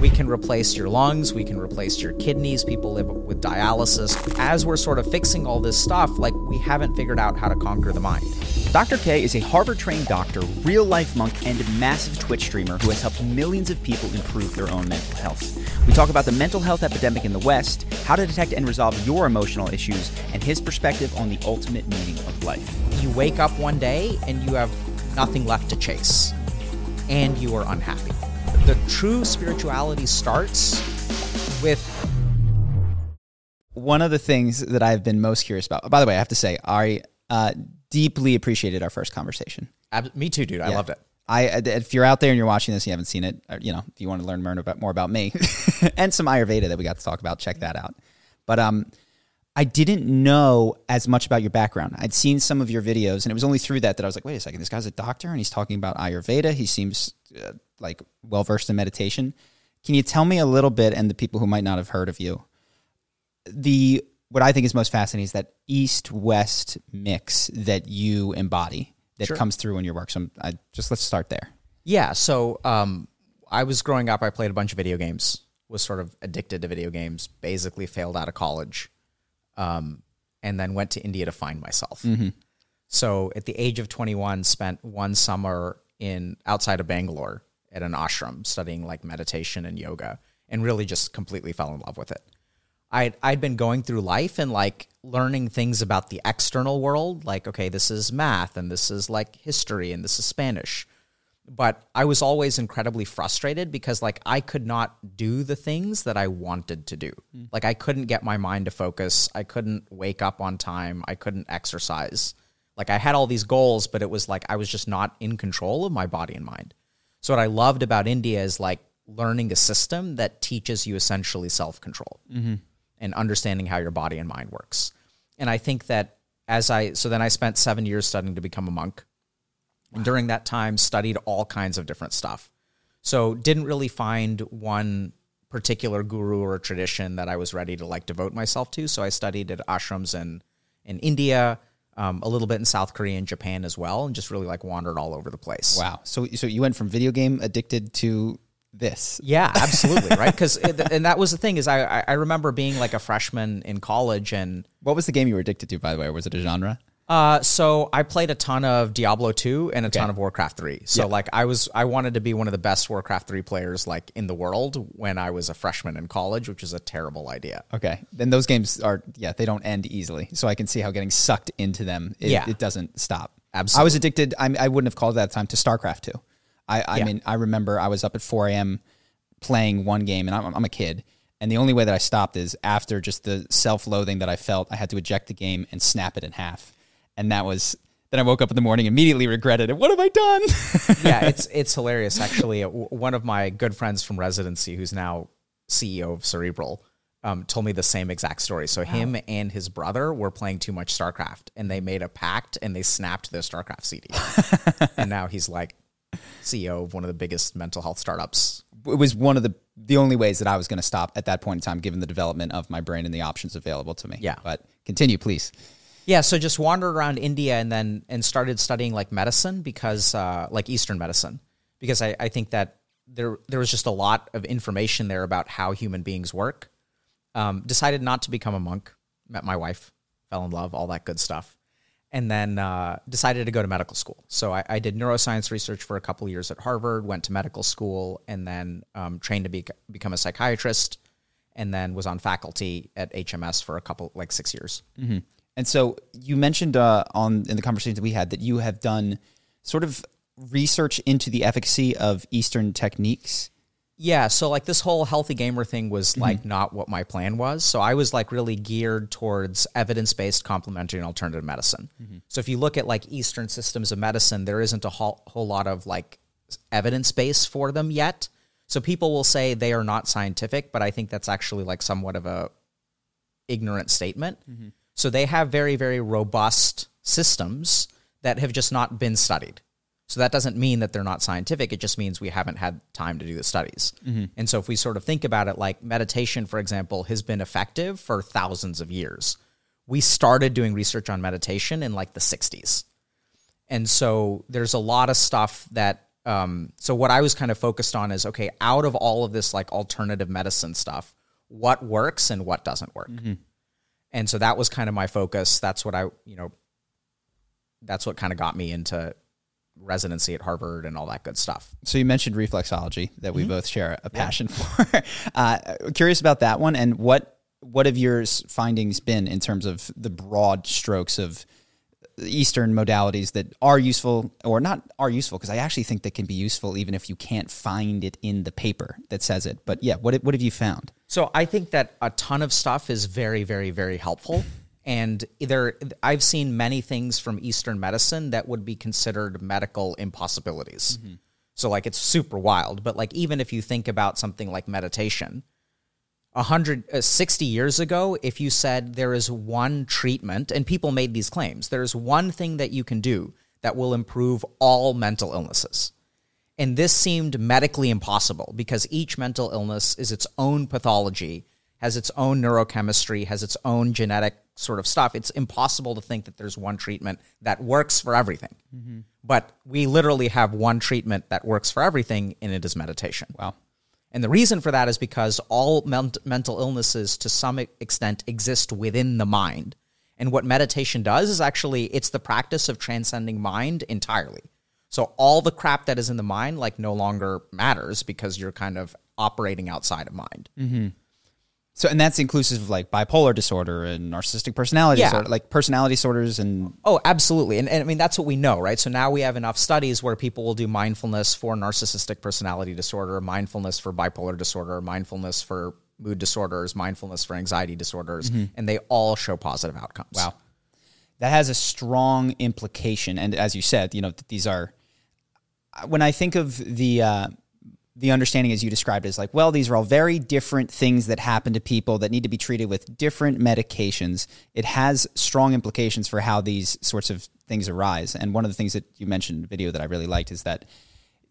We can replace your lungs, we can replace your kidneys. People live with dialysis. As we're sort of fixing all this stuff, like we haven't figured out how to conquer the mind. Dr. K is a Harvard trained doctor, real life monk, and massive Twitch streamer who has helped millions of people improve their own mental health. We talk about the mental health epidemic in the West, how to detect and resolve your emotional issues, and his perspective on the ultimate meaning of life. You wake up one day and you have nothing left to chase, and you are unhappy. The true spirituality starts with One of the things that I've been most curious about, by the way, I have to say, I uh, deeply appreciated our first conversation. ab- me too, dude. I Yeah. loved it. I, if you're out there and you're watching this, and you haven't seen it, or, you know, if you want to learn more about more about me and some Ayurveda that we got to talk about, check that out. But um, I didn't know as much about your background. I'd seen some of your videos, and it was only through that that I was like, wait a second, this guy's a doctor and he's talking about Ayurveda. He seems uh, like well versed in meditation. Can you tell me a little bit, and the people who might not have heard of you, the what I think is most fascinating is that east west mix that you embody that Sure. comes through in your work. So I just let's start there. Yeah. So um, I was growing up. I played a bunch of video games. Was sort of addicted to video games. Basically, failed out of college, um, and then went to India to find myself. So at the age of 21, spent one summer in outside of Bangalore at an ashram studying like meditation and yoga, and really just completely fell in love with it. I'd, I'd been going through life and like learning things about the external world, like, okay, this is math and this is like history and this is Spanish. But I was always incredibly frustrated because like I could not do the things that I wanted to do. Hmm. Like I couldn't get my mind to focus. I couldn't wake up on time. I couldn't exercise. Like I had all these goals, but it was like I was just not in control of my body and mind. So what I loved about India is like learning a system that teaches you essentially self control mm-hmm. and understanding how your body and mind works. And I think that as I so then I spent seven years studying to become a monk, and during that time studied all kinds of different stuff. So didn't really find one particular guru or tradition that I was ready to like devote myself to. So I studied at ashrams in in India, um, a little bit in South Korea and Japan as well, and just really like wandered all over the place. Wow. So so you went from video game addicted to this. Yeah, absolutely, right? Because and that was the thing is I I- remember being like a freshman in college and What was the game you were addicted to, by the way? Was it a genre? Uh so I played a ton of Diablo 2 and a ton of Warcraft 3. So like I was I wanted to be one of the best Warcraft 3 players like in the world when I was a freshman in college, which is a terrible idea. Okay. Then those games are yeah, they don't end easily. So I can see how getting sucked into them it, Yeah. it doesn't stop. Absolutely. I was addicted. I, I wouldn't have called it that time to StarCraft two. I, I Yeah. mean, I remember I was up at 4 a.m. playing one game, and I'm, I'm a kid. And the only way that I stopped is after just the self-loathing that I felt. I had to eject the game and snap it in half, and that was. Then I woke up in the morning, immediately regretted it. What have I done? yeah, it's it's hilarious actually. One of my good friends from residency, who's now CEO of Cerebral, um, told me the same exact story. So him and his brother were playing too much StarCraft, and they made a pact and they snapped their StarCraft CD, and now he's like CEO of one of the biggest mental health startups. it was one of the the only ways that I was going to stop at that point in time, given the development of my brain and the options available to me. Yeah. But continue, please. Yeah, so just wandered around India and then and started studying like medicine because uh, like Eastern medicine because I, I think that there there was just a lot of information there about how human beings work. Um, decided not to become a monk. Met my wife, fell in love, all that good stuff, and then uh, decided to go to medical school. So I, I did neuroscience research for a couple years at Harvard. Went to medical school and then um, trained to be, become a psychiatrist, and then was on faculty at HMS for a couple like six years. And so you mentioned uh, on in the conversation that we had that you have done sort of research into the efficacy of Eastern techniques. Yeah, so like this whole healthy gamer thing was mm-hmm. like not what my plan was. So I was like really geared towards evidence-based complementary and alternative medicine. Mm-hmm. So if you look at like Eastern systems of medicine, there isn't a whole, whole lot of like evidence base for them yet. So people will say they are not scientific, but I think that's actually like somewhat of a ignorant statement. Mm-hmm. So they have very, very robust systems that have just not been studied. So that doesn't mean that they're not scientific. It just means we haven't had time to do the studies. And so if we sort of think about it, like meditation, for example, has been effective for thousands of years. We started doing research on meditation in like the 60s. And so there's a lot of stuff that um, so what I was kind of focused on is okay, out of all of this like alternative medicine stuff, what works and what doesn't work. And so that was kind of my focus. That's what I, you know, that's what kind of got me into residency at Harvard and all that good stuff. So you mentioned reflexology that Mm-hmm. we both share a passion for. uh, curious about that one, and what what have your findings been in terms of the broad strokes of Eastern modalities that are useful or not are useful? Because I actually think they can be useful even if you can't find it in the paper that says it. But yeah, what what have you found? So I think that a ton of stuff is very, very, very helpful. And either I've seen many things from Eastern medicine that would be considered medical impossibilities. Mm-hmm. So like it's super wild. But like even if you think about something like meditation, 160 uh, years ago, if you said there is one treatment, and people made these claims, there's one thing that you can do that will improve all mental illnesses. And this seemed medically impossible because each mental illness is its own pathology, has its own neurochemistry, has its own genetic sort of stuff. It's impossible to think that there's one treatment that works for everything. Mm-hmm. But we literally have one treatment that works for everything, and it is meditation. Wow. And the reason for that is because all ment- mental illnesses, to some extent, exist within the mind. And what meditation does is actually it's the practice of transcending mind entirely. So all the crap that is in the mind like no longer matters because you're kind of operating outside of mind. Mm-hmm. So and that's inclusive of like bipolar disorder and narcissistic personality Yeah. disorder, like personality disorders and Oh, absolutely. And, and I mean, that's what we know, right? So now we have enough studies where people will do mindfulness for narcissistic personality disorder, mindfulness for bipolar disorder, mindfulness for mood disorders, mindfulness for anxiety disorders, and they all show positive outcomes. Wow. that has a strong implication. And as you said, you know, these are when I think of the uh, the understanding as you described is like, well, these are all very different things that happen to people that need to be treated with different medications. It has strong implications for how these sorts of things arise. And one of the things that you mentioned in the video that I really liked is that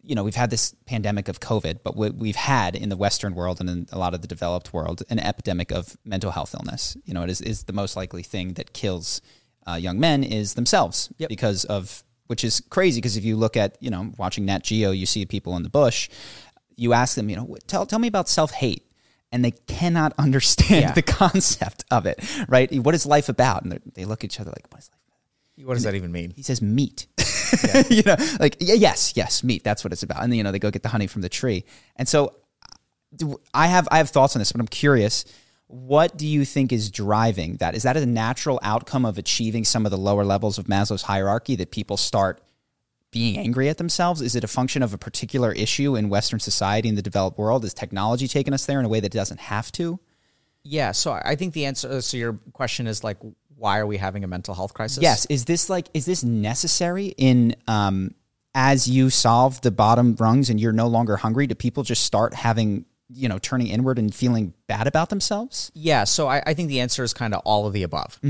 you know, we've had this pandemic of COVID, but we- we've had in the Western world and in a lot of the developed world an epidemic of mental health illness. You know, it is, is the most likely thing that kills uh, young men is themselves Yep. because of, which is crazy because if you look at, you know, watching Nat Geo, you see people in the bush, you ask them, you know, tell, tell me about self hate. And they cannot understand Yeah. the concept of it, right? What is life about? And they're- look at each other like, what is life? About? What does that even mean? he says meat. you know, like yeah, yes, yes, meat. That's what it's about. And then, you know, they go get the honey from the tree. And so, do, I have I have thoughts on this, but I'm curious. What do you think is driving that? Is that a natural outcome of achieving some of the lower levels of Maslow's hierarchy that people start being angry at themselves? Is it a function of a particular issue in Western society in the developed world? Is technology taking us there in a way that it doesn't have to? Yeah, so I think the answer. So your question is like, why are we having a mental health crisis? Yes. Is this like is this necessary in um as you solve the bottom rungs and you're no longer hungry, do people just start having you know turning inward and feeling bad about themselves? Yeah, so I, I think the answer is kind of all of the above.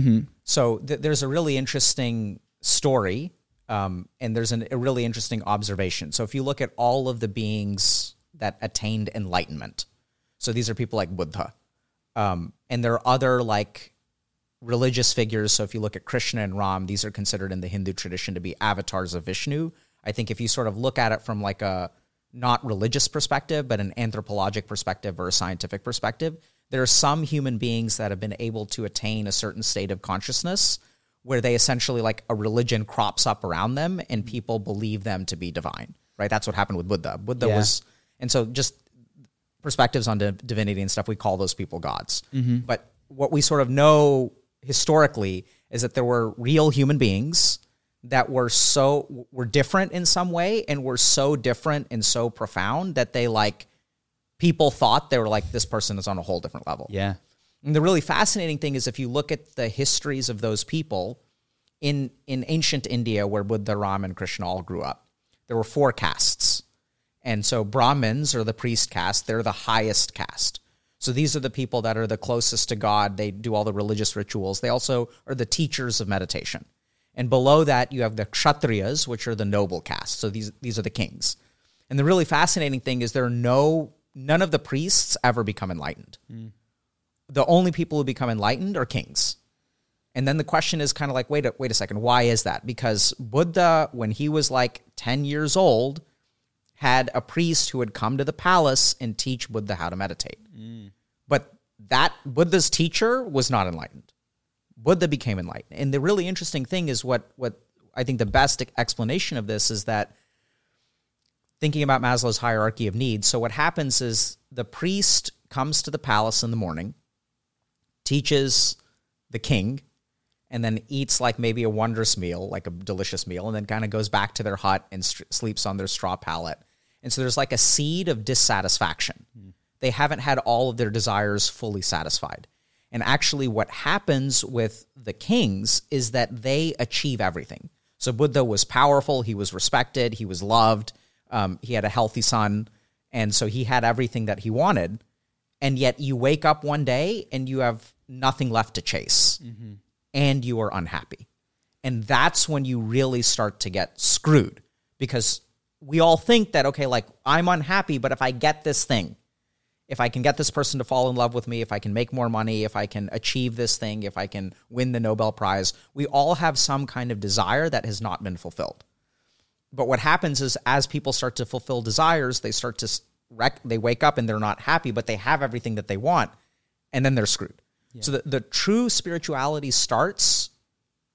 So th- there's a really interesting story, um, and there's an, a really interesting observation. So if you look at all of the beings that attained enlightenment, so these are people like Buddha, um, and there are other like religious figures. So if you look at Krishna and Ram, these are considered in the Hindu tradition to be avatars of Vishnu. I think if you sort of look at it from like a not religious perspective, but an anthropologic perspective or a scientific perspective, there are some human beings that have been able to attain a certain state of consciousness where they essentially like a religion crops up around them and people believe them to be divine. Right? That's what happened with Buddha. Buddha Yeah. was and so just perspectives on di- divinity and stuff, we call those people gods. Mm-hmm. But what we sort of know historically is that there were real human beings that were so were different in some way and were so different and so profound that they like people thought they were like this person is on a whole different level. Yeah. And the really fascinating thing is if you look at the histories of those people in in ancient India where Buddha, Ram, and Krishna all grew up, there were four castes. And so Brahmins are the priest caste, they're the highest caste. So these are the people that are the closest to God. They do all the religious rituals. They also are the teachers of meditation. And below that, you have the kshatriyas, which are the noble caste. So these these are the kings. And the really fascinating thing is there are no none of the priests ever become enlightened. Mm. The only people who become enlightened are kings. And then the question is kind of like, wait a, wait a second, why is that? Because Buddha, when he was like 10 years old, had a priest who would come to the palace and teach Buddha how to meditate. Mm. But that Buddha's teacher was not enlightened. Buddha became enlightened. And the really interesting thing is what what I think the best explanation of this is that thinking about Maslow's hierarchy of needs. So what happens is the priest comes to the palace in the morning, teaches the king, and then eats like maybe a wondrous meal, like a delicious meal, and then kind of goes back to their hut and st- sleeps on their straw pallet. And so there's like a seed of dissatisfaction. Mm. They haven't had all of their desires fully satisfied. And actually, what happens with the kings is that they achieve everything. So Buddha was powerful, he was respected, he was loved, um, he had a healthy son, and so he had everything that he wanted. And yet, you wake up one day and you have nothing left to chase, mm-hmm. and you are unhappy. And that's when you really start to get screwed because we all think that, okay, like I'm unhappy, but if I get this thing, if I can get this person to fall in love with me, if I can make more money, if I can achieve this thing, if I can win the Nobel Prize, we all have some kind of desire that has not been fulfilled. But what happens is as people start to fulfill desires, they start to wreck, they wake up and they're not happy, but they have everything that they want, and then they're screwed. Yeah. So the, the true spirituality starts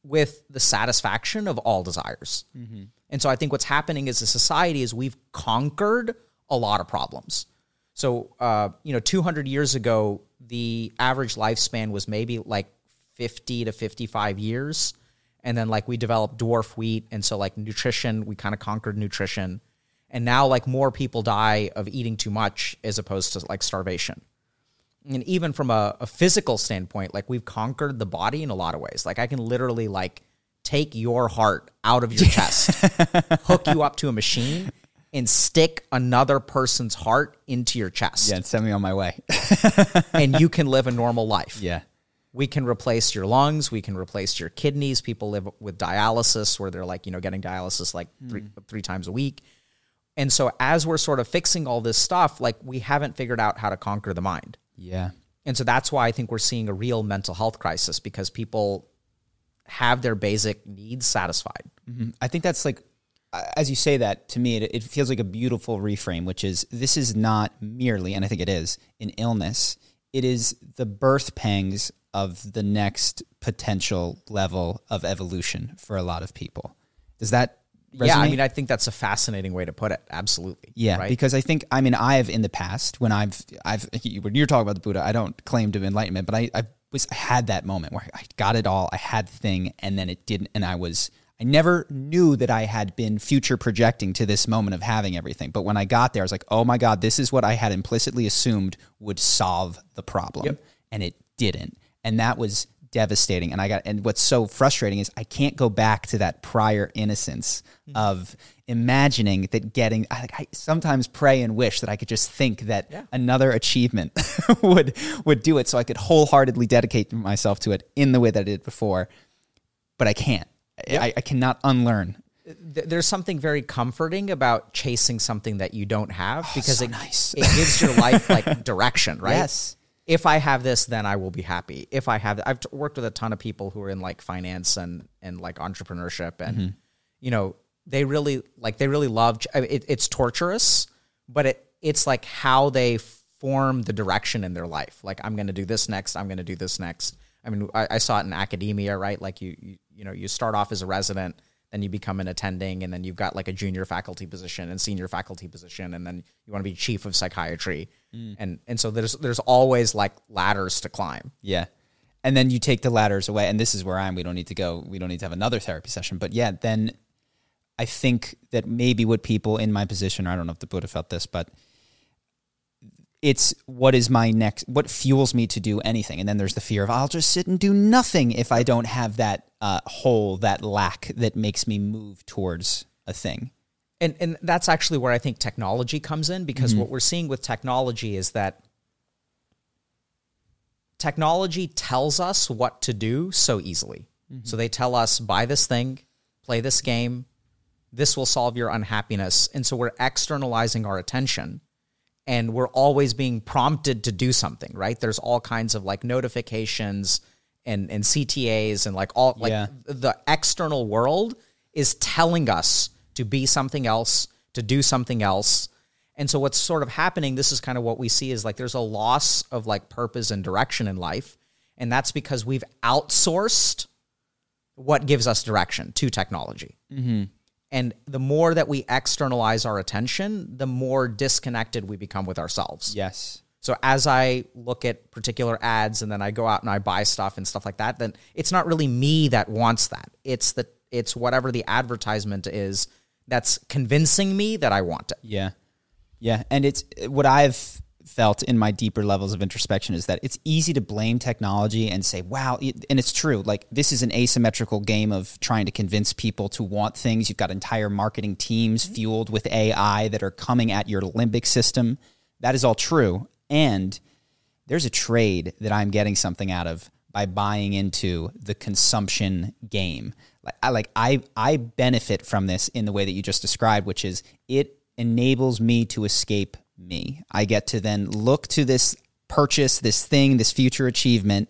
with the satisfaction of all desires. Mm-hmm. And so I think what's happening as a society is we've conquered a lot of problems. So, uh, you know, 200 years ago, the average lifespan was maybe like 50 to 55 years. And then, like, we developed dwarf wheat. And so, like, nutrition, we kind of conquered nutrition. And now, like, more people die of eating too much as opposed to like starvation. And even from a, a physical standpoint, like, we've conquered the body in a lot of ways. Like, I can literally, like, take your heart out of your chest, hook you up to a machine, and stick another person's heart into your chest. Yeah, and send me on my way. and you can live a normal life. Yeah. We can replace your lungs. We can replace your kidneys. People live with dialysis where they're like, you know, getting dialysis like three, mm. three times a week. And so as we're sort of fixing all this stuff, like we haven't figured out how to conquer the mind. Yeah. And so that's why I think we're seeing a real mental health crisis because people have their basic needs satisfied. Mm-hmm. I think that's like as you say that to me, it, it, feels like a beautiful reframe, which is this is not merely, and I think it is, an illness. It is the birth pangs of the next potential level of evolution for a lot of people. Does that resonate? Yeah, I mean, I think that's a fascinating way to put it. Absolutely. Yeah, right? because I think, I mean, I have in the past when I've, I've, when you're talking about the Buddha, I don't claim to enlightenment, but I, I was, I had that moment where I got it all, I had the thing, and then it didn't, and I was I never knew that I had been future projecting to this moment of having everything. But when I got there, I was like, oh my God, this is what I had implicitly assumed would solve the problem. Yep. And it didn't. And that was devastating. And I got, and what's so frustrating is I can't go back to that prior innocence mm-hmm. of imagining that getting, I, I, sometimes pray and wish that I could just think that yeah. another achievement would, would do it so I could wholeheartedly dedicate myself to it in the way that I did before. But I can't Yep. I, I cannot unlearn there's something very comforting about chasing something that you don't have oh, because so it, nice. it gives your life like direction, right? Yes. If I have this, then I will be happy. If I have, I've worked with a ton of people who are in like finance and and like entrepreneurship, and mm-hmm. you know they really like they really love. It, it's torturous, but it it's like how they form the direction in their life. Like I'm going to do this next. I'm going to do this next. I mean, I, I, saw it in academia, right? Like you, you you know you start off as a resident then you become an attending and then you've got like a junior faculty position and senior faculty position and then you want to be chief of psychiatry. Mm. and and so there's there's always like ladders to climb. Yeah. And then you take the ladders away and this is where i'm we don't need to go we don't need to have another therapy session but yeah then i think that maybe what people in my position or i don't know if the buddha felt this but it's what is my next what fuels me to do anything. And then there's the fear of i'll just sit and do nothing if i don't have that uh, hole that lack that makes me move towards a thing. And and that's actually where I think technology comes in because what we're seeing with technology is that technology tells us what to do so easily. So they tell us buy this thing, play this game, this will solve your unhappiness. And so we're externalizing our attention and we're always being prompted to do something, right? There's all kinds of like notifications and and CTAs and like all like Yeah. the external world is telling us to be something else, to do something else. And so what's sort of happening, this is kind of what we see is like there's a loss of like purpose and direction in life. And that's because we've outsourced what gives us direction to technology. Mm-hmm. And the more that we externalize our attention, the more disconnected we become with ourselves. Yes. So as I look at particular ads and then I go out and I buy stuff and stuff like that, then it's not really me that wants that. It's the it's whatever the advertisement is that's convincing me that I want it. Yeah. Yeah. And it's what I've felt in my deeper levels of introspection is that it's easy to blame technology and say, wow, and it's true. Like, this is an asymmetrical game of trying to convince people to want things. You've got entire marketing teams mm-hmm. fueled with AI that are coming at your limbic system. That is all true. And there's a trade that I'm getting something out of by buying into the consumption game. Like I like I I benefit from this in the way that you just described, which is it enables me to escape me. I get to then look to this purchase, this thing, this future achievement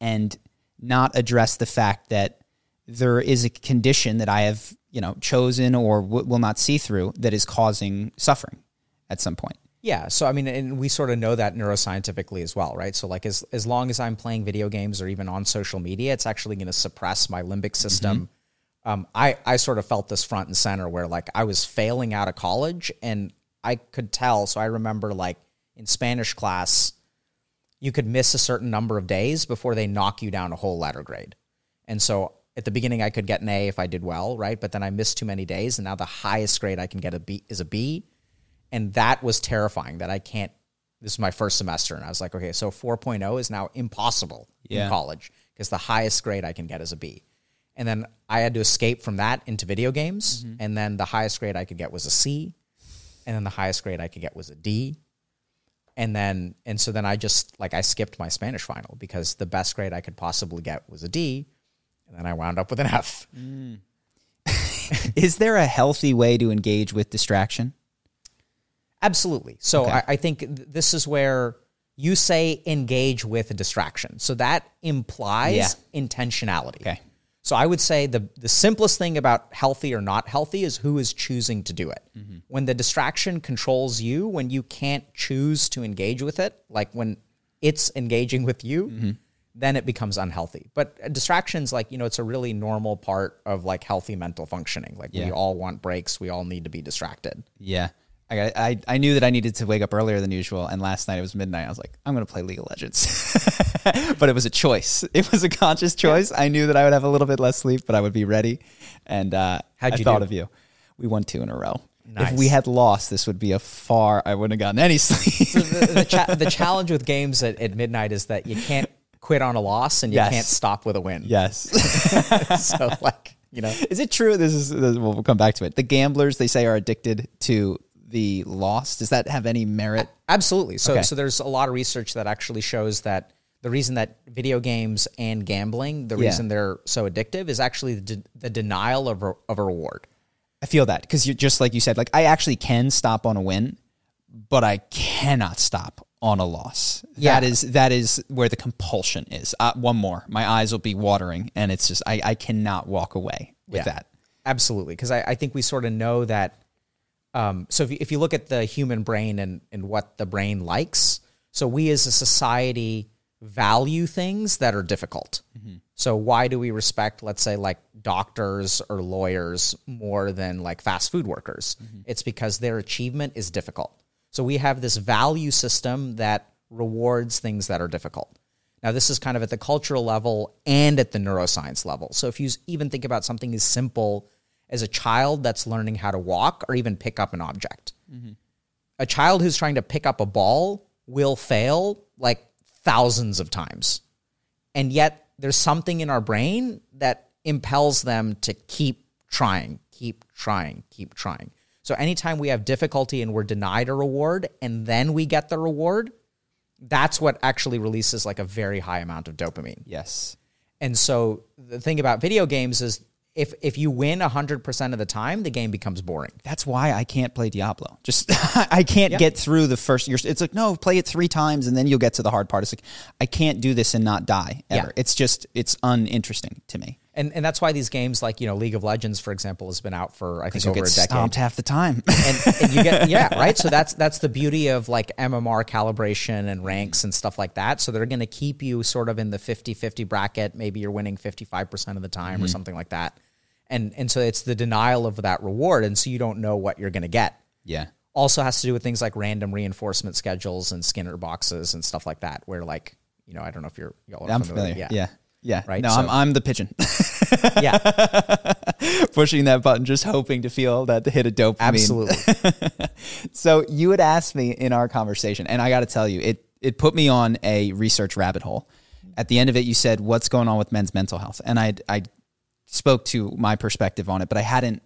and not address the fact that there is a condition that I have, you know, chosen or w- will not see through that is causing suffering at some point. Yeah. So I mean, and we sort of know that neuroscientifically as well, right? So like as as long as I'm playing video games or even on social media, it's actually going to suppress my limbic system. Um, I I sort of felt this front and center where like I was failing out of college and I could tell. So I remember like in Spanish class, you could miss a certain number of days before they knock you down a whole letter grade. And so at the beginning, I could get an A if I did well, right? But then I missed too many days, and now the highest grade I can get a B is a B, and that was terrifying. That I can't. This is my first semester, and I was like, okay, so 4.0 is now impossible Yeah. in college because the highest grade I can get is a B. And then I had to escape from that into video games, mm-hmm. and then the highest grade I could get was a C, and then the highest grade I could get was a D and then and so then I just like I skipped my Spanish final because the best grade I could possibly get was a D, and then I wound up with an F. Is there a healthy way to engage with distraction? Absolutely. So I, I think th- this is where you say engage with a distraction. So that implies Yeah. intentionality. Okay. So I would say the the simplest thing about healthy or not healthy is who is choosing to do it. When the distraction controls you, when you can't choose to engage with it, like when it's engaging with you, then it becomes unhealthy. But uh, distractions, like you know, it's a really normal part of like healthy mental functioning. Like we all want breaks. We all need to be distracted. Yeah. I, got, I I knew that I needed to wake up earlier than usual, and last night it was midnight. I was like, I'm going to play League of Legends, but it was a choice. It was a conscious choice. I knew that I would have a little bit less sleep, but I would be ready. And uh, How'd I you thought do? of you. We won two in a row. Nice. If we had lost, this would be a far. I wouldn't have gotten any sleep. the, the, cha- the challenge with games at, at midnight is that you can't quit on a loss and you Yes. can't stop with a win. yes. so like you know, is it true? This is this, we'll come back to it. The gamblers they say are addicted to the loss. Does that have any merit? absolutely. So Okay. so there's a lot of research that actually shows that the reason that video games and gambling, the Yeah. reason they're so addictive, is actually the, de- the denial of a, of a reward. I feel that because you're just like you said, like I actually can stop on a win, but I cannot stop on a loss. Yeah. That is that is where the compulsion is. Uh, one more, my eyes will be watering, and it's just I, I cannot walk away with Yeah. that. Absolutely, because I, I think we sort of know that. Um, so if you, if you look at the human brain and and what the brain likes, so we as a society value things that are difficult. So why do we respect, let's say, like doctors or lawyers more than like fast food workers? It's because their achievement is difficult. So we have this value system that rewards things that are difficult. Now, this is kind of at the cultural level and at the neuroscience level. So, if you even think about something as simple as a child that's learning how to walk or even pick up an object, a child who's trying to pick up a ball will fail like thousands of times. And yet, there's something in our brain that impels them to keep trying, keep trying, keep trying. So anytime we have difficulty and we're denied a reward and then we get the reward, that's what actually releases like a very high amount of dopamine. Yes. And so the thing about video games is if if you win 100% of the time, the game becomes boring. That's why I can't play Diablo. Just I can't get through the first year. It's like no, play it three times and then you'll get to the hard part. It's like I can't do this and not die ever. Yeah. It's just it's uninteresting to me. And and that's why these games like, you know, League of Legends for example has been out for I think over a decade. stomped half the time. and, and you get yeah right so that's that's the beauty of like mmr calibration and ranks and stuff like that so they're going to keep you sort of in the 50-50 bracket maybe you're winning 55% of the time or mm-hmm. something like that and and so it's the denial of that reward and so you don't know what you're going to get yeah. also has to do with things like random reinforcement schedules and skinner boxes and stuff like that where like you know i don't know if you're y'all are I'm familiar, familiar. Yeah. Yeah. Right, No, I'm I'm the pigeon. yeah Pushing that button, just hoping to feel that to hit a dope absolutely So you had asked me in our conversation, and I got to tell you, it it put me on a research rabbit hole. At the end of it, you said, "What's going on with men's mental health?" And I I spoke to my perspective on it, but I hadn't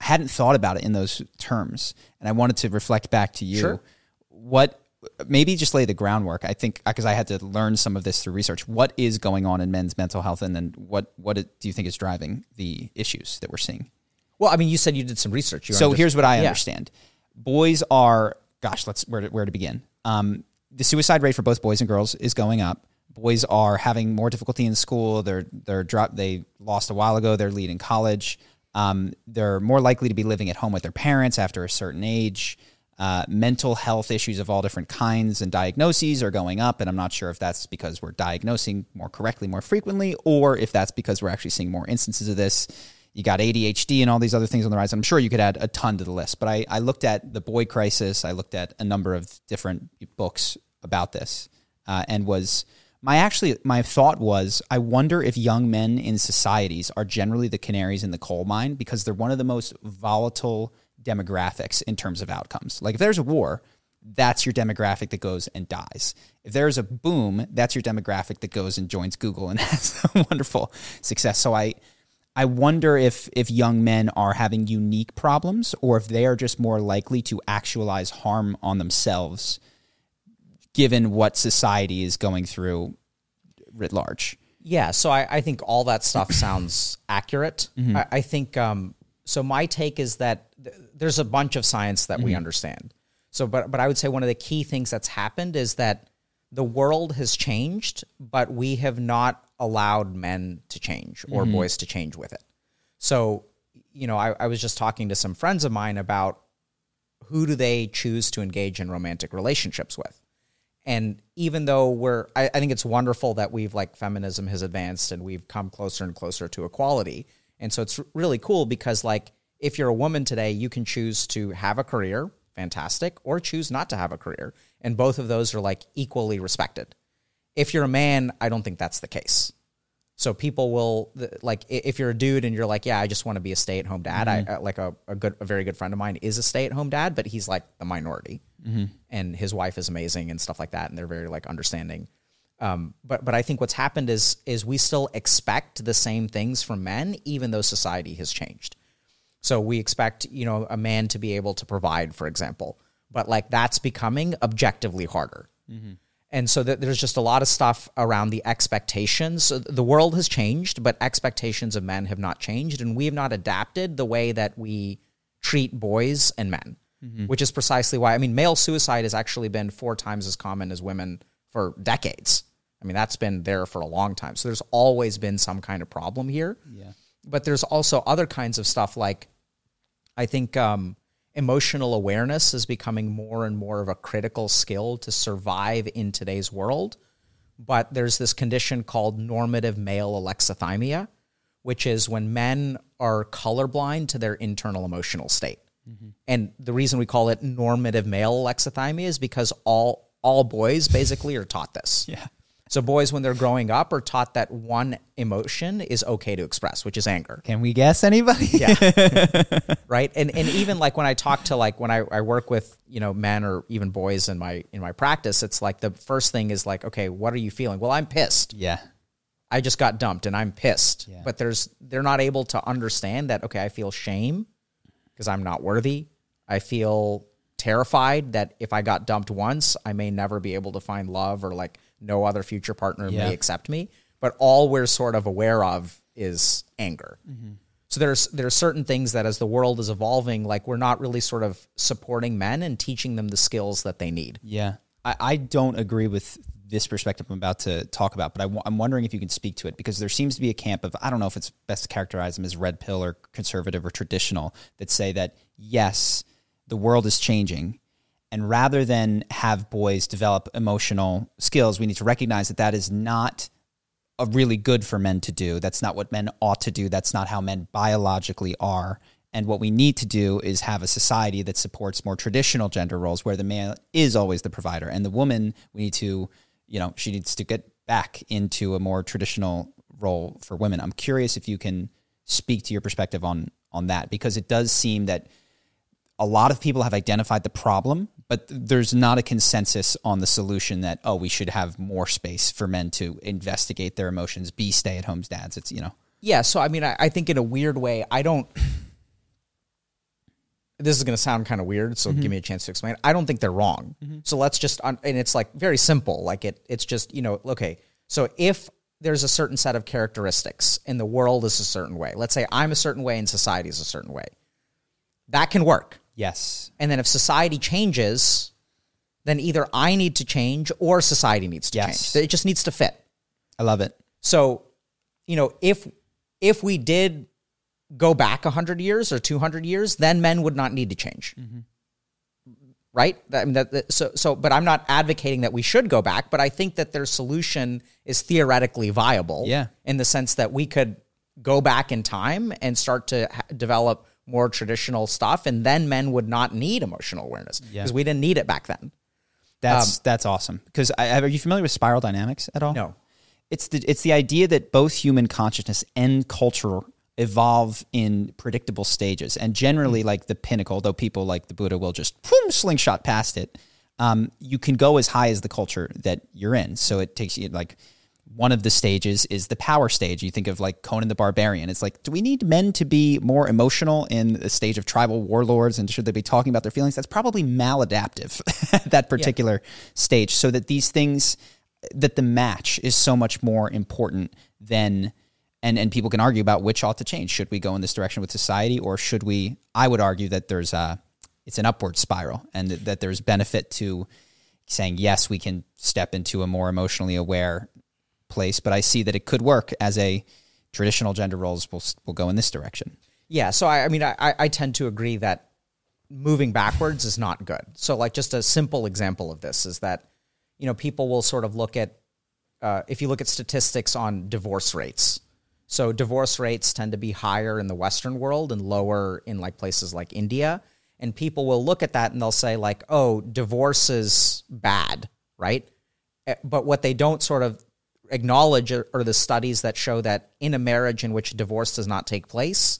I hadn't thought about it in those terms, and I wanted to reflect back to you. Sure. What maybe just lay the groundwork. I think because I had to learn some of this through research. What is going on in men's mental health, and then what what do you think is driving the issues that we're seeing? well i mean you said you did some research you So here's what I Yeah. understand: boys are, gosh, let's where to, where to begin. Um, the suicide rate for both boys and girls is going up. Boys are having more difficulty in school. They're they're drop. They lost a while ago. They're leading college. Um, they're more likely to be living at home with their parents after a certain age. Uh, mental health issues of all different kinds and diagnoses are going up, and I'm not sure if that's because we're diagnosing more correctly more frequently, or if that's because we're actually seeing more instances of this you got ADHD and all these other things on the rise. I'm sure you could add a ton to the list, but I, I looked at the boy crisis. I looked at a number of different books about this, uh, and was my actually my thought was I wonder if young men in societies are generally the canaries in the coal mine because they're one of the most volatile demographics in terms of outcomes. Like if there's a war, that's your demographic that goes and dies. If there's a boom, that's your demographic that goes and joins Google and has a wonderful success. So I I wonder if if young men are having unique problems or if they are just more likely to actualize harm on themselves given what society is going through writ large. Yeah, so I, I think all that stuff sounds accurate. Mm-hmm. I, I think um, so. My take is that th- there's a bunch of science that we mm-hmm. understand. So, but but I would say one of the key things that's happened is that the world has changed, but we have not allowed men to change or mm-hmm. boys to change with it. So, you know, I, I was just talking to some friends of mine about who do they choose to engage in romantic relationships with and even though we're I, I think it's wonderful that we've like feminism has advanced and we've come closer and closer to equality. And so it's really cool because like if you're a woman today you can choose to have a career fantastic or choose not to have a career. And both of those are like equally respected. If you're a man i don't think that's the case. So people will like if you're a dude and you're like, yeah, I just want to be a stay at home dad. I uh, like a, a good, a very good friend of mine is a stay at home dad, but he's like the minority, and his wife is amazing and stuff like that, and they're very like understanding. Um, but but I think what's happened is is we still expect the same things from men, even though society has changed. So we expect, you know, a man to be able to provide, for example, but like that's becoming objectively harder. And so that there's just a lot of stuff around the expectations. So the world has changed, but expectations of men have not changed, and we have not adapted the way that we treat boys and men, which is precisely why I mean, male suicide has actually been four times as common as women for decades. I mean, that's been there for a long time. So there's always been some kind of problem here. Yeah. But there's also other kinds of stuff like I think um, emotional awareness is becoming more and more of a critical skill to survive in today's world. But there's this condition called normative male alexithymia, which is when men are colorblind to their internal emotional state. Mm-hmm. And the reason we call it normative male alexithymia is because all all boys basically are taught this. Yeah. So boys when they're growing up are taught that one emotion is okay to express, which is anger Can we guess anybody? yeah right and and even like when i talk to like when I, I work with you know men or even boys in my in my practice it's like the first thing is like okay what are you feeling well i'm pissed yeah. i just got dumped and i'm pissed Yeah. but there's they're not able to understand that okay i feel shame because i'm not worthy I feel terrified that if I got dumped once, I may never be able to find love or like no other future partner Yeah. may accept me. But all we're sort of aware of is anger. Mm-hmm. So there's there are certain things that as the world is evolving, like we're not really sort of supporting men and teaching them the skills that they need. Yeah. I, I don't agree with this perspective I'm about to talk about, but I, am wondering if you can speak to it because there seems to be a camp of, I don't know if it's best to characterize them as red pill or conservative or traditional, that say that, yes, the world is changing. And rather than have boys develop emotional skills, we need to recognize that that is not a really good for men to do. That's not what men ought to do. That's not how men biologically are. And what we need to do is have a society that supports more traditional gender roles where the man is always the provider and the woman, we need to, you know, she needs to get back into a more traditional role for women. I'm curious if you can speak to your perspective on on that because it does seem that a lot of people have identified the problem, but there's not a consensus on the solution that oh we should have more space for men to investigate their emotions, be stay at home dads. It's you know Yeah, so I mean, I, I think in a weird way, I don't. This is going to sound kind of weird, so give mm-hmm. me a chance to explain. I don't think they're wrong. Mm-hmm. So let's just, and it's like very simple. Like it, it's just you know, okay. So if there's a certain set of characteristics and the world is a certain way, let's say I'm a certain way and society is a certain way, that can work. yes And then if society changes, then either I need to change or society needs to Yes. change. It just needs to fit. I love it. So, you know, if if we did go back 100 years or 200 years, then men would not need to change. Mm-hmm. Right? I mean, that, that- so so but I'm not advocating that we should go back, but I think that their solution is theoretically viable Yeah. in the sense that we could go back in time and start to ha- develop more traditional stuff and then men would not need emotional awareness because we didn't need it back then. That's um, that's awesome. Because are you familiar with spiral dynamics at all? No. It's the it's the idea that both human consciousness and culture evolve in predictable stages, and generally, like the pinnacle, though people like the Buddha will just boom, slingshot past it. Um, you can go as high as the culture that you're in. So it takes you like one of the stages is the power stage. You think of like Conan the Barbarian. It's like, do we need men to be more emotional in the stage of tribal warlords and should they be talking about their feelings? That's probably maladaptive at that particular stage. So that these things, that the match is so much more important than, and, and people can argue about which ought to change. Should we go in this direction with society or should we? I would argue that there's a, it's an upward spiral and that, there's benefit to saying, yes, we can step into a more emotionally aware place, but I see that it could work as a traditional gender roles will will go in this direction. Yeah, so I, I mean, I, I- I tend to agree that moving backwards is not good. So, like, just a simple example of this is that, you know, people will sort of look at, uh, if you look at statistics on divorce rates, so divorce rates tend to be higher in the Western world and lower in like places like India. And people will look at that and they'll say, like, oh, divorce is bad, right? Eh, But what they don't sort of acknowledge are, are the studies that show that in a marriage in which divorce does not take place,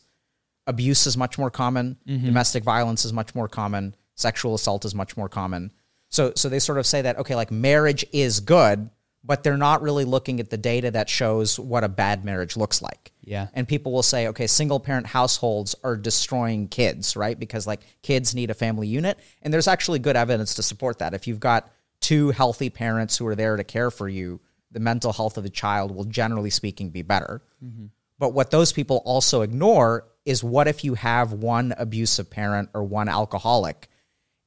abuse is much more common, domestic violence is much more common, sexual assault is much more common. So so they sort of say that okay, like marriage is good, but they're not really looking at the data that shows what a bad marriage looks like. Yeah. And people will say, okay, single parent households are destroying kids, right? Because like kids need a family unit. And there's actually good evidence to support that. If you've got two healthy parents who are there to care for you, the mental health of the child will generally speaking be better. Mm-hmm. But what those people also ignore is what if you have one abusive parent or one alcoholic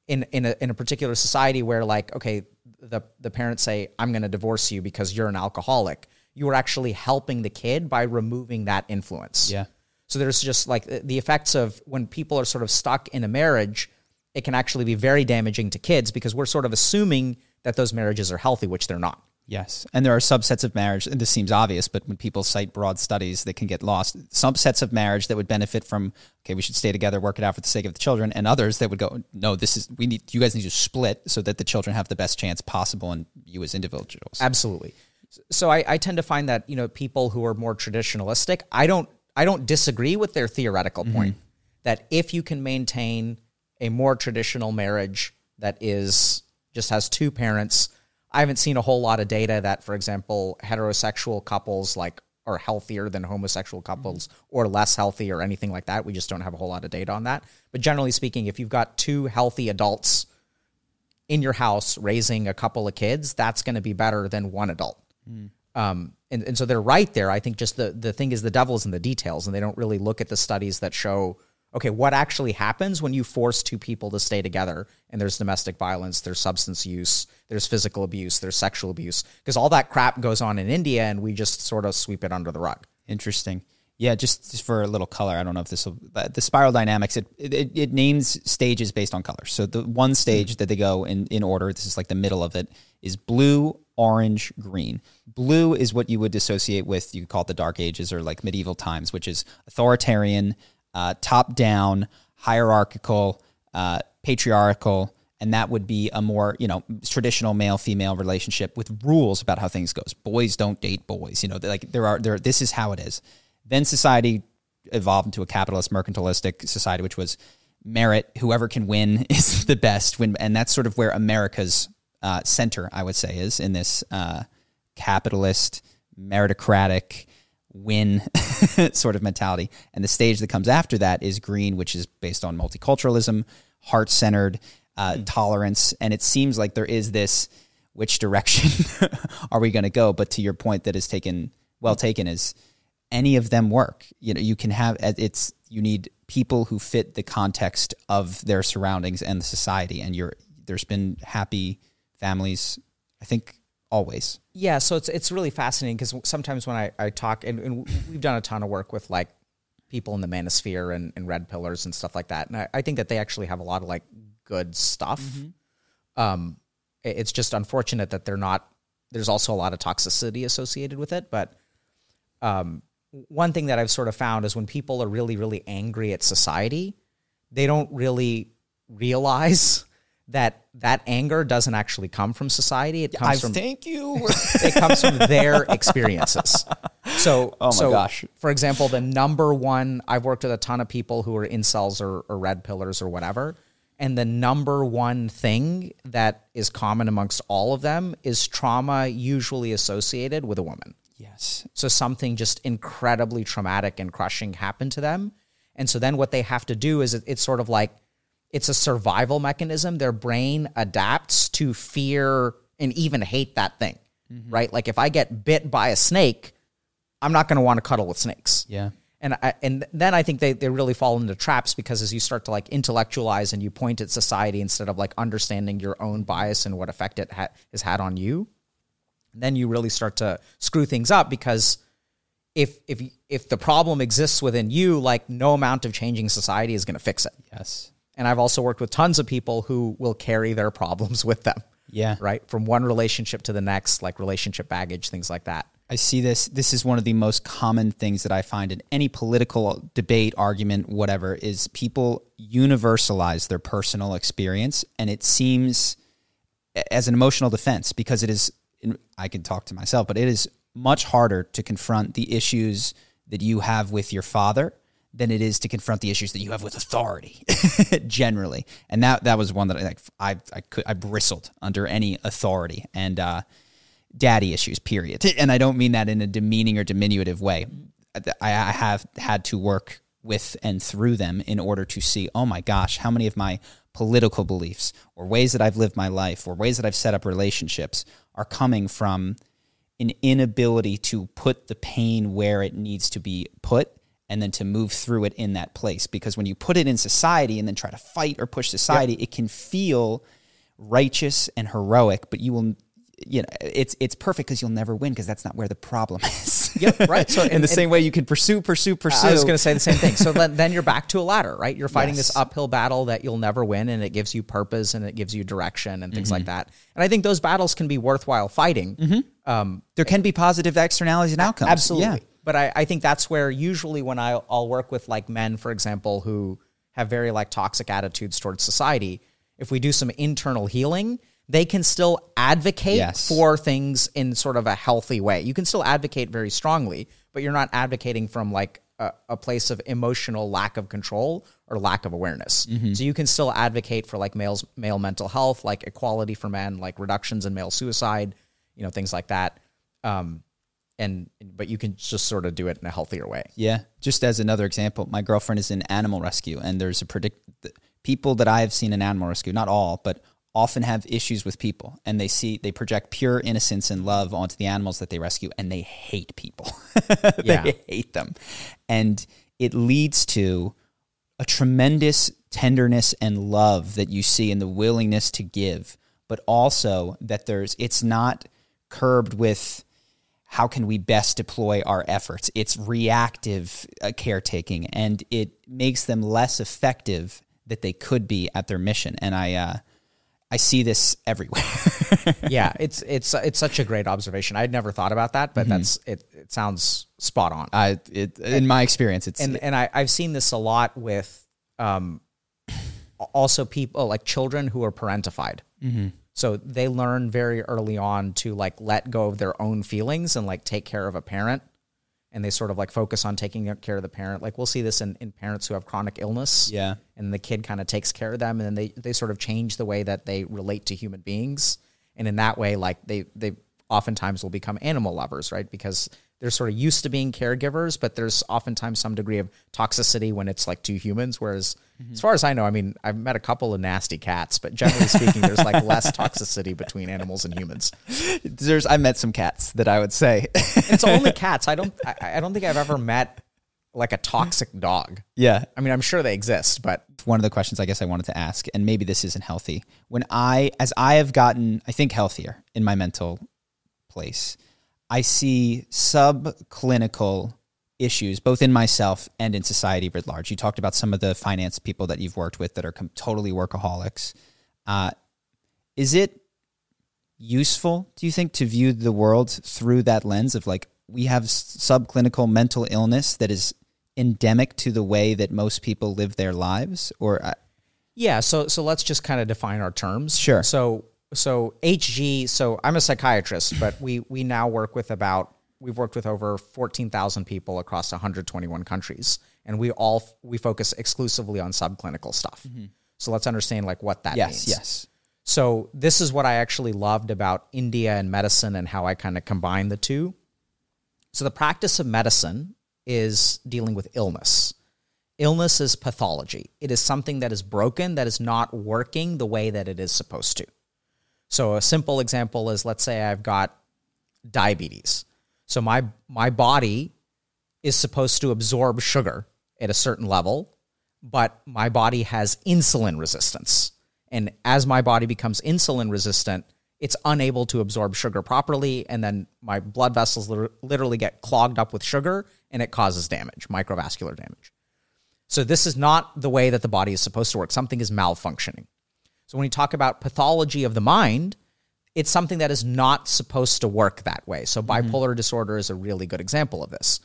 in in a in a particular society where like okay the the parents say I'm going to divorce you because you're an alcoholic. You are actually helping the kid by removing that influence. Yeah. So there's just like the the effects of when people are sort of stuck in a marriage, it can actually be very damaging to kids because we're sort of assuming that those marriages are healthy, which they're not. Yes. And there are subsets of marriage, and this seems obvious, but when people cite broad studies, they can get lost. Subsets of marriage that would benefit from, okay, we should stay together, work it out for the sake of the children, and others that would go, no, this is, we need, you guys need to split so that the children have the best chance possible and you as individuals. Absolutely. So I, I tend to find that you know people who are more traditionalistic, I don't I don't disagree with their theoretical mm-hmm. point that if you can maintain a more traditional marriage that is just has two parents, I haven't seen a whole lot of data that, for example, heterosexual couples like are healthier than homosexual couples or less healthy or anything like that. We just don't have a whole lot of data on that. But generally speaking, if you've got two healthy adults in your house raising a couple of kids, that's going to be better than one adult. Um, and, and so they're right there. I think just the, the thing is the devil's in the details, and they don't really look at the studies that show okay, what actually happens when you force two people to stay together and there's domestic violence, there's substance use, there's physical abuse, there's sexual abuse, because all that crap goes on in India and we just sort of sweep it under the rug. Interesting. Yeah, just, just for a little color, I don't know if this will, the spiral dynamics, it, it, it names stages based on color. So the one stage that they go in, in order, this is like the middle of it, is blue, orange, green. Blue is what you would associate with, you call it the dark ages or like medieval times, which is authoritarian, uh, top down, hierarchical, uh, patriarchal, and that would be a more you know traditional male female relationship with rules about how things goes. Boys don't date boys. You know, like there are there. This is how it is. Then society evolved into a capitalist mercantilistic society, which was merit. Whoever can win is the best. Win, and that's sort of where America's uh, center, I would say, is in this uh, capitalist meritocratic win sort of mentality. And the stage that comes after that is green, which is based on multiculturalism, heart centered, uh, mm. tolerance. And it seems like there is this which direction are we going to go? But to your point, that is taken well taken is any of them work. You know, you can have it's you need people who fit the context of their surroundings and the society. And you're there's been happy families, I think, always. Yeah, so it's it's really fascinating because sometimes when I, I talk and, and, we've done a ton of work with like people in the manosphere and, and red pillars and stuff like that, and I, I, think that they actually have a lot of like good stuff. Mm-hmm. Um, it's just unfortunate that they're not. There's also a lot of toxicity associated with it, but um, one thing that I've sort of found is when people are really really angry at society, they don't really realize that that anger doesn't actually come from society. It comes I from thank you. it comes from their experiences. So, oh my so, gosh. For example, the number one, I've worked with a ton of people who are incels or, or red pillars or whatever. And the number one thing that is common amongst all of them is trauma, usually associated with a woman. Yes. So something just incredibly traumatic and crushing happened to them. And so then what they have to do is it, it's sort of like it's a survival mechanism. Their brain adapts to fear and even hate that thing, mm-hmm. right? Like if I get bit by a snake, I'm not going to want to cuddle with snakes. Yeah. And I, and then I think they, they really fall into traps because as you start to like intellectualize and you point at society instead of like understanding your own bias and what effect it ha- has had on you, then you really start to screw things up because if if if the problem exists within you, like no amount of changing society is going to fix it. Yes. And I've also worked with tons of people who will carry their problems with them. Yeah. Right. From one relationship to the next, like relationship baggage, things like that. I see this. This is one of the most common things that I find in any political debate, argument, whatever, is people universalize their personal experience. And it seems as an emotional defense because it is, I can talk to myself, but it is much harder to confront the issues that you have with your father than it is to confront the issues that you have with authority generally. And that that was one that I like I I could I bristled under any authority and uh, daddy issues period. And I don't mean that in a demeaning or diminutive way. I, I have had to work with and through them in order to see, oh my gosh, how many of my political beliefs or ways that I've lived my life or ways that I've set up relationships are coming from an inability to put the pain where it needs to be put and then to move through it in that place. Because when you put it in society and then try to fight or push society, yep. it can feel righteous and heroic, but you will you know it's it's perfect because you'll never win because that's not where the problem is. yep, right. So in and, the same way, you can pursue, pursue, pursue. I was going to say the same thing. So then, then you're back to a ladder, right? You're fighting yes. this uphill battle that you'll never win, and it gives you purpose and it gives you direction and things mm-hmm. like that. And I think those battles can be worthwhile fighting. Mm-hmm. Um, there can be positive externalities and outcomes. Absolutely. Yeah. But I, I think that's where usually when I, I'll work with like men, for example, who have very like toxic attitudes towards society, if we do some internal healing, they can still advocate yes. for things in sort of a healthy way. You can still advocate very strongly, but you're not advocating from like a, a place of emotional lack of control or lack of awareness. Mm-hmm. So you can still advocate for like males male mental health, like equality for men, like reductions in male suicide, you know, things like that. Um, and but you can just sort of do it in a healthier way. Yeah. Just as another example, my girlfriend is in animal rescue, and there's a predict people that I have seen in animal rescue, not all, but often have issues with people, and they see they project pure innocence and love onto the animals that they rescue, and they hate people. Yeah. they hate them, and it leads to a tremendous tenderness and love that you see in the willingness to give, but also that there's it's not curbed with how can we best deploy our efforts? It's reactive uh, caretaking, and it makes them less effective that they could be at their mission. And I, uh, I see this everywhere. yeah, it's it's it's such a great observation. I'd never thought about that, but that's it. It sounds spot on. I, it, in my experience, it's and and I, I've seen this a lot with um, also people like children who are parentified. Mm-hmm. So they learn very early on to like let go of their own feelings and like take care of a parent, and they sort of like focus on taking care of the parent. Like we'll see this in, in parents who have chronic illness. Yeah. and the kid kind of takes care of them, and then they they sort of change the way that they relate to human beings, and in that way, like they they oftentimes will become animal lovers, right? Because they're sort of used to being caregivers, but there's oftentimes some degree of toxicity when it's like two humans. Whereas, mm-hmm. as far as I know, I mean, I've met a couple of nasty cats, but generally speaking, there's like less toxicity between animals and humans. there's I met some cats that I would say. It's only cats. I don't. I, I don't think I've ever met like a toxic dog. yeah, I mean, I'm sure they exist, but one of the questions I guess I wanted to ask, and maybe this isn't healthy. When I, as I have gotten, I think healthier in my mental place, I see subclinical issues both in myself and in society writ large. You talked about some of the finance people that you've worked with that are com- totally workaholics. Uh, is it useful, do you think, to view the world through that lens of like we have subclinical mental illness that is endemic to the way that most people live their lives? Or uh, Yeah, so so let's just kind of define our terms. Sure. So so HG, so I'm a psychiatrist, but we we now work with about we've worked with over 14,000 people across 121 countries and we all we focus exclusively on subclinical stuff. Mm-hmm. So let's understand like what that yes, means. yes. So this is what I actually loved about India and medicine and how I kind of combine the two. So the practice of medicine is dealing with illness. Illness is pathology. It is something that is broken that is not working the way that it is supposed to. So a simple example is let's say I've got diabetes. So my my body is supposed to absorb sugar at a certain level, but my body has insulin resistance. And as my body becomes insulin resistant, it's unable to absorb sugar properly. And then my blood vessels literally get clogged up with sugar and it causes damage, microvascular damage. So this is not the way that the body is supposed to work. Something is malfunctioning. So when you talk about pathology of the mind, it's something that is not supposed to work that way. So bipolar disorder is a really good example of this.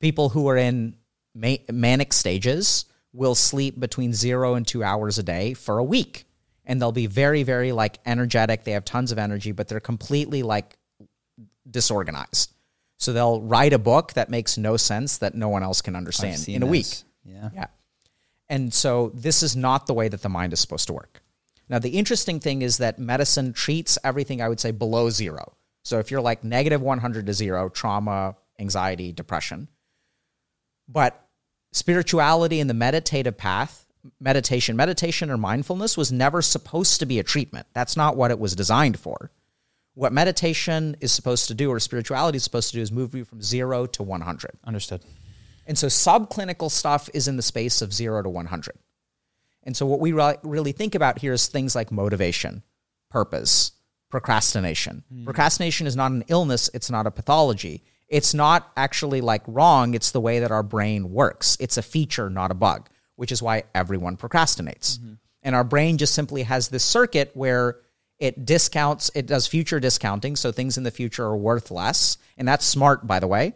People who are in ma- manic stages will sleep between 0 and 2 hours a day for a week and they'll be very very like energetic, they have tons of energy, but they're completely like disorganized. So they'll write a book that makes no sense that no one else can understand in a week. Yeah. Yeah. And so this is not the way that the mind is supposed to work. Now, the interesting thing is that medicine treats everything, I would say, below zero. So if you're like negative 100 to zero, trauma, anxiety, depression. But spirituality and the meditative path, meditation, meditation or mindfulness was never supposed to be a treatment. That's not what it was designed for. What meditation is supposed to do, or spirituality is supposed to do, is move you from zero to 100. Understood. And so subclinical stuff is in the space of zero to 100. And so what we re- really think about here is things like motivation, purpose, procrastination. Hmm. Procrastination is not an illness, it's not a pathology. It's not actually like wrong, it's the way that our brain works. It's a feature, not a bug, which is why everyone procrastinates. Mm-hmm. And our brain just simply has this circuit where it discounts, it does future discounting, so things in the future are worth less. And that's smart, by the way.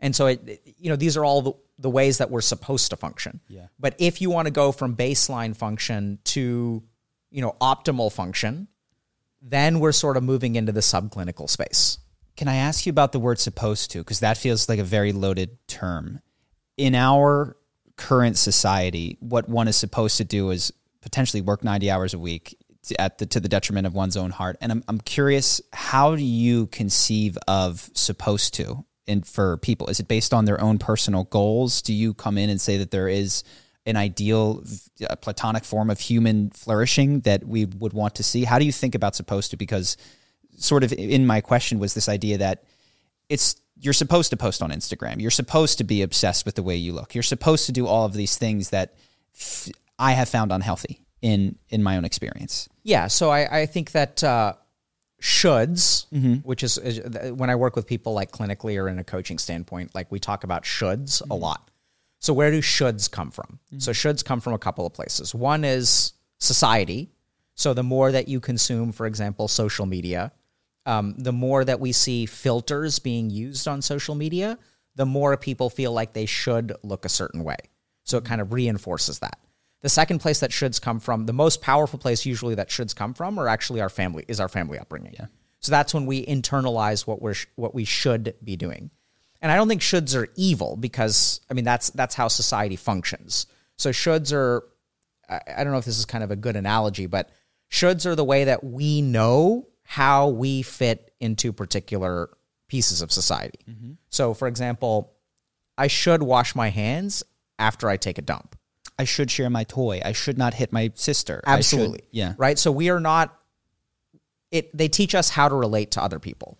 And so it- you know, these are all the, the ways that we're supposed to function. Yeah. But if you want to go from baseline function to, you know, optimal function, then we're sort of moving into the subclinical space. Can I ask you about the word supposed to? Because that feels like a very loaded term. In our current society, what one is supposed to do is potentially work 90 hours a week, at the to the detriment of one's own heart. And I'm I'm curious, how do you conceive of supposed to in for people? Is it based on their own personal goals? Do you come in and say that there is an ideal a platonic form of human flourishing that we would want to see? How do you think about supposed to? Because sort of in my question was this idea that it's you're supposed to post on Instagram. You're supposed to be obsessed with the way you look. You're supposed to do all of these things that f- I have found unhealthy in in my own experience. Yeah, so I, I think that uh, shoulds, mm-hmm. which is, is uh, when I work with people like clinically or in a coaching standpoint, like we talk about shoulds a mm-hmm. lot. So where do shoulds come from? Mm-hmm. So shoulds come from a couple of places. One is society. So the more that you consume, for example, social media, um, the more that we see filters being used on social media, the more people feel like they should look a certain way. So it kind of reinforces that. The second place that shoulds come from, the most powerful place usually that shoulds come from, are actually our family is our family upbringing. Yeah. So that's when we internalize what we're what we should be doing. And I don't think shoulds are evil because I mean that's that's how society functions. So shoulds are I, I don't know if this is kind of a good analogy, but shoulds are the way that we know how we fit into particular pieces of society. Mm-hmm. So for example, I should wash my hands after I take a dump. I should share my toy. I should not hit my sister. I should- Absolutely. yeah. Right. So we are not. It. They teach us how to relate to other people.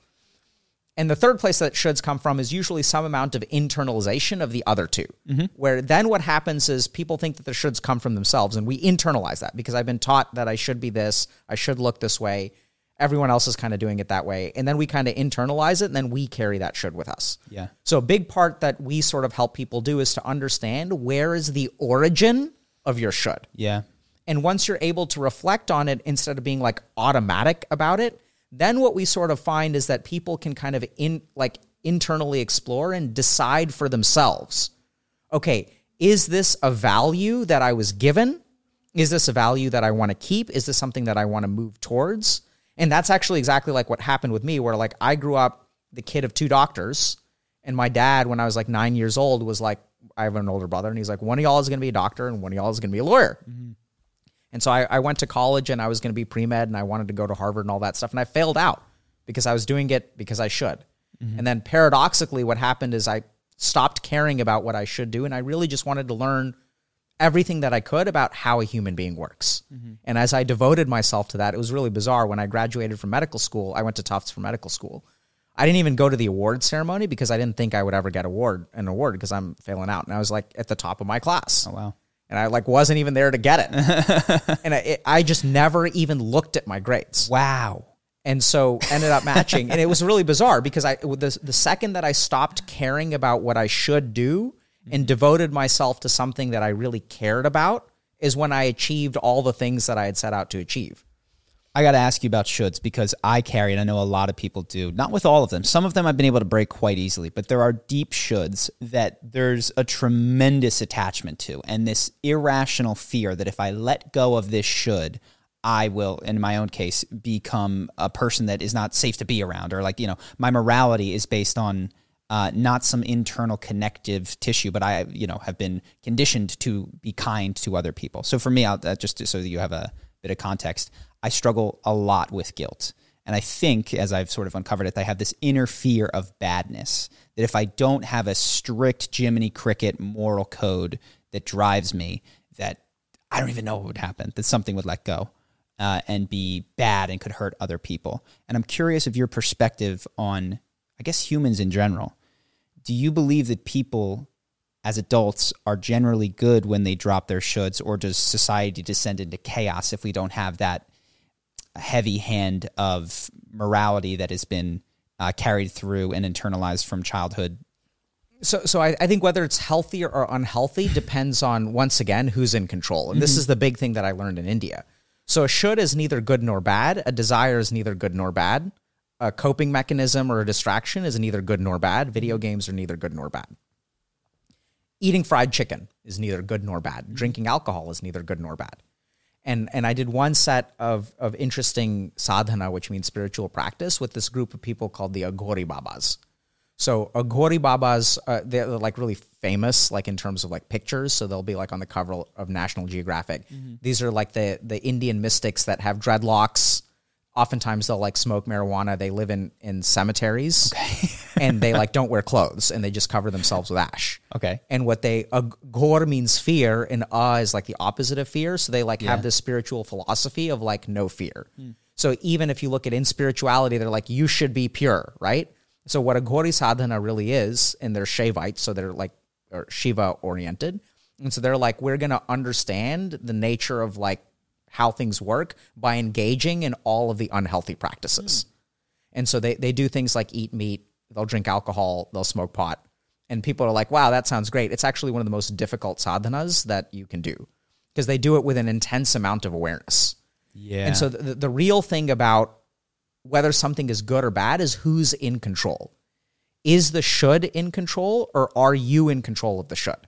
And the third place that shoulds come from is usually some amount of internalization of the other 2 Mm-hmm. Where then what happens is people think that the shoulds come from themselves, and we internalize that because I've been taught that I should be this, I should look this way. Everyone else is kind of doing it that way, and then we kind of internalize it, and then we carry that should with us. Yeah. So a big part that we sort of help people do is to understand where is the origin of your should. Yeah. And once you're able to reflect on it instead of being like automatic about it, then what we sort of find is that people can kind of in like internally explore and decide for themselves. Okay, is this a value that I was given? Is this a value that I want to keep? Is this something that I want to move towards? And that's actually exactly like what happened with me where like I grew up the kid of two doctors and my dad when I was like 9 years old was like I have an older brother and he's like one of y'all is going to be a doctor and one of y'all is going to be a lawyer. Mm-hmm. And so I, I went to college and I was going to be pre med and I wanted to go to Harvard and all that stuff. And I failed out because I was doing it because I should. Mm-hmm. And then paradoxically, what happened is I stopped caring about what I should do. And I really just wanted to learn everything that I could about how a human being works. Mm-hmm. And as I devoted myself to that, it was really bizarre. When I graduated from medical school, I went to Tufts for medical school. I didn't even go to the award ceremony because I didn't think I would ever get award an award because I'm failing out. And I was like at the top of my class Oh wow. and I like wasn't even there to get it. and I, it, I just never even looked at my grades, Wow. and so ended up matching. and it was really bizarre because I the the second that I stopped caring about what I should do and mm-hmm. devoted myself to something that I really cared about is when I achieved all the things that I had set out to achieve. I got to ask you about shoulds because I carry it. I know a lot of people do. Not with all of them. Some of them I've been able to break quite easily, but there are deep shoulds that there's a tremendous attachment to, and this irrational fear that if I let go of this should, I will, in my own case, become a person that is not safe to be around, or like you know, my morality is based on uh, not some internal connective tissue, but I, you know, have been conditioned to be kind to other people. So for me, I'll, uh, just so that you have a bit of context, I struggle a lot with guilt. And I think, as I've sort of uncovered it, I have this inner fear of badness. That if I don't have a strict Jiminy Cricket moral code that drives me, that I don't even know what would happen, that something would let go uh, and be bad and could hurt other people. And I'm curious of your perspective on, I guess, humans in general. Do you believe that people as adults are generally good when they drop their shoulds, or does society descend into chaos if we don't have that heavy hand of morality that has been uh, carried through and internalized from childhood? So, so I, I think whether it's healthy or unhealthy depends on once again who's in control, and this is the big thing that I learned in India. So, a should is neither good nor bad. A desire is neither good nor bad. A coping mechanism or a distraction is neither good nor bad. Video games are neither good nor bad. Eating fried chicken is neither good nor bad. Drinking alcohol is neither good nor bad. And and I did one set of of interesting sadhana, which means spiritual practice, with this group of people called the Aghori Babas. So Aghori Babas, uh, they're like really famous, like in terms of like pictures. So they'll be like on the cover of National Geographic. These are like the the Indian mystics that have dreadlocks. Oftentimes they'll like smoke marijuana. They live in in cemeteries, and they like don't wear clothes and they just cover themselves with ash. Okay. And what they Aghor means fear, and Ah is like the opposite of fear. So they like have this spiritual philosophy of like no fear. So even if you look at in spirituality, they're like you should be pure, right? So what Aghori sadhana really is, and they're Shaivites, so they're like or Shiva oriented, and so they're like we're gonna understand the nature of like how things work by engaging in all of the unhealthy practices. Hmm. And so they, they do things like eat meat, they'll drink alcohol, they'll smoke pot. And people are like, wow, that sounds great. It's actually one of the most difficult sadhanas that you can do because they do it with an intense amount of awareness. Yeah. And so the, the real thing about whether something is good or bad is who's in control. Is the should in control or are you in control of the should?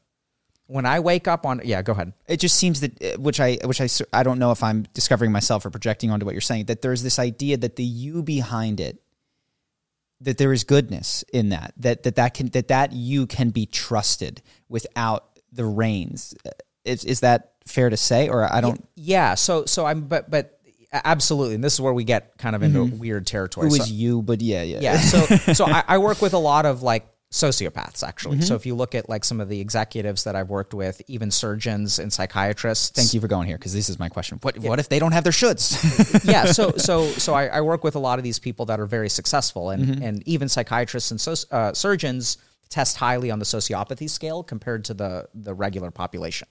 When I wake up on, yeah, go ahead. it just seems that uh, which I which I I don't know if I'm discovering myself or projecting onto what you're saying that there's this idea that the you behind it that there is goodness in that that that that can that that you can be trusted without the reins Uh, is is that fair to say or I don't Yeah. So, so I'm, but, but absolutely. And this is where we get kind of into weird territory. who So- is you but yeah yeah yeah so so I, I work with a lot of like sociopaths actually. So if you look at like some of the executives that i've worked with even surgeons and psychiatrists. Thank you for going here because this is my question. What what if they don't have their shoulds? Yeah so so so I, I work with a lot of these people that are very successful and and even psychiatrists and so, uh, surgeons test highly on the sociopathy scale compared to the the regular population.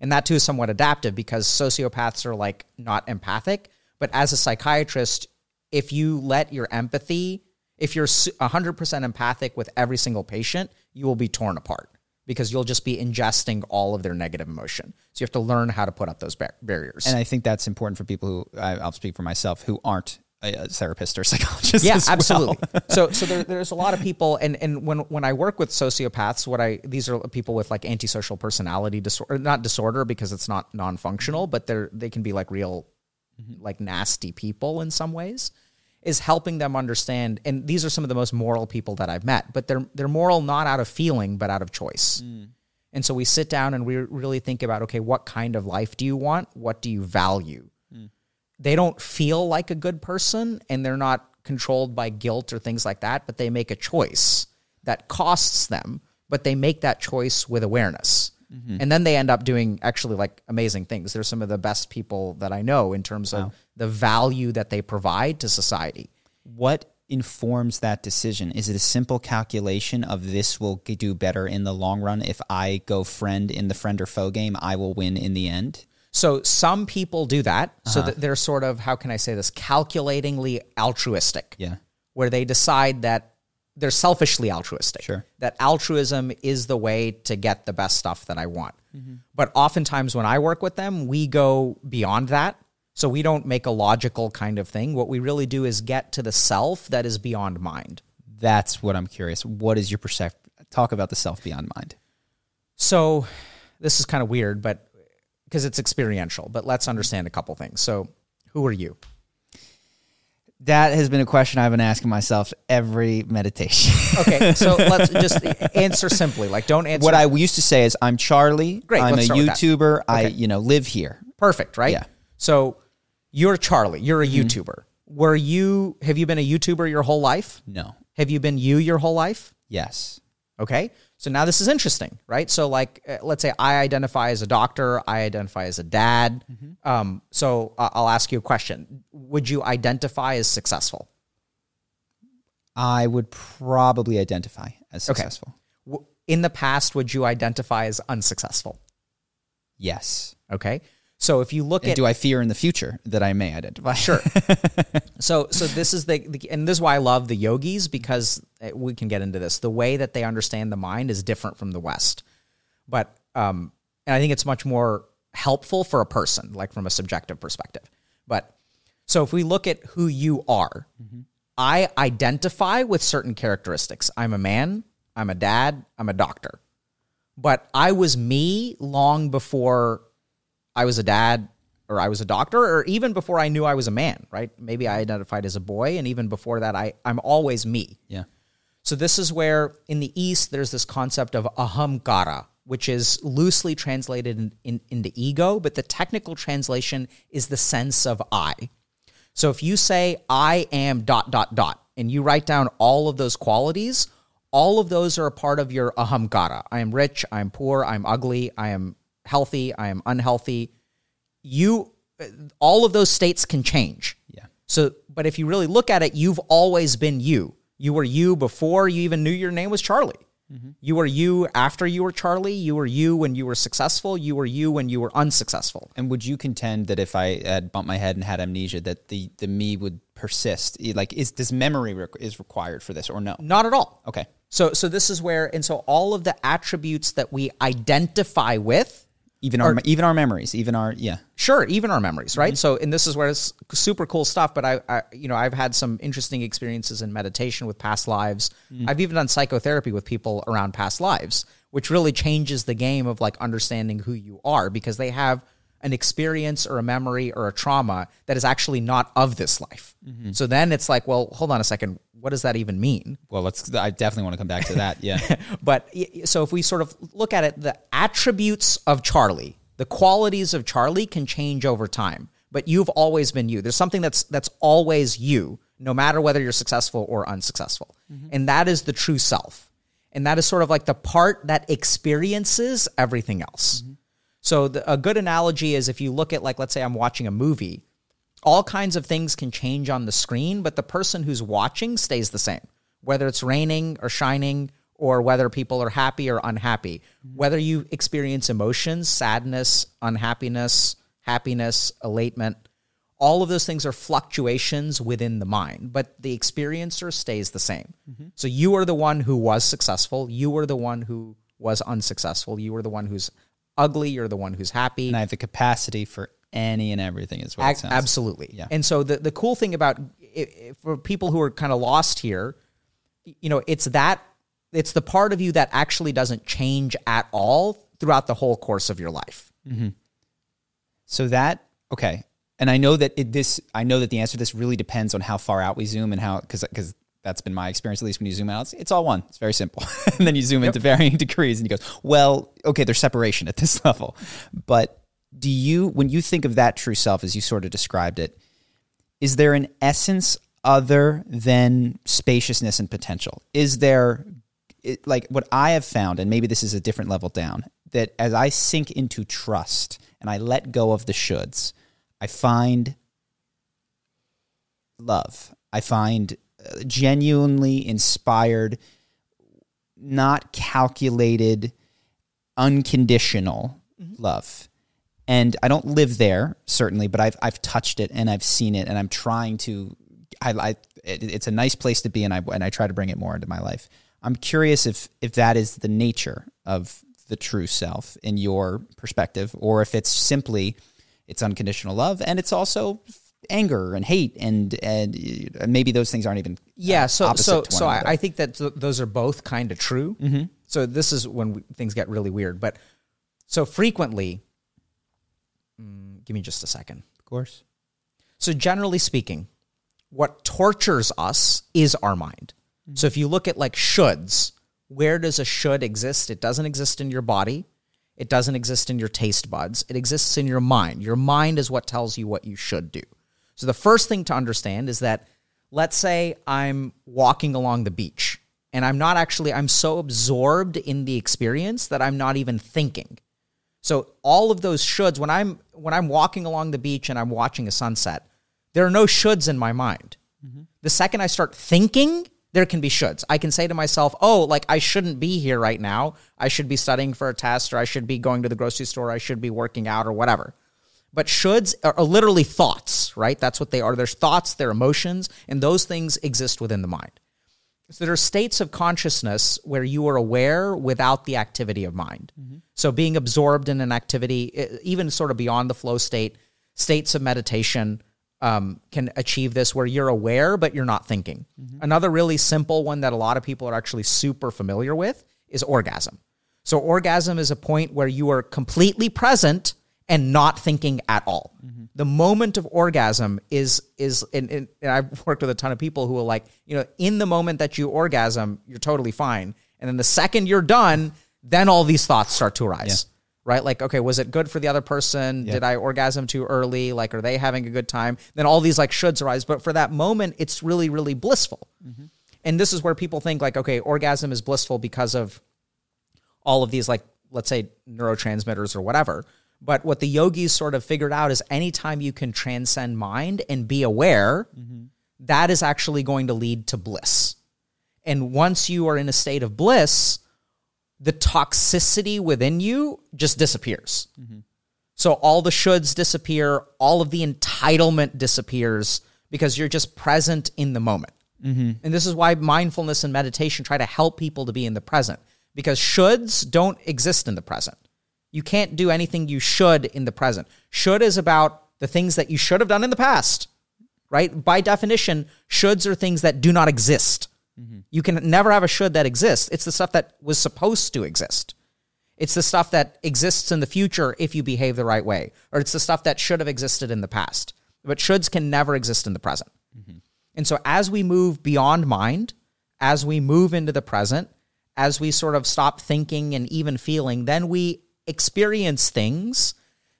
And that too is somewhat adaptive because sociopaths are like not empathic but as a psychiatrist if you let your empathy if you're su- 100% empathic with every single patient you will be torn apart because you'll just be ingesting all of their negative emotion. So you have to learn how to put up those bar- barriers. And I think that's important for people who I'll speak for myself who aren't a, therapist or psychologist yeah as well. absolutely. So so there, there's a lot of people and and when when i work with sociopaths what i these are people with like antisocial personality disorder not disorder because it's not non-functional but they're they can be like real mm-hmm. like nasty people in some ways is helping them understand and these are some of the most moral people that i've met but they're they're moral not out of feeling but out of choice. Mm. And so we sit down and we really think about okay what kind of life do you want? What do you value? Mm. They don't feel like a good person and they're not controlled by guilt or things like that, but they make a choice that costs them, but they make that choice with awareness. Mm-hmm. And then they end up doing actually like amazing things. They're some of the best people that I know in terms of the value that they provide to society. what informs that decision? Is it a simple calculation of this will do better in the long run? If I go friend in the friend or foe game, I will win in the end. So some people do that. So uh-huh. that they're sort of, how can I say this, calculatingly altruistic. Yeah. where they decide that they're selfishly altruistic. Sure. That altruism is the way to get the best stuff that I want. Mm-hmm. But oftentimes when I work with them, we go beyond that. So we don't make a logical kind of thing. What we really do is get to the self that is beyond mind. That's what I'm curious. What is your perception? Talk about the self beyond mind. So this is kind of weird, but because it's experiential, but let's understand a couple things. So who are you? That has been a question I've been asking myself every meditation. Okay, so let's just answer simply. Like, don't answer. what I used to say is, I'm Charlie. Great, I'm a. YouTuber. I, Okay. you know, live here. Perfect, right? Yeah. So you're Charlie. You're a Mm-hmm. YouTuber. Were you? Have you been a YouTuber your whole life? No. Have you been you your whole life? Yes. Okay. So now this is interesting, right? So like, uh, let's say I identify as a doctor. I identify as a dad. Mm-hmm. Um, so uh, I'll ask you a question: Would you identify as successful? I would probably identify as successful. W- In the past, would you identify as unsuccessful? Yes. Okay. So if you look And at do I fear in the future that I may identify? Sure. so so this is the, the and this is why I love the yogis because uh, we can get into this. The way that they understand the mind is different from the West, but um, and I think it's much more helpful for a person, like from a subjective perspective. But so if we look at who you are, I identify with certain characteristics. I'm a man. I'm a dad. I'm a doctor. But I was me long before I was a dad or I was a doctor or even before I knew I was a man, right? Maybe I identified as a boy and even before that I I'm always me. Yeah. So this is where in the East there's this concept of ahamkara, which is loosely translated in, in, into ego, but the technical translation is the sense of I. So if you say I am dot dot dot and you write down all of those qualities, all of those are a part of your ahamkara. I am rich, I am poor, I'm ugly, I am healthy, I am unhealthy. You all of those states can change. Yeah. So but if you really look at it, you've always been you. You were you before you even knew your name was Charlie. Mm-hmm. You were you after you were Charlie. You were you when you were successful. You were you when you were unsuccessful. And would you contend that if I had bumped my head and had amnesia, that the the me would persist? Like, is this memory re- is required for this or no? Not at all. Okay. So so this is where and so all of the attributes that we identify with Even our even our memories, even our yeah. Sure, even our memories, right? Mm-hmm. So, and this is where it's super cool stuff. But I, I, you know, I've had some interesting experiences in meditation with past lives. Mm-hmm. I've even done psychotherapy with people around past lives, which really changes the game of like understanding who you are because they have an experience or a memory or a trauma that is actually not of this life. Mm-hmm. So then it's like, well, hold on a second, what does that even mean? Well, let's. I definitely want to come back to that. Yeah. but so if we sort of look at it, the attributes of Charlie, the qualities of Charlie can change over time. But you've always been you. There's something that's that's always you, no matter whether you're successful or unsuccessful. Mm-hmm. And that is the true self. And that is sort of like the part that experiences everything else. Mm-hmm. So the, a good analogy is if you look at like let's say I'm watching a movie, all kinds of things can change on the screen, but the person who's watching stays the same. Whether it's raining or shining or whether people are happy or unhappy, mm-hmm. whether you experience emotions, sadness, unhappiness, happiness, elatement, all of those things are fluctuations within the mind, but the experiencer stays the same. Mm-hmm. So you are the one who was successful, you are the one who was unsuccessful, you are the one who's ugly, you're the one who's happy. and I have the capacity for any and everything. Is what it Ac- absolutely. Yeah. And so the the cool thing about i i for people who are kind of lost here, you know, it's that it's the part of you that actually doesn't change at all throughout the whole course of your life. Mm-hmm. So that okay, and I know that it, this. I know that the answer to this really depends on how far out we zoom and how because because that's been my experience. At least when you zoom out, it's, it's all one. It's very simple, and then you zoom into varying degrees, and you go, well, okay, there's separation at this level, but do you when you think of that true self as you sort of described it, is there an essence other than spaciousness and potential? Is there it, like what I have found, and maybe this is a different level down, that as I sink into trust and I let go of the shoulds, I find love. I find uh, genuinely inspired, not calculated, unconditional love. And I don't live there certainly, but I've I've touched it and I've seen it, and I'm trying to. I, I it, it's a nice place to be, and I and I try to bring it more into my life. I'm curious if if that is the nature of the true self in your perspective, or if it's simply it's unconditional love, and it's also anger and hate, and and uh, maybe those things aren't even Yeah, uh, so opposite so one so I, another. I think that th- those are both kind of true. Mm-hmm. So this is when we, things get really weird. But so frequently, mm, give me just a second. of course. So generally speaking, what tortures us is our mind. So if you look at like shoulds, where does a should exist? It doesn't exist in your body. It doesn't exist in your taste buds. It exists in your mind. Your mind is what tells you what you should do. So the first thing to understand is that let's say I'm walking along the beach and I'm not actually I'm so absorbed in the experience that I'm not even thinking. So all of those shoulds when I'm when I'm walking along the beach and I'm watching a sunset, there are no shoulds in my mind. The second I start thinking, there can be shoulds. I can say to myself, "Oh, like I shouldn't be here right now. I should be studying for a test or I should be going to the grocery store, I should be working out or whatever." But shoulds are, are literally thoughts, right? That's what they are. There's thoughts, they're emotions, and those things exist within the mind. So there are states of consciousness where you are aware without the activity of mind. So being absorbed in an activity, even sort of beyond the flow state, states of meditation um, can achieve this where you're aware but you're not thinking. Another really simple one that a lot of people are actually super familiar with is orgasm. So orgasm is a point where you are completely present and not thinking at all. Mm-hmm. The moment of orgasm is is and, and, and I've worked with a ton of people who are like, you know, in the moment that you orgasm, you're totally fine. And then the second you're done, then all these thoughts start to arise. Right? Like, okay, was it good for the other person? Did I orgasm too early? Like, are they having a good time? Then all these like shoulds arise. But for that moment, it's really, really blissful. Mm-hmm. And this is where people think like, okay, orgasm is blissful because of all of these like let's say neurotransmitters or whatever but what the yogis sort of figured out is anytime you can transcend mind and be aware mm-hmm. that is actually going to lead to bliss. And once you are in a state of bliss the toxicity within you just disappears. Mm-hmm. So all the shoulds disappear all of the entitlement disappears because you're just present in the moment. Mm-hmm. And this is why mindfulness and meditation try to help people to be in the present because shoulds don't exist in the present. You can't do anything you should in the present. Should is about the things that you should have done in the past, right? By definition, shoulds are things that do not exist. Mm-hmm. You can never have a should that exists. It's the stuff that was supposed to exist. It's the stuff that exists in the future if you behave the right way, or it's the stuff that should have existed in the past. But shoulds can never exist in the present. Mm-hmm. And so as we move beyond mind, as we move into the present, as we sort of stop thinking and even feeling, then we experience things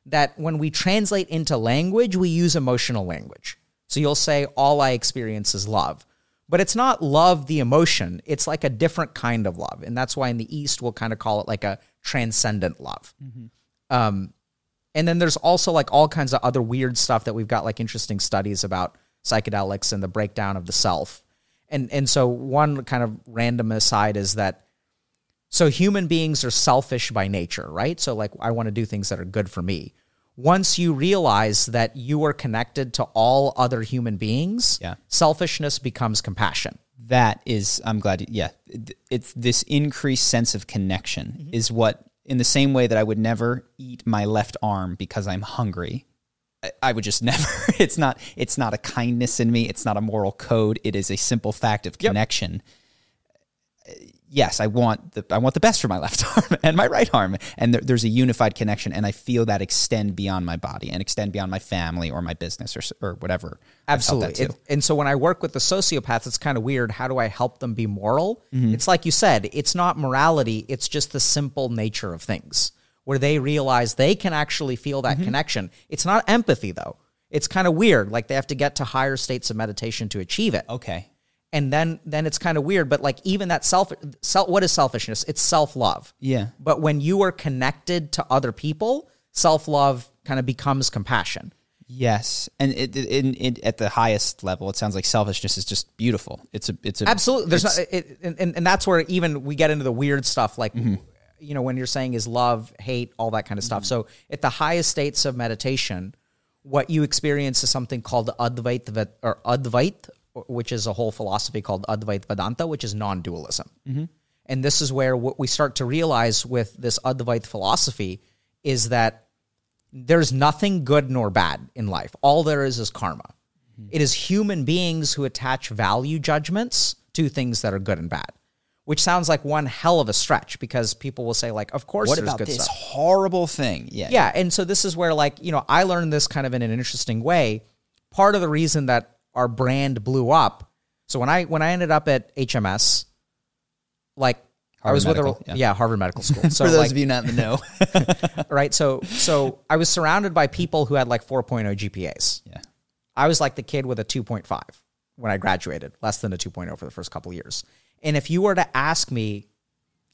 that when we translate into language, we use emotional language. So you'll say, All I experience is love. But it's not love, the emotion. It's like a different kind of love. And that's why in the East, we'll kind of call it like a transcendent love. Um, and then there's also like all kinds of other weird stuff that we've got like interesting studies about psychedelics and the breakdown of the self. And and so one kind of random aside is that so human beings are selfish by nature, right? So like I want to do things that are good for me. Once you realize that you are connected to all other human beings, Yeah. selfishness becomes compassion. that is i'm glad you, yeah it's this increased sense of connection Mm-hmm. is what in the same way that i would never eat my left arm because i'm hungry I- I would just never. It's not. It's not a kindness in me. It's not a moral code. It is a simple fact of connection. Yes, I want the I want the best for my left arm and my right arm, and there, there's a unified connection, and I feel that extend beyond my body and extend beyond my family or my business or or whatever. I felt that Absolutely. It- and so when I work with the sociopaths, it's kind of weird. How do I help them be moral? Mm-hmm. It's like you said, it's not morality, it's just the simple nature of things where they realize they can actually feel Mm-hmm. that connection. It's not empathy, though. It's kind of weird. Like they have to get to higher states of meditation to achieve it. Okay. And then then it's kind of weird. But like even that self, self what is selfishness? It's self love. Yeah. But when you are connected to other people, self love kind of becomes compassion. Yes, and it, it, in it, at the highest level, it sounds like selfishness is just beautiful. It's a it's a Absolutely. There's not, it, and, and that's where even we get into the weird stuff, like mm-hmm. you know when you're saying is love, hate, all that kind of stuff. Mm-hmm. So at the highest states of meditation, what you experience is something called Advait or Advait, which is a whole philosophy called Advaita Vedanta, which is non-dualism. Mm-hmm. And this is where what we start to realize with this Advaita philosophy is that there's nothing good nor bad in life. All there is is karma. Mm-hmm. It is human beings who attach value judgments to things that are good and bad, which sounds like one hell of a stretch because people will say like, "Of course, what there's about this stuff." horrible thing? Yeah, Yeah, and so this is where like you know I learned this kind of in an interesting way. Part of the reason that our brand blew up. So when I when I ended up at HMS, like I Harvard was with a yeah. yeah. Harvard Medical School. So For those like, of you not in the know, right? So so I was surrounded by people who had like 4.0 GPAs. yeah, I was like the kid with a 2.5 when I graduated, less than a 2.0 for the first couple of years. And if you were to ask me,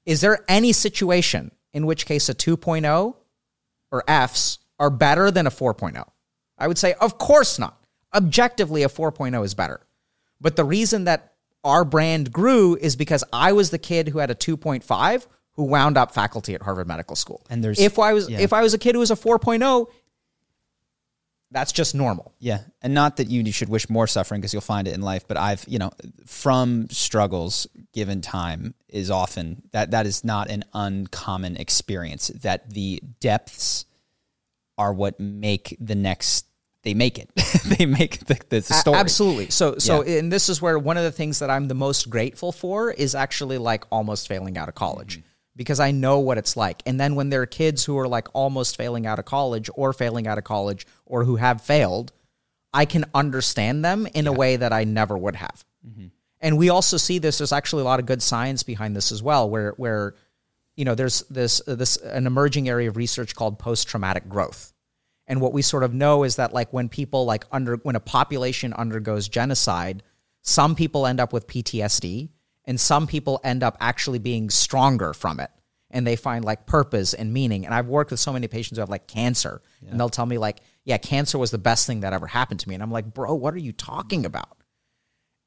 is there any situation in which case a 2.0 or Fs are better than a 4.0? I would say, of course not. Objectively, a 4.0 is better. But the reason that our brand grew is because I was the kid who had a 2.5 who wound up faculty at Harvard Medical School. And there's- if I was yeah. if I was a kid who was a 4.0, that's just normal. yeah, and not that you should wish more suffering because you'll find it in life. But I've you know from struggles given time is often that that is not an uncommon experience. That the depths are what make the next. They make it. they make the, the A- story. Absolutely. So so and this is where one of the things that I'm the most grateful for is actually like almost failing out of college. Mm-hmm. because I know what it's like. And then when there are kids who are like almost failing out of college or failing out of college or who have failed, I can understand them in a way that I never would have. Mm-hmm. And we also see this. There's actually a lot of good science behind this as well, where where you know there's this this an emerging area of research called post traumatic growth. And what we sort of know is that like when people like under when a population undergoes genocide, some people end up with PTSD and some people end up actually being stronger from it and they find like purpose and meaning. And I've worked with so many patients who have like cancer and they'll tell me like, yeah, cancer was the best thing that ever happened to me. And I'm like, bro, what are you talking about?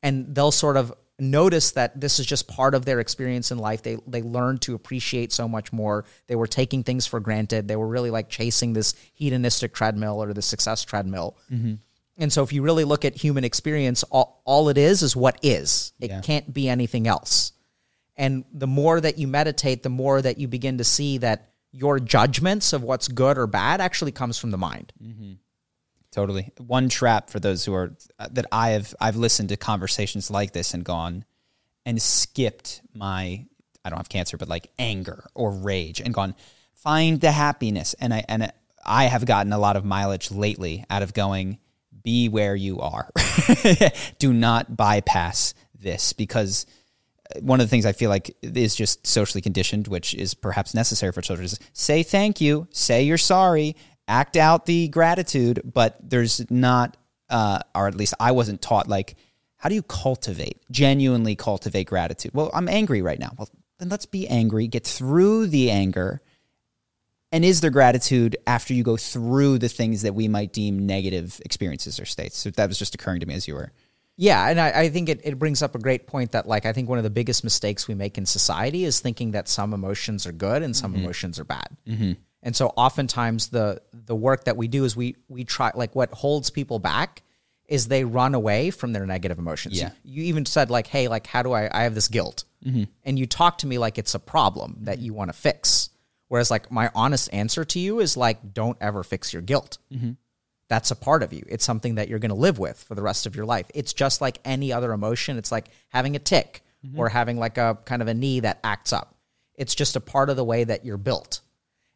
and they'll sort of notice that this is just part of their experience in life. They they learn to appreciate so much more. They were taking things for granted. They were really like chasing this hedonistic treadmill or the success treadmill. Mm-hmm. And so if you really look at human experience, all, all it is is what is. It Yeah. can't be anything else. And the more that you meditate, the more that you begin to see that your judgments of what's good or bad actually comes from the mind. Mm-hmm. Totally. One trap for those who are uh, that I have I've listened to conversations like this and gone and skipped my I don't have cancer but like anger or rage and gone find the happiness and I and I have gotten a lot of mileage lately out of going be where you are. Do not bypass this because one of the things I feel like is just socially conditioned, which is perhaps necessary for children, is say thank you, say you're sorry, act out the gratitude, but there's not, uh, or at least I wasn't taught, like, how do you cultivate, genuinely cultivate gratitude? Well, I'm angry right now. Well, then let's be angry, get through the anger. And is there gratitude after you go through the things that we might deem negative experiences or states? So that was just occurring to me as you were. Yeah, and I, I think it, it brings up a great point that like I think one of the biggest mistakes we make in society is thinking that some emotions are good and some emotions are bad. Mm-hmm. And so oftentimes the the work that we do is we we try like what holds people back is they run away from their negative emotions. Yeah. You, you even said like, hey, like how do I I have this guilt, mm-hmm. and you talk to me like it's a problem that you want to fix. Whereas like my honest answer to you is like, don't ever fix your guilt mm-hmm. that's a part of you. It's something that you're going to live with for the rest of your life. It's just like any other emotion. It's like having a tic mm-hmm. or having like a kind of a knee that acts up. It's just a part of the way that you're built.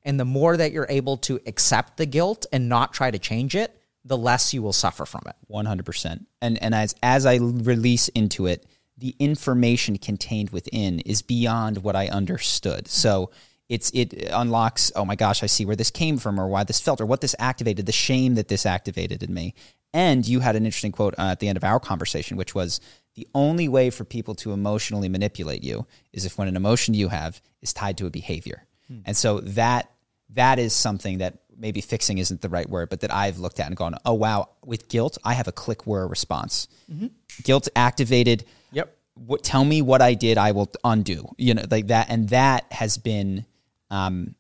And the more that you're able to accept the guilt and not try to change it, the less you will suffer from it. One hundred percent. And and as as I release into it, the information contained within is beyond what I understood. So it's it unlocks. Oh my gosh, I see where this came from, or why this felt, or what this activated, the shame that this activated in me. And you had an interesting quote uh, at the end of our conversation, which was the only way for people to emotionally manipulate you is if when an emotion you have is tied to a behavior. And so that that is something that maybe fixing isn't the right word, but that I've looked at and gone, oh wow, with guilt, I have a click word response. Guilt activated. Yep. What tell me what I did, I will undo. You know, like that, and that has been. Um,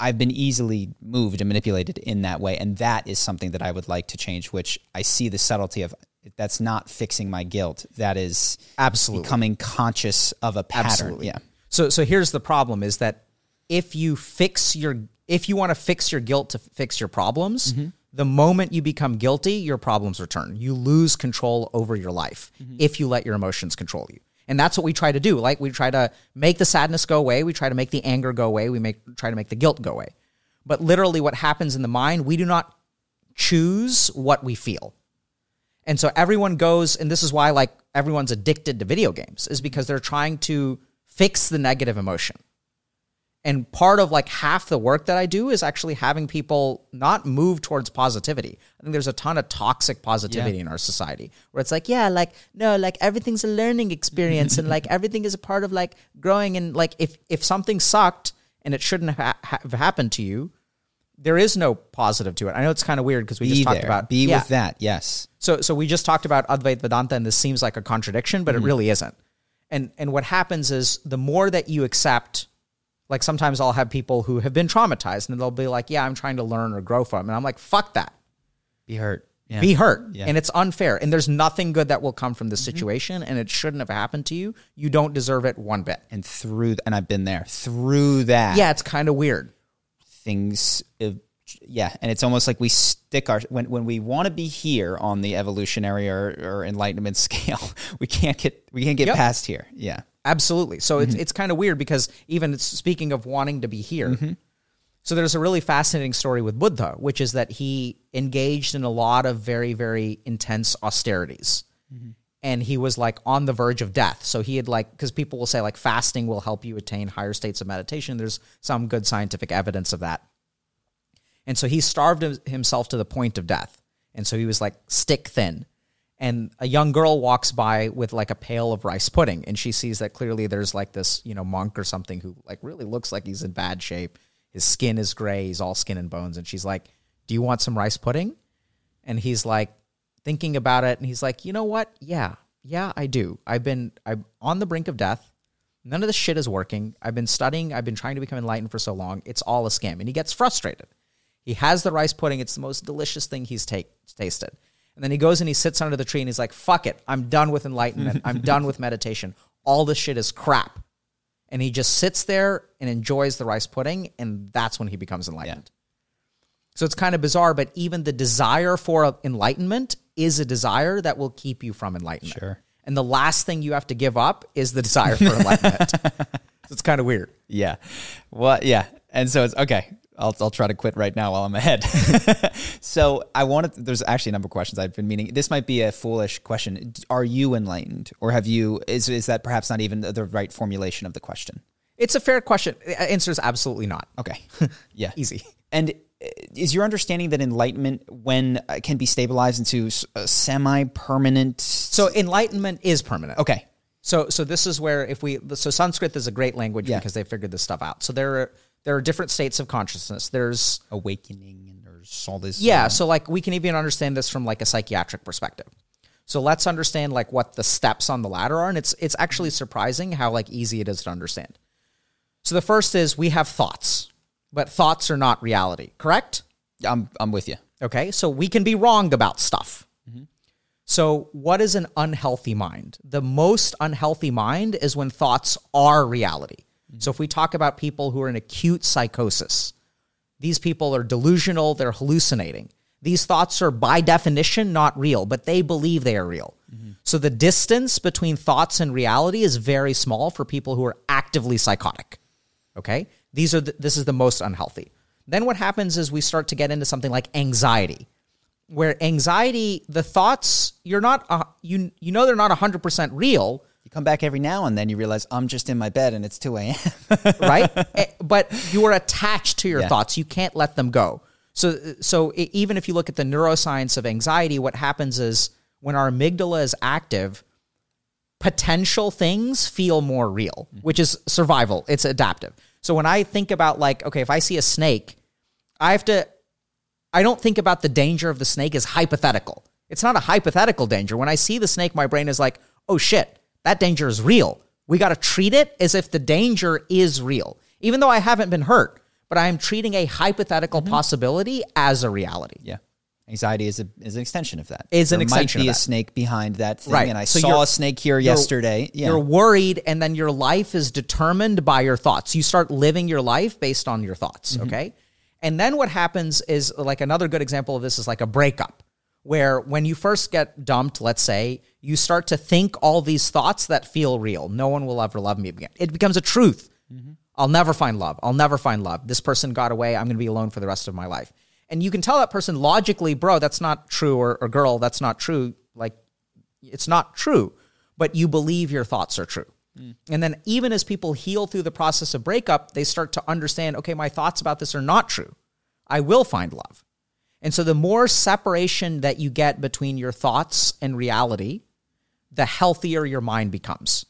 I've been easily moved and manipulated in that way, and that is something that I would like to change. Which I see the subtlety of. That's not fixing my guilt. That is Absolutely. becoming conscious of a pattern. Absolutely. Yeah. So so here's the problem is that if you fix your if you want to fix your guilt to fix your problems, mm-hmm. the moment you become guilty, your problems return. You lose control over your life mm-hmm. if you let your emotions control you. And that's what we try to do. Like we try to make the sadness go away, we try to make the anger go away, we make try to make the guilt go away. But literally what happens in the mind, we do not choose what we feel. And so everyone goes, and this is why like everyone's addicted to video games, is because they're trying to fix the negative emotion. And part of like half the work that I do is actually having people not move towards positivity. I think there's a ton of toxic positivity in our society where it's like, yeah, like no, like everything's a learning experience and like everything is a part of like growing and like if if something sucked and it shouldn't ha- have happened to you, there is no positive to it. I know it's kind of weird because we Be just talked there. about Be yeah. with that. Yes. So so we just talked about Advait Vedanta and this seems like a contradiction, but it mm-hmm. really isn't. And and what happens is the more that you accept like sometimes I'll have people who have been traumatized and they'll be like, "Yeah, I'm trying to learn or grow from." And I'm like, "Fuck that. Be hurt. Yeah. Be hurt." Yeah. And it's unfair. And there's nothing good that will come from this situation and it shouldn't have happened to you. You don't deserve it one bit. and through and I've been there through that. Yeah, it's kind of weird. things. uh, yeah, and it's almost like we stick our when when we want to be here on the evolutionary or, or enlightenment scale, we can't get we can't get Yep. past here. Yeah, absolutely. So it's mm-hmm. it's kind of weird because even it's, speaking of wanting to be here. Mm-hmm. So there's a really fascinating story with Buddha, which is that he engaged in a lot of very very intense austerities. Mm-hmm. And he was like on the verge of death. So he had like because people will say like fasting will help you attain higher states of meditation. There's some good scientific evidence of that. And so he starved himself to the point of death. And so he was like stick thin. And a young girl walks by with like a pail of rice pudding and she sees that clearly there's like this, you know, monk or something who like really looks like he's in bad shape. His skin is gray, he's all skin and bones and she's like, "Do you want some rice pudding?" And he's like thinking about it and he's like, "You know what? Yeah. Yeah, I do. I've been I'm on the brink of death. None of this shit is working. I've been studying, I've been trying to become enlightened for so long. It's all a scam." And he gets frustrated. He has the rice pudding. It's the most delicious thing he's take, tasted. And then he goes and he sits under the tree and he's like, fuck it. I'm done with enlightenment. I'm done with meditation. All this shit is crap. And he just sits there and enjoys the rice pudding. And that's when he becomes enlightened. So it's kind of bizarre, but even the desire for enlightenment is a desire that will keep you from enlightenment. Sure. And the last thing you have to give up is the desire for enlightenment. so it's kind of weird. Yeah. Well, yeah. And so it's okay. I'll, I'll try to quit right now while I'm ahead. so I wanted, there's actually a number of questions I've been meaning. This might be a foolish question. Are you enlightened or have you, is, is that perhaps not even the right formulation of the question? It's a fair question. The Answer is absolutely not. Okay. Yeah. Easy. And uh, is your understanding that enlightenment when uh, can be stabilized into a semi-permanent? So enlightenment is permanent. Okay. So so this is where if we so Sanskrit is a great language Yeah. because they figured this stuff out. So there are there are different states of consciousness. There's Awakening and there's all this. yeah, so like we can even understand this from like a psychiatric perspective. So let's understand like what the steps on the ladder are and it's it's actually surprising how like easy it is to understand. So the first is we have thoughts, but thoughts are not reality, correct? I'm, I'm with you. Okay, so we can be wrong about stuff. Mm-hmm. So, what is an unhealthy mind? The most unhealthy mind is when thoughts are reality. So, if we talk about people who are in acute psychosis, these people are delusional, they're hallucinating. These thoughts are by definition not real, but they believe they are real. So, the distance between thoughts and reality is very small for people who are actively psychotic. Okay? These are the, this is the most unhealthy. Then what happens is we start to get into something like anxiety. Where anxiety, the thoughts, you're not uh, you you know they're not 100% real, You come back every now and then, you realize I'm just in my bed and it's 2 a.m. right? Eh, but you are attached to your Yeah. thoughts. You can't let them go. So, so even if you look at the neuroscience of anxiety, what happens is when our amygdala is active, potential things feel more real, which is survival. It's adaptive. So when I think about like, okay, if I see a snake, I have to. I don't think about the danger of the snake as hypothetical. It's not a hypothetical danger. When I see the snake, my brain is like, oh shit, that danger is real. We got to treat it as if the danger is real, even though I haven't been hurt, but I am treating a hypothetical possibility as a reality. yeah. Anxiety is, a, is an extension of that. Is an there extension might of be a snake behind that thing, Right. and I So saw a snake here You're- yesterday. Yeah. You're worried, and then your life is determined by your thoughts. You start living your life based on your thoughts, Mm-hmm. okay? And then what happens is like another good example of this is like a breakup, where when you first get dumped, let's say, you start to think all these thoughts that feel real. No one will ever love me again. It becomes a truth. Mm-hmm. I'll never find love. I'll never find love. This person got away. I'm going to be alone for the rest of my life. And you can tell that person logically, bro, that's not true, or, or girl, that's not true. Like, it's not true, but you believe your thoughts are true. Mm. And then, even as people heal through the process of breakup, they start to understand okay, my thoughts about this are not true. I will find love. And so, the more separation that you get between your thoughts and reality, the healthier your mind becomes.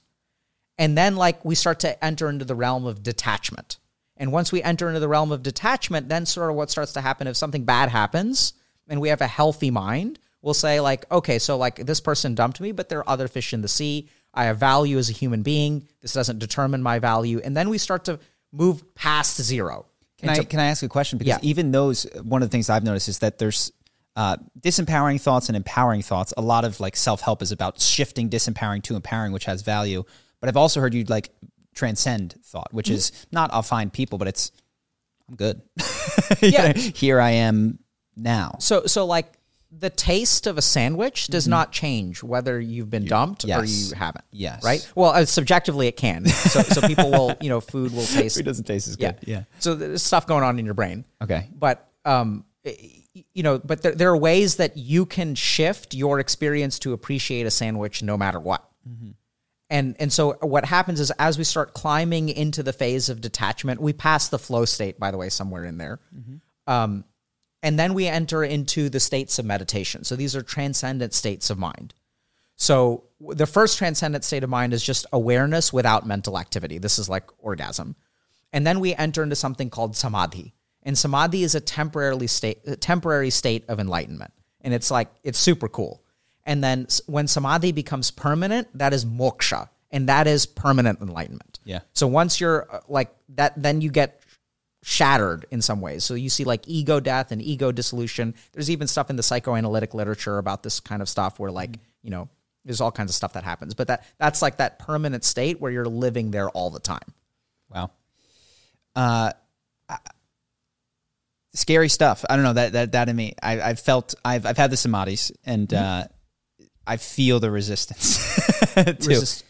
And then, like, we start to enter into the realm of detachment. And once we enter into the realm of detachment, then sort of what starts to happen if something bad happens and we have a healthy mind, we'll say, like, okay, so like this person dumped me, but there are other fish in the sea. I have value as a human being. This doesn't determine my value. And then we start to move past zero. Can I can I ask a question? Because Yeah. even those, one of the things I've noticed is that there's uh, disempowering thoughts and empowering thoughts. A lot of like self help is about shifting disempowering to empowering, which has value. But I've also heard you like transcend thought, which Mm-hmm. is not I'll find people, but it's I'm good. Yeah. here I am now. So so like the taste of a sandwich does not change whether you've been dumped or you haven't. Yes. Right. Well, uh, subjectively it can. So, so people will, you know, food will taste. Food doesn't taste as good. Yeah. So there's stuff going on in your brain. Okay. But um, you know, but there, there are ways that you can shift your experience to appreciate a sandwich no matter what. And and so what happens is as we start climbing into the phase of detachment, we pass the flow state, by the way, somewhere in there. Um, and then we enter into the states of meditation. So these are transcendent states of mind. So the first transcendent state of mind is just awareness without mental activity. This is like orgasm. And then we enter into something called samadhi. And samadhi is a temporarily state a temporary state of enlightenment. And it's like it's super cool. And then when samadhi becomes permanent, that is moksha. And that is permanent enlightenment. Yeah. So once you're uh, like that then you get shattered in some ways. So you see like ego death and ego dissolution. There's even stuff in the psychoanalytic literature about this kind of stuff where like, you know, there's all kinds of stuff that happens. But that that's like that permanent state where you're living there all the time. Wow. Uh, I- scary stuff. I don't know that that that in me. I, I've felt I've I've had the samadhis and uh, I feel the resistance to Resist-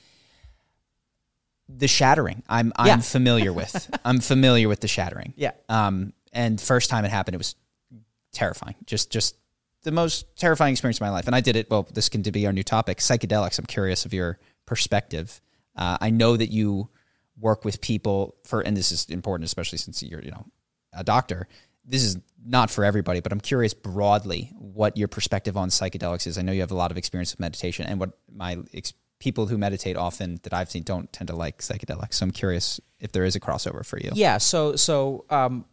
the shattering. I'm I'm Yeah. familiar with. I'm familiar with the shattering. Yeah. Um. And first time it happened, it was terrifying. Just just the most terrifying experience of my life. And I did it. Well, this can be our new topic, psychedelics. I'm curious of your perspective. Uh, I know that you work with people for, and this is important, especially since you're you know a doctor. This is not for everybody, but I'm curious broadly what your perspective on psychedelics is. I know you have a lot of experience with meditation, and what my ex- people who meditate often that I've seen don't tend to like psychedelics. So I'm curious if there is a crossover for you. Yeah. So so um,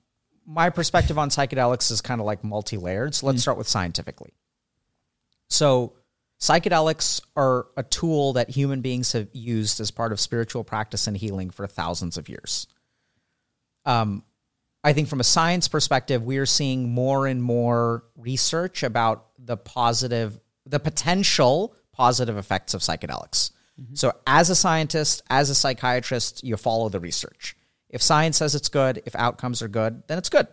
my perspective on psychedelics is kind of like multi-layered. So let's start with scientifically. So psychedelics are a tool that human beings have used as part of spiritual practice and healing for thousands of years. Um, I think from a science perspective, we are seeing more and more research about the positive, the potential positive effects of psychedelics. So, as a scientist, as a psychiatrist, you follow the research. If science says it's good, if outcomes are good, then it's good.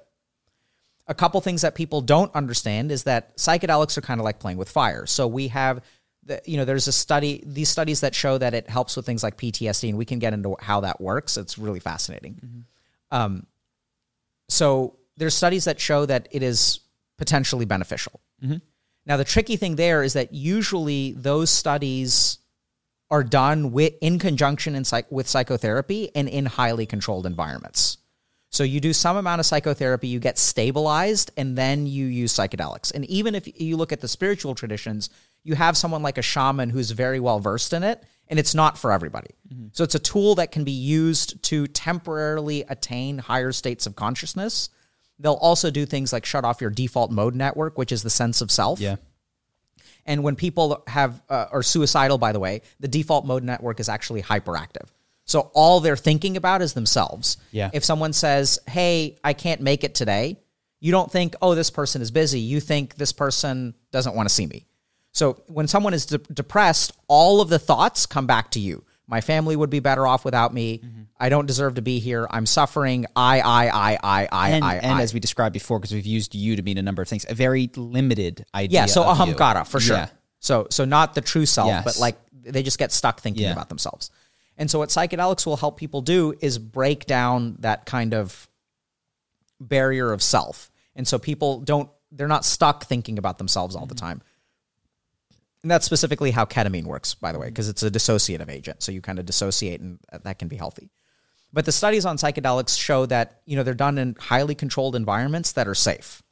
A couple things that people don't understand is that psychedelics are kind of like playing with fire. So we have the, you know, there's a study, these studies that show that it helps with things like PTSD, and we can get into how that works. It's really fascinating. Um, so there's studies that show that it is potentially beneficial. Mm-hmm. Now the tricky thing there is that usually those studies are done with in conjunction in psych, with psychotherapy and in highly controlled environments. So you do some amount of psychotherapy, you get stabilized, and then you use psychedelics. And even if you look at the spiritual traditions, you have someone like a shaman who's very well versed in it, and it's not for everybody. So it's a tool that can be used to temporarily attain higher states of consciousness. They'll also do things like shut off your default mode network, which is the sense of self. Yeah. And when people have uh, are suicidal, by the way, the default mode network is actually hyperactive. So all they're thinking about is themselves. Yeah. If someone says, "Hey, I can't make it today," you don't think, "Oh, this person is busy." You think this person doesn't want to see me. So when someone is de- depressed, all of the thoughts come back to you. My family would be better off without me. I don't deserve to be here. I'm suffering. I, I, I, I, I, And, I, and I. as we described before, because we've used you to mean a number of things, a very limited idea. Yeah, so of aham for sure. Yeah. So so not the true self, Yes. but like they just get stuck thinking Yeah. about themselves. And so what psychedelics will help people do is break down that kind of barrier of self. And so people don't they're not stuck thinking about themselves all the Mm-hmm. time. And that's specifically how ketamine works, by the way, because it's a dissociative agent. So you kind of dissociate and uh, that can be healthy. But the studies on psychedelics show that, you know, they're done in highly controlled environments that are safe.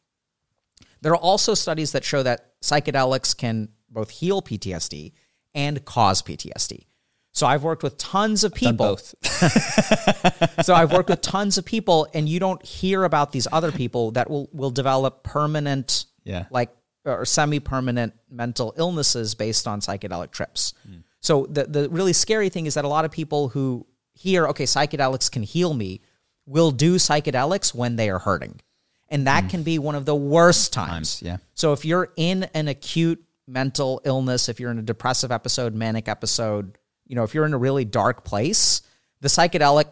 There are also studies that show that psychedelics can both heal PTSD and cause PTSD. So I've worked with tons of people. both. So I've worked with tons of people, and you don't hear about these other people that will will develop permanent, Yeah. like or semi-permanent mental illnesses based on psychedelic trips. Hmm. So the the really scary thing is that a lot of people who hear, okay, psychedelics can heal me, will do psychedelics when they are hurting, and that hmm. can be one of the worst times. Times, yeah. So if you're in an acute mental illness, if you're in a depressive episode, manic episode, you know, if you're in a really dark place, the psychedelic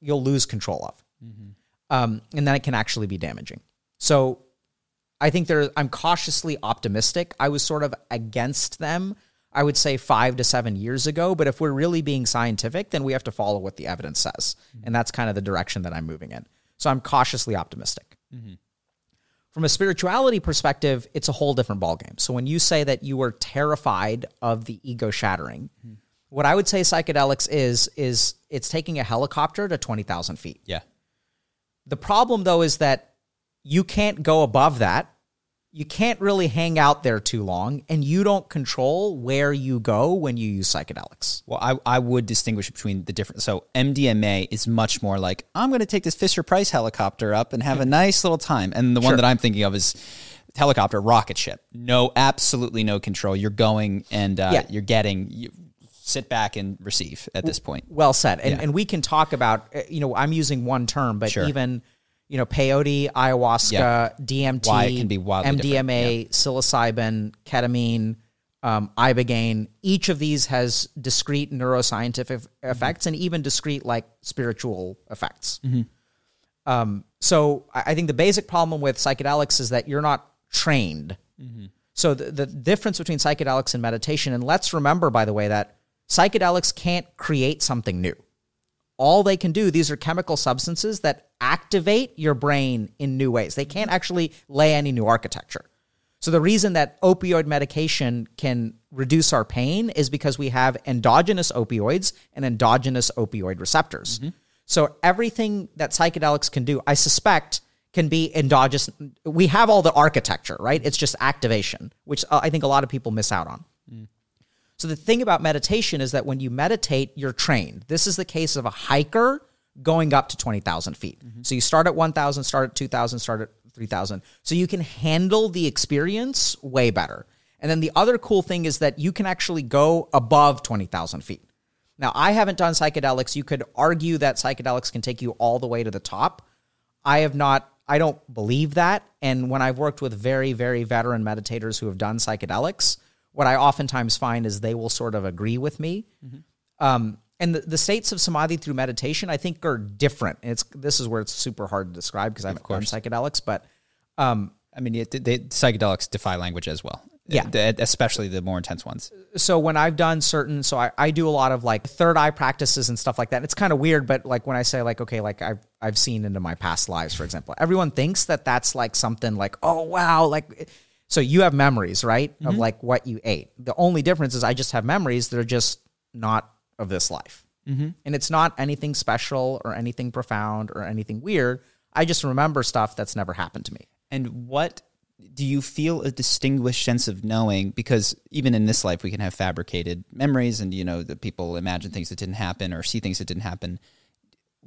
you'll lose control of. Mm-hmm. Um, and then it can actually be damaging. So I think there I'm cautiously optimistic. I was sort of against them. I would say 5 to 7 years ago, but if we're really being scientific, then we have to follow what the evidence says. Mm-hmm. And that's kind of the direction that I'm moving in. So I'm cautiously optimistic. Mm-hmm. From a spirituality perspective, it's a whole different ballgame. So when you say that you were terrified of the ego shattering, mm-hmm. what I would say psychedelics is is it's taking a helicopter to 20,000 feet. Yeah. The problem though is that you can't go above that. You can't really hang out there too long and you don't control where you go when you use psychedelics. Well, I, I would distinguish between the different. So MDMA is much more like I'm going to take this Fisher Price helicopter up and have a nice little time, and the one Sure. that I'm thinking of is helicopter rocket ship. No, absolutely no control. You're going and uh, Yeah. you're getting. You sit back and receive at this point. Well said. And Yeah. and we can talk about uh, you know, I'm using one term, but Sure. even you know, peyote, ayahuasca, Yeah. DMT, Why it can be wildly different. MDMA, psilocybin, ketamine, um, ibogaine. Each of these has discrete neuroscientific Mm-hmm. effects and even discrete like spiritual effects. Um, so I think the basic problem with psychedelics is that you're not trained. So the, the difference between psychedelics and meditation, and let's remember, by the way, that psychedelics can't create something new. All they can do, these are chemical substances that activate your brain in new ways. They can't actually lay any new architecture. So the reason that opioid medication can reduce our pain is because we have endogenous opioids and endogenous opioid receptors. So everything that psychedelics can do, I suspect, can be endogenous. We have all the architecture, right? It's just activation, which uh, I think a lot of people miss out on. So the thing about meditation is that when you meditate, you're trained. This is the case of a hiker going up to 20,000 feet. Mm-hmm. So you start at 1,000, start at 2,000, start at 3,000. So you can handle the experience way better. And then the other cool thing is that you can actually go above 20,000 feet. Now, I haven't done psychedelics. You could argue that psychedelics can take you all the way to the top. I have not, I don't believe that. And when I've worked with very, very veteran meditators who have done psychedelics, what I oftentimes find is they will sort of agree with me. Um, and the, the states of samadhi through meditation, I think, are different. And it's this is where it's super hard to describe because I haven't done psychedelics, but um, I mean, it, they, psychedelics defy language as well. Yeah. The- especially the more intense ones. so when I've done certain, so I, I do a lot of like third eye practices and stuff like that. It's kind of weird, but like when I say like, okay, like I've, I've seen into my past lives, for example, everyone thinks that that's like something like, oh, wow. Like, so you have memories, right? Of mm-hmm. like what you ate. The only difference is I just have memories that are just not of this life. Mm-hmm. And it's not anything special or anything profound or anything weird. I just remember stuff that's never happened to me. And what do you feel a distinguished sense of knowing? Because even in this life, we can have fabricated memories, and you know that people imagine things that didn't happen or see things that didn't happen.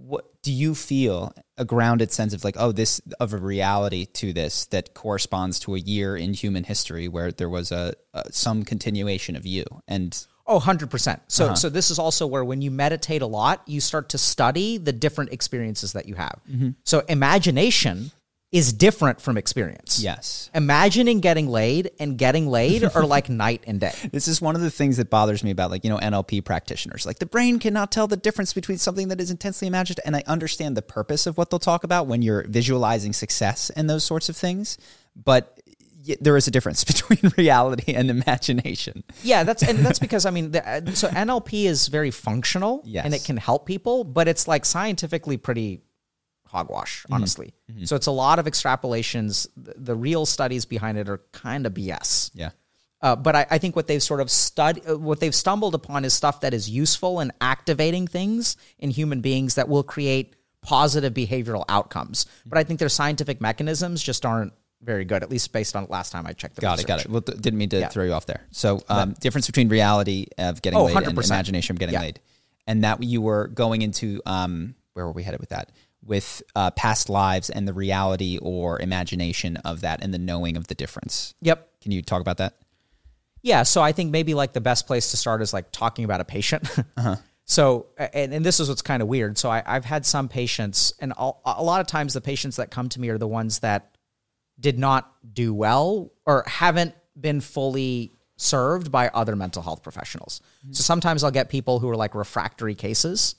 What do you feel a grounded sense of like, oh, this of a reality to this that corresponds to a year in human history where there was a, a some continuation of you and Oh, 100%. So uh-huh. so this is also where when you meditate a lot, you start to study the different experiences that you have. Mm-hmm. So imagination is different from experience. yes, Imagining getting laid and getting laid are like night and day. This is one of the things that bothers me about like, you know, NLP practitioners. Like the brain cannot tell the difference between something that is intensely imagined and I understand the purpose of what they'll talk about when you're visualizing success and those sorts of things, but y- there is a difference between reality and imagination. Yeah, that's and that's because I mean, the, uh, so NLP is very functional Yes. and it can help people, but it's like scientifically pretty hogwash, honestly. So it's a lot of extrapolations. The, the real studies behind it are kind of BS. Yeah. Uh, but I, I think what they've sort of stud, uh, what they've stumbled upon is stuff that is useful in activating things in human beings that will create positive behavioral outcomes. But I think their scientific mechanisms just aren't very good, at least based on last time I checked. The Got it. Got it. Well, th- didn't mean to throw you off there. So, um, difference between reality of getting Oh, laid and 100%. imagination of getting Yeah. laid, and that you were going into um, where were we headed with that? With uh, past lives and the reality or imagination of that, and the knowing of the difference. Yep. Can you talk about that? Yeah, so I think maybe like the best place to start is like talking about a patient. So, and, and this is what's kind of weird. So, I, I've had some patients, and a, a lot of times the patients that come to me are the ones that did not do well or haven't been fully served by other mental health professionals. So, sometimes I'll get people who are like refractory cases.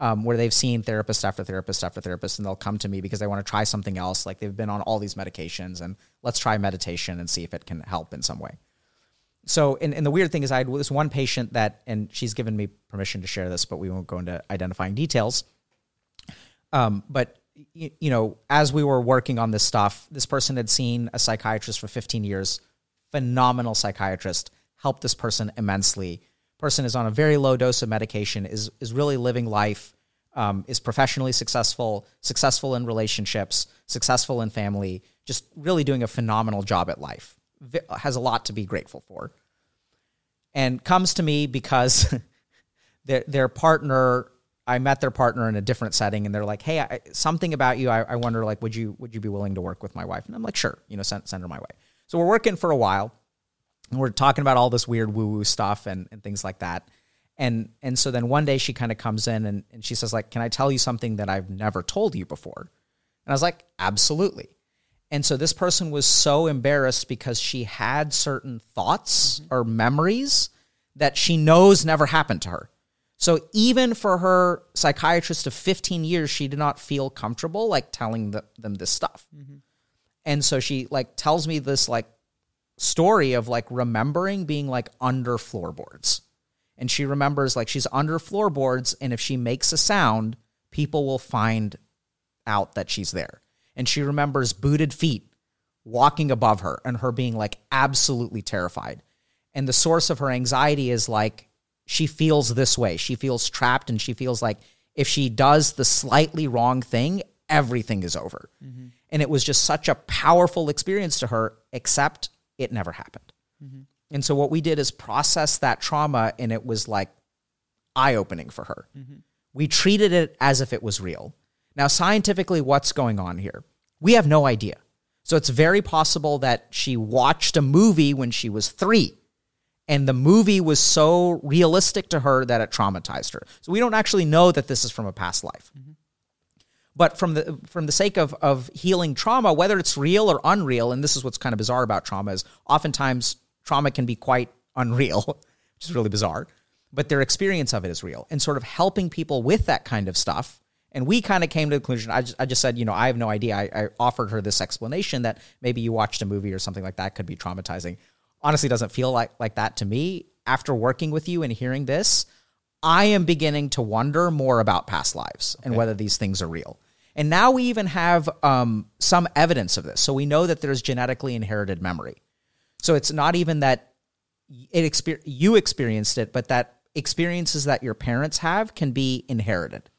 Um, where they've seen therapist after therapist after therapist, and they'll come to me because they want to try something else. Like they've been on all these medications, and let's try meditation and see if it can help in some way. So, and, and the weird thing is, I had this one patient that, and she's given me permission to share this, but we won't go into identifying details. Um, but you, you know, as we were working on this stuff, this person had seen a psychiatrist for 15 years, phenomenal psychiatrist, helped this person immensely. Person is on a very low dose of medication, is is really living life, um, is professionally successful, successful in relationships, successful in family, just really doing a phenomenal job at life. Vi- has a lot to be grateful for, and comes to me because their their partner I met their partner in a different setting, and they're like, "Hey, I, something about you. I, I, wonder, like, would you would you be willing to work with my wife?" And I'm like, "Sure, you know, send send her my way." So we're working for a while, and we're talking about all this weird woo woo stuff and, and things like that. And and so then one day she kind of comes in and, and she says, like, "Can I tell you something that I've never told you before?" And I was like, "Absolutely." And so this person was so embarrassed because she had certain thoughts or memories that she knows never happened to her. So even for her psychiatrist of 15 years, she did not feel comfortable like telling the, them this stuff. Mm-hmm. And so she like tells me this like story of like remembering being like under floorboards. And she remembers like she's under floorboards and if she makes a sound, people will find out that she's there. And she remembers booted feet walking above her and her being like absolutely terrified. And the source of her anxiety is like she feels this way. She feels trapped and she feels like if she does the slightly wrong thing, everything is over. Mm-hmm. And it was just such a powerful experience to her, except it never happened. Mm-hmm. And so what we did is process that trauma, and it was like eye opening for her. Mm-hmm. We treated it as if it was real. Now, scientifically, what's going on here? We have no idea. So it's very possible that she watched a movie when she was three and the movie was so realistic to her that it traumatized her. So we don't actually know that this is from a past life. Mm-hmm. But from the from the sake of of healing trauma, whether it's real or unreal, and this is what's kind of bizarre about trauma is oftentimes trauma can be quite unreal, which is really bizarre. But their experience of it is real, and sort of helping people with that kind of stuff. And we kind of came to the conclusion. I just, I just said, you know, I have no idea. I, I offered her this explanation that maybe you watched a movie or something like that could be traumatizing honestly doesn't feel like like that to me. After working with you and hearing this, I am beginning to wonder more about past lives okay. and whether these things are real. And now we even have um, some evidence of this. So we know that there's genetically inherited memory. So it's not even that it exper- you experienced it, but that experiences that your parents have can be inherited.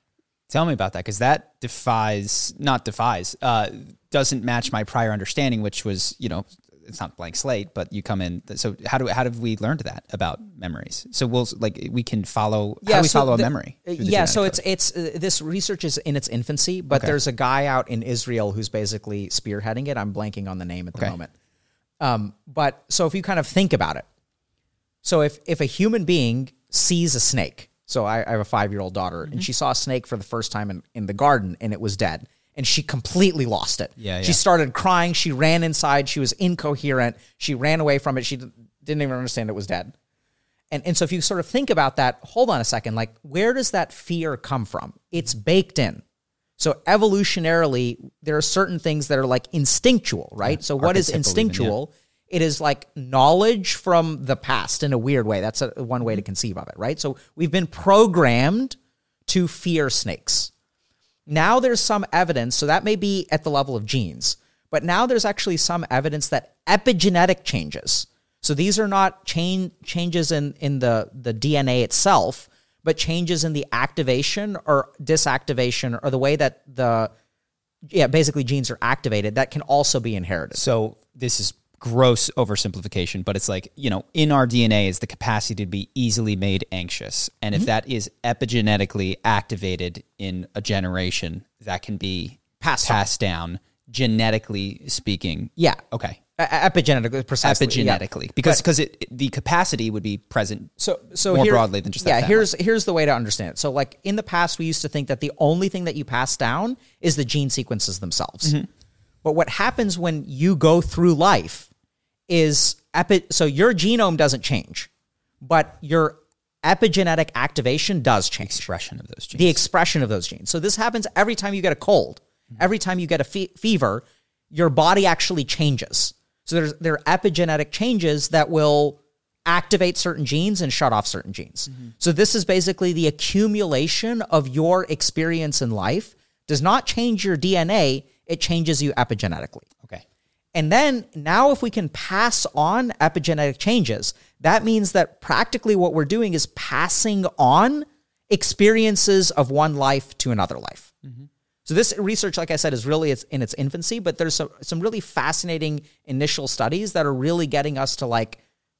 Tell me about that because that defies, not defies, uh, doesn't match my prior understanding, which was, you know, it's not blank slate, but you come in. So how do how have we learned that about memories? So we'll like we can follow. Yeah, how do we so follow the, a memory? Yeah, so it's it's uh, this research is in its infancy, but okay. there's a guy out in Israel who's basically spearheading it. I'm blanking on the name at the okay. moment. Um, but so if you kind of think about it, so if if a human being sees a snake, so I, I have a five year old daughter, mm-hmm. and she saw a snake for the first time in, in the garden, and it was dead and she completely lost it. Yeah, yeah. She started crying. She ran inside. She was incoherent. She ran away from it. She didn't even understand it was dead. And, and so if you sort of think about that, hold on a second, like where does that fear come from? It's baked in. So evolutionarily, there are certain things that are like instinctual, right? Yeah, so what is instinctual? Even, yeah. It is like knowledge from the past in a weird way. That's a, one way to mm-hmm. conceive of it, right? So we've been programmed to fear snakes. Now there's some evidence, so that may be at the level of genes, but now there's actually some evidence that epigenetic changes. So these are not chain changes in, in the, the DNA itself, but changes in the activation or disactivation or the way that the yeah, basically genes are activated that can also be inherited. So this is gross oversimplification, but it's like, you know, in our DNA is the capacity to be easily made anxious. And if mm-hmm. that is epigenetically activated in a generation, that can be passed, passed down genetically speaking. Yeah. Okay. epigenetically, precisely. Epigenetically, yeah. because because it the capacity would be present. So so more here, broadly than just yeah. That here's here's the way to understand it. So like in the past, we used to think that the only thing that you pass down is the gene sequences themselves. Mm-hmm. But what happens when you go through life is epi- so your genome doesn't change, but your epigenetic activation does change Expression of those genes. the expression of those genes. So this happens every time you get a cold, every time you get a fe- fever, your body actually changes. So there's there are epigenetic changes that will activate certain genes and shut off certain genes. Mm-hmm. So this is basically the accumulation of your experience in life does not change your DNA, it changes you epigenetically. okay. And then now, if we can pass on epigenetic changes, that means that practically what we're doing is passing on experiences of one life to another life. So this research, like I said, is really in its infancy, but there's some, some really fascinating initial studies that are really getting us to like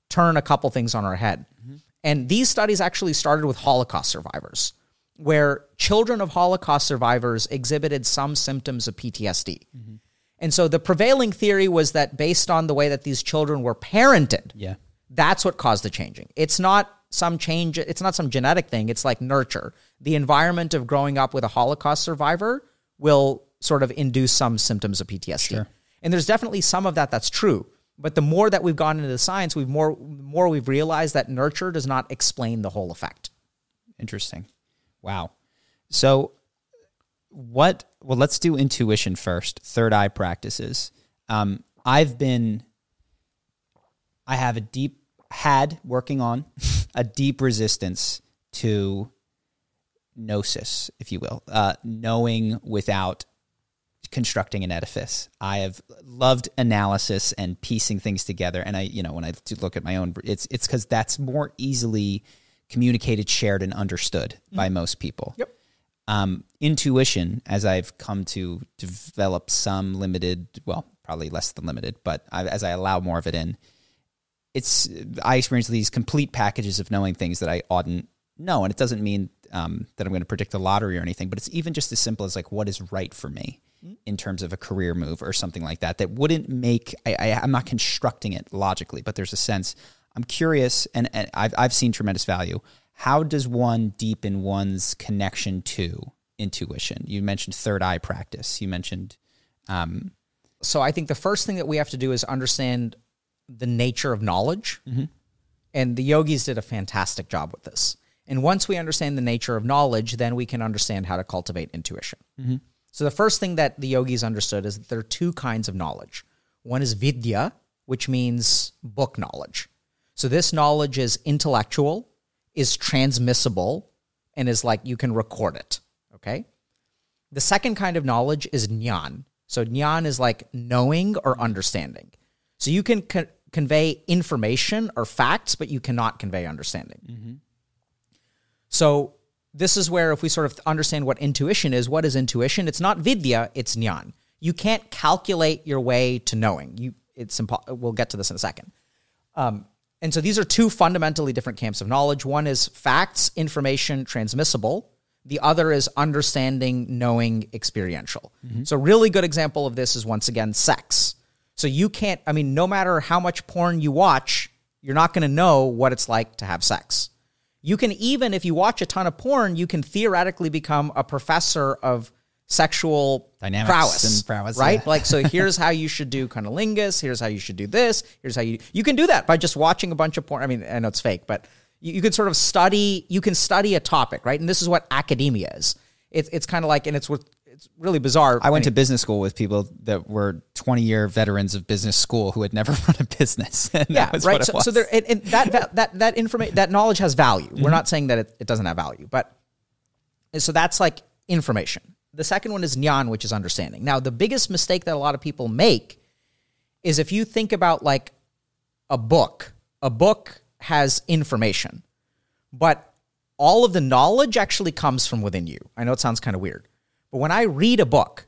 turn a couple things on our head. And these studies actually started with Holocaust survivors, where children of Holocaust survivors exhibited some symptoms of PTSD. And so the prevailing theory was that based on the way that these children were parented, Yeah. that's what caused the changing. It's not some change, it's not some genetic thing, it's like nurture. The environment of growing up with a Holocaust survivor will sort of induce some symptoms of PTSD. And there's definitely some of that that's true. But the more that we've gone into the science, we've more more we've realized that nurture does not explain the whole effect. Interesting. Wow. So, what? Well, let's do intuition first. Third eye practices. Um, I've been. I have a deep had working on a deep resistance to gnosis, if you will, uh, knowing without constructing an edifice. I have loved analysis and piecing things together. And I, you know, when I do look at my own, it's it's because that's more easily communicated, shared, and understood by most people. Yep. Um, intuition, as I've come to develop some limited, well, probably less than limited, but I, as I allow more of it in, it's I experience these complete packages of knowing things that I oughtn't know, and it doesn't mean um, that I'm going to predict the lottery or anything, but it's even just as simple as like what is right for me in terms of a career move or something like that. That wouldn't make I, I I'm not constructing it logically, but there's a sense. I'm curious, and, and I've I've seen tremendous value. How does one deepen one's connection to intuition? You mentioned third eye practice. You mentioned um, so I think the first thing that we have to do is understand the nature of knowledge. And the yogis did a fantastic job with this. And once we understand the nature of knowledge, then we can understand how to cultivate intuition. So the first thing that the yogis understood is that there are two kinds of knowledge. One is vidya, which means book knowledge. So this knowledge is intellectual, is transmissible, and is like you can record it. Okay. The second kind of knowledge is jnana. So jnana is like knowing or understanding. So you can co- convey information or facts, but you cannot convey understanding. So this is where if we sort of understand what intuition is, what is intuition? It's not vidya, it's jnana. You can't calculate your way to knowing. You it's impo- we'll get to this in a second. Um, and so these are two fundamentally different camps of knowledge. One is facts, information, transmissible. The other is understanding, knowing, experiential. Mm-hmm. So, really good example of this is once again sex. So, you can't, I mean, no matter how much porn you watch, you're not going to know what it's like to have sex. You can even, if you watch a ton of porn, you can theoretically become a professor of sexual Dynamics prowess, and prowess, right? yeah. Like, so here's how you should do cunnilingus. Here's how you should do this. Here's how you you can do that by just watching a bunch of porn. I mean, I know it's fake, but you, you can sort of study. You can study a topic, right? And this is what academia is. It's it's kind of like, and it's what it's really bizarre. I went to business school with people that were 20 year veterans of business school who had never run a business. And yeah, that was right. it So, so there, and, and that va- that that information, that knowledge has value. We're mm-hmm. not saying that it, it doesn't have value, but so that's like information. The second one is jnana, which is understanding. Now, the biggest mistake that a lot of people make is if you think about like a book. A book has information, but all of the knowledge actually comes from within you. I know it sounds kind of weird, but when I read a book,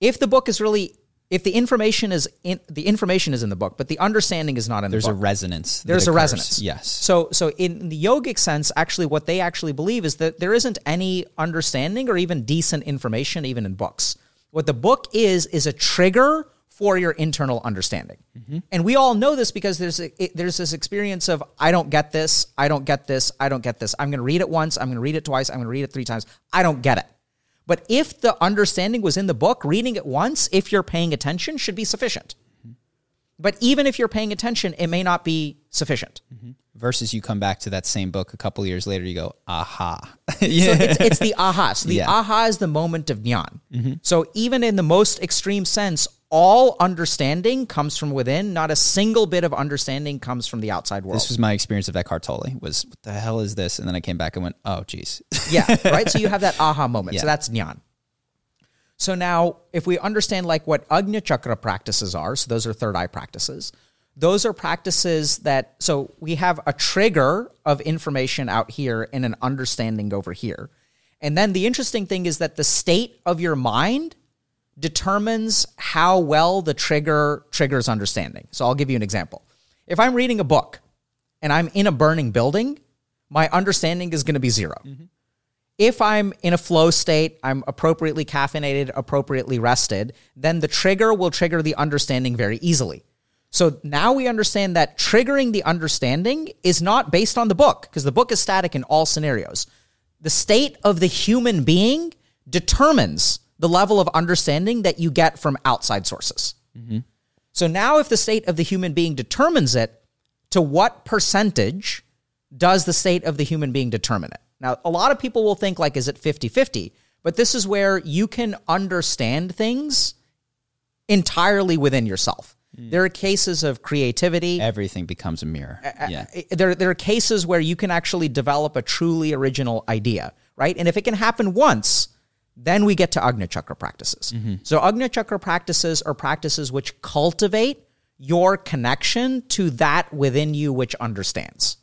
if the book is really if the information is in the information is in the book, but the understanding is not in There's the book. There's a resonance. There's a occurs. resonance. Yes. So so in the yogic sense, actually what they actually believe is that there isn't any understanding or even decent information even in books. What the book is is a trigger for your internal understanding. Mm-hmm. And we all know this because there's a, it, there's this experience of I don't get this, I don't get this, I don't get this. I'm going to read it once, I'm going to read it twice, I'm going to read it 3 times. I don't get it. But if the understanding was in the book, reading it once, if you're paying attention, should be sufficient. But even if you're paying attention, it may not be sufficient. Mm-hmm. Versus you come back to that same book a couple years later, you go, aha. So it's, it's the aha. So the Yeah. aha is the moment of jnana. Mm-hmm. So even in the most extreme sense, all understanding comes from within. Not a single bit of understanding comes from the outside world. This was my experience of Eckhart Tolle. Was what the hell is this? And then I came back and went, oh, geez. yeah, right. So you have that aha moment. Yeah. So that's jnana. So now, if we understand like what Agnya Chakra practices are, so those are third eye practices. Those are practices that so we have a trigger of information out here and an understanding over here. And then the interesting thing is that the state of your mind determines how well the trigger triggers understanding. So I'll give you an example. If I'm reading a book and I'm in a burning building, my understanding is going to be 0 mm-hmm. if I'm in a flow state, I'm appropriately caffeinated, appropriately rested, then the trigger will trigger the understanding very easily. So now we understand that triggering the understanding is not based on the book, because the book is static in all scenarios. The state of the human being determines the level of understanding that you get from outside sources. So now, if the state of the human being determines it, to what percentage does the state of the human being determine it? Now, a lot of people will think, like, is it 50 50? But this is where you can understand things entirely within yourself. Hmm. There are cases of creativity. Everything becomes a mirror. Yeah. There, there are cases where you can actually develop a truly original idea, right? And if it can happen once, then we get to Agnya Chakra practices. Mm-hmm. So Agnya Chakra practices are practices which cultivate your connection to that within you which understands.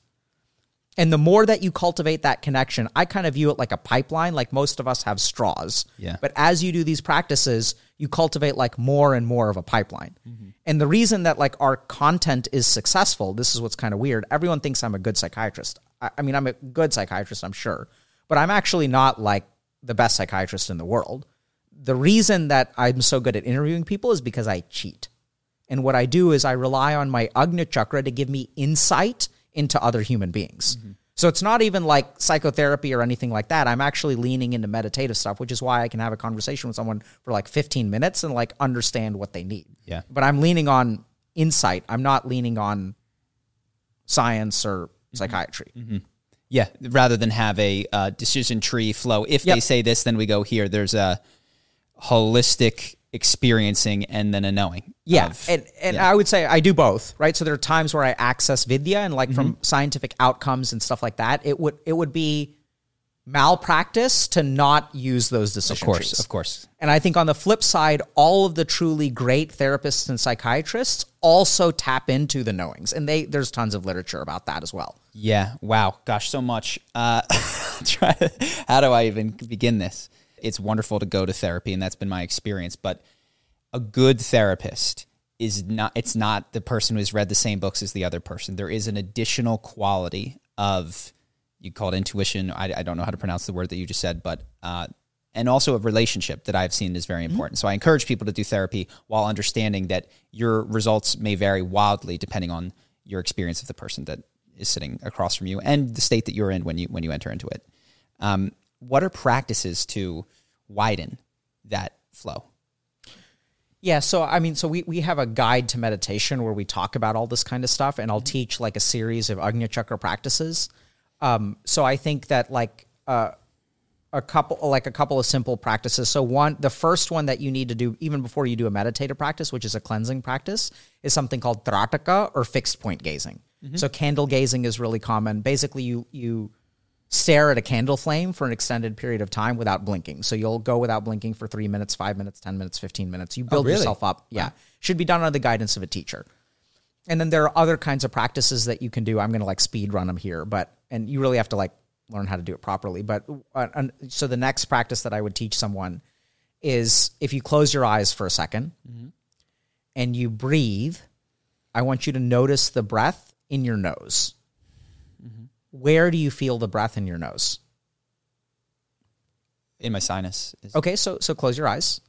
And the more that you cultivate that connection, I kind of view it like a pipeline, like most of us have straws. Yeah. But as you do these practices, you cultivate like more and more of a pipeline. Mm-hmm. And the reason that like our content is successful, this is what's kind of weird. Everyone thinks I'm a good psychiatrist. I, I mean, I'm a good psychiatrist, I'm sure, but I'm actually not like the best psychiatrist in the world. The reason that I'm so good at interviewing people is because I cheat. And what I do is I rely on my Agnya chakra to give me insight into other human beings. Mm-hmm. So it's not even like psychotherapy or anything like that. I'm actually leaning into meditative stuff, which is why I can have a conversation with someone for like 15 minutes and like understand what they need. Yeah. But I'm leaning on insight. I'm not leaning on science or mm-hmm. psychiatry. Mm-hmm. Yeah, rather than have a uh, decision tree flow. If Yep. they say this, then we go here. There's a holistic experiencing and then a knowing. Yeah, of- and and yeah. I would say I do both, right? So there are times where I access Vidya and like from Mm-hmm. scientific outcomes and stuff like that. It would it would be malpractice to not use those decision of course, trees. of course. And I think on the flip side, all of the truly great therapists and psychiatrists also tap into the knowings, and they there's tons of literature about that as well. Yeah. Wow. Gosh, so much. Uh, try. How do I even begin this? It's wonderful to go to therapy, and that's been my experience. But a good therapist is not. It's not the person who's read the same books as the other person. There is an additional quality of you call it intuition. I, I don't know how to pronounce the word that you just said, but uh, and also a relationship that I've seen is very important. So I encourage people to do therapy while understanding that your results may vary wildly depending on your experience of the person that is sitting across from you and the state that you're in when you when you enter into it. Um, what are practices to widen that flow? Yeah, so I mean, so we, we have a guide to meditation where we talk about all this kind of stuff, and I'll Mm-hmm. teach like a series of Agnya Chakra practices. Um, so I think that like uh, a couple, like a couple of simple practices. So one, the first one that you need to do even before you do a meditative practice, which is a cleansing practice, is something called trataka or fixed point gazing. Mm-hmm. So candle gazing is really common. Basically, you you stare at a candle flame for an extended period of time without blinking. So you'll go without blinking for three minutes, five minutes, 10 minutes, 15 minutes. You build really? yourself up. Yeah. Should be done under the guidance of a teacher. And then there are other kinds of practices that you can do. I'm going to like speed run them here, but, and you really have to like learn how to do it properly. But uh, so the next practice that I would teach someone is if you close your eyes for a 2nd and you breathe, I want you to notice the breath in your nose. Where do you feel the breath in your nose? In my sinus, Okay, so so close your eyes.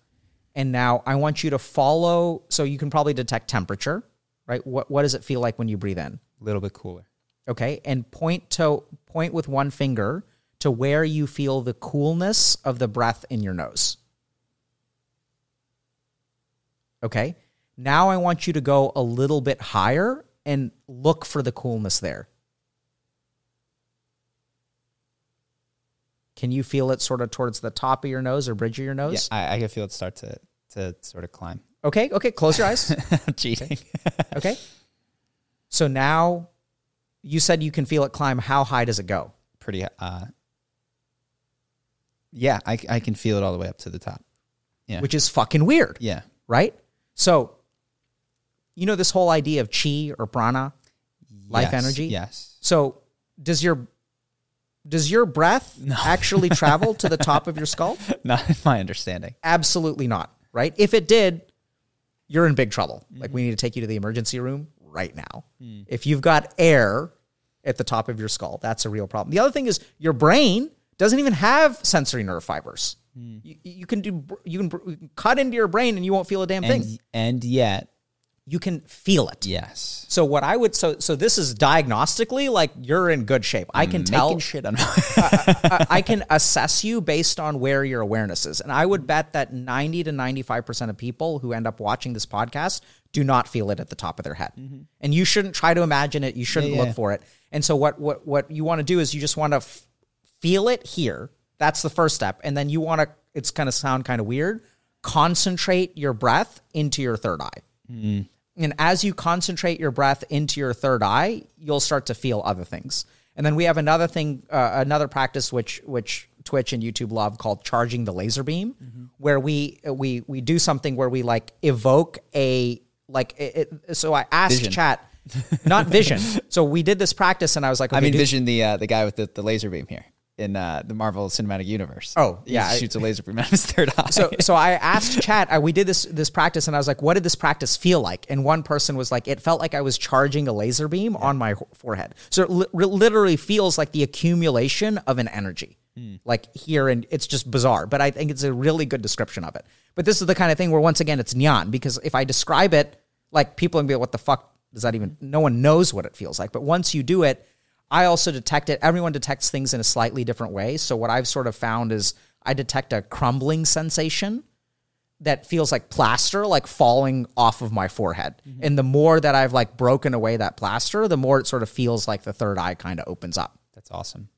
And now I want you to follow so you can probably detect temperature, right? What what does it feel like when you breathe in? a little bit cooler. Okay? And point to point with one finger to where you feel the coolness of the breath in your nose. Okay? Now I want you to go a little bit higher and look for the coolness there. Can you feel it sort of towards the top of your nose or bridge of your Yeah, nose? I, I can feel it start to to sort of climb. Okay, okay, close your eyes. I'm cheating. Okay. So now you said you can feel it climb. How high does it go? Pretty. Uh, yeah, I, I can feel it all the way up to the top. Yeah. Which is fucking weird, Yeah. right? So, you know this whole idea of chi or prana, life Yes, energy? Yes. So, does your does your breath actually travel to the top of your skull? Not in my understanding. Absolutely not, right? If it did, you're in big trouble. Like we need to take you to the emergency room right now. If you've got air at the top of your skull, that's a real problem. The other thing is your brain doesn't even have sensory nerve fibers. Hmm. You, you can do you can, you can cut into your brain and you won't feel a damn thing. And and yet, You can feel it. yes. So what I would so so this is diagnostically like you're in good shape. I can tell shit on I, I can assess you based on where your awareness is. And I would bet that 90 to 95% of people who end up watching this podcast do not feel it at the top of their head. Mm-hmm. And you shouldn't try to imagine it. You shouldn't Yeah, yeah. look for it. And so what what what you want to do is you just want to f- feel it here. That's the first step. And then you want to it's kind of sound kind of weird, concentrate your breath into your third eye. Mm-hmm. And as you concentrate your breath into your third eye, you'll start to feel other things. And then we have another thing, uh, another practice which which Twitch and YouTube love called charging the laser beam, mm-hmm. where we we we do something where we like evoke a like it, it- so I asked Vision. chat, not vision. so we did this practice, and I was like, I okay, mean, do- Vision, the uh, the guy with the, the laser beam here in uh, the Marvel Cinematic Universe. Oh, yeah, I- shoots a laser beam out of his third eye. so so I asked chat. I, we did this this practice, and I was like, "What did this practice feel like?" And one person was like, "It felt like I was charging a laser beam on my forehead." So it li- literally feels like the accumulation of an energy, like here, and it's just bizarre. But I think it's a really good description of it. But this is the kind of thing where once again it's nyan because if I describe it, like people can be like, "What the fuck does that even?" No one knows what it feels like. But once you do it, I also detect it. Everyone detects things in a slightly different way. So what I've sort of found is I detect a crumbling sensation that feels like plaster, like falling off of my forehead. Mm-hmm. And the more that I've like broken away that plaster, the more it sort of feels like the third eye kind of opens up. That's awesome.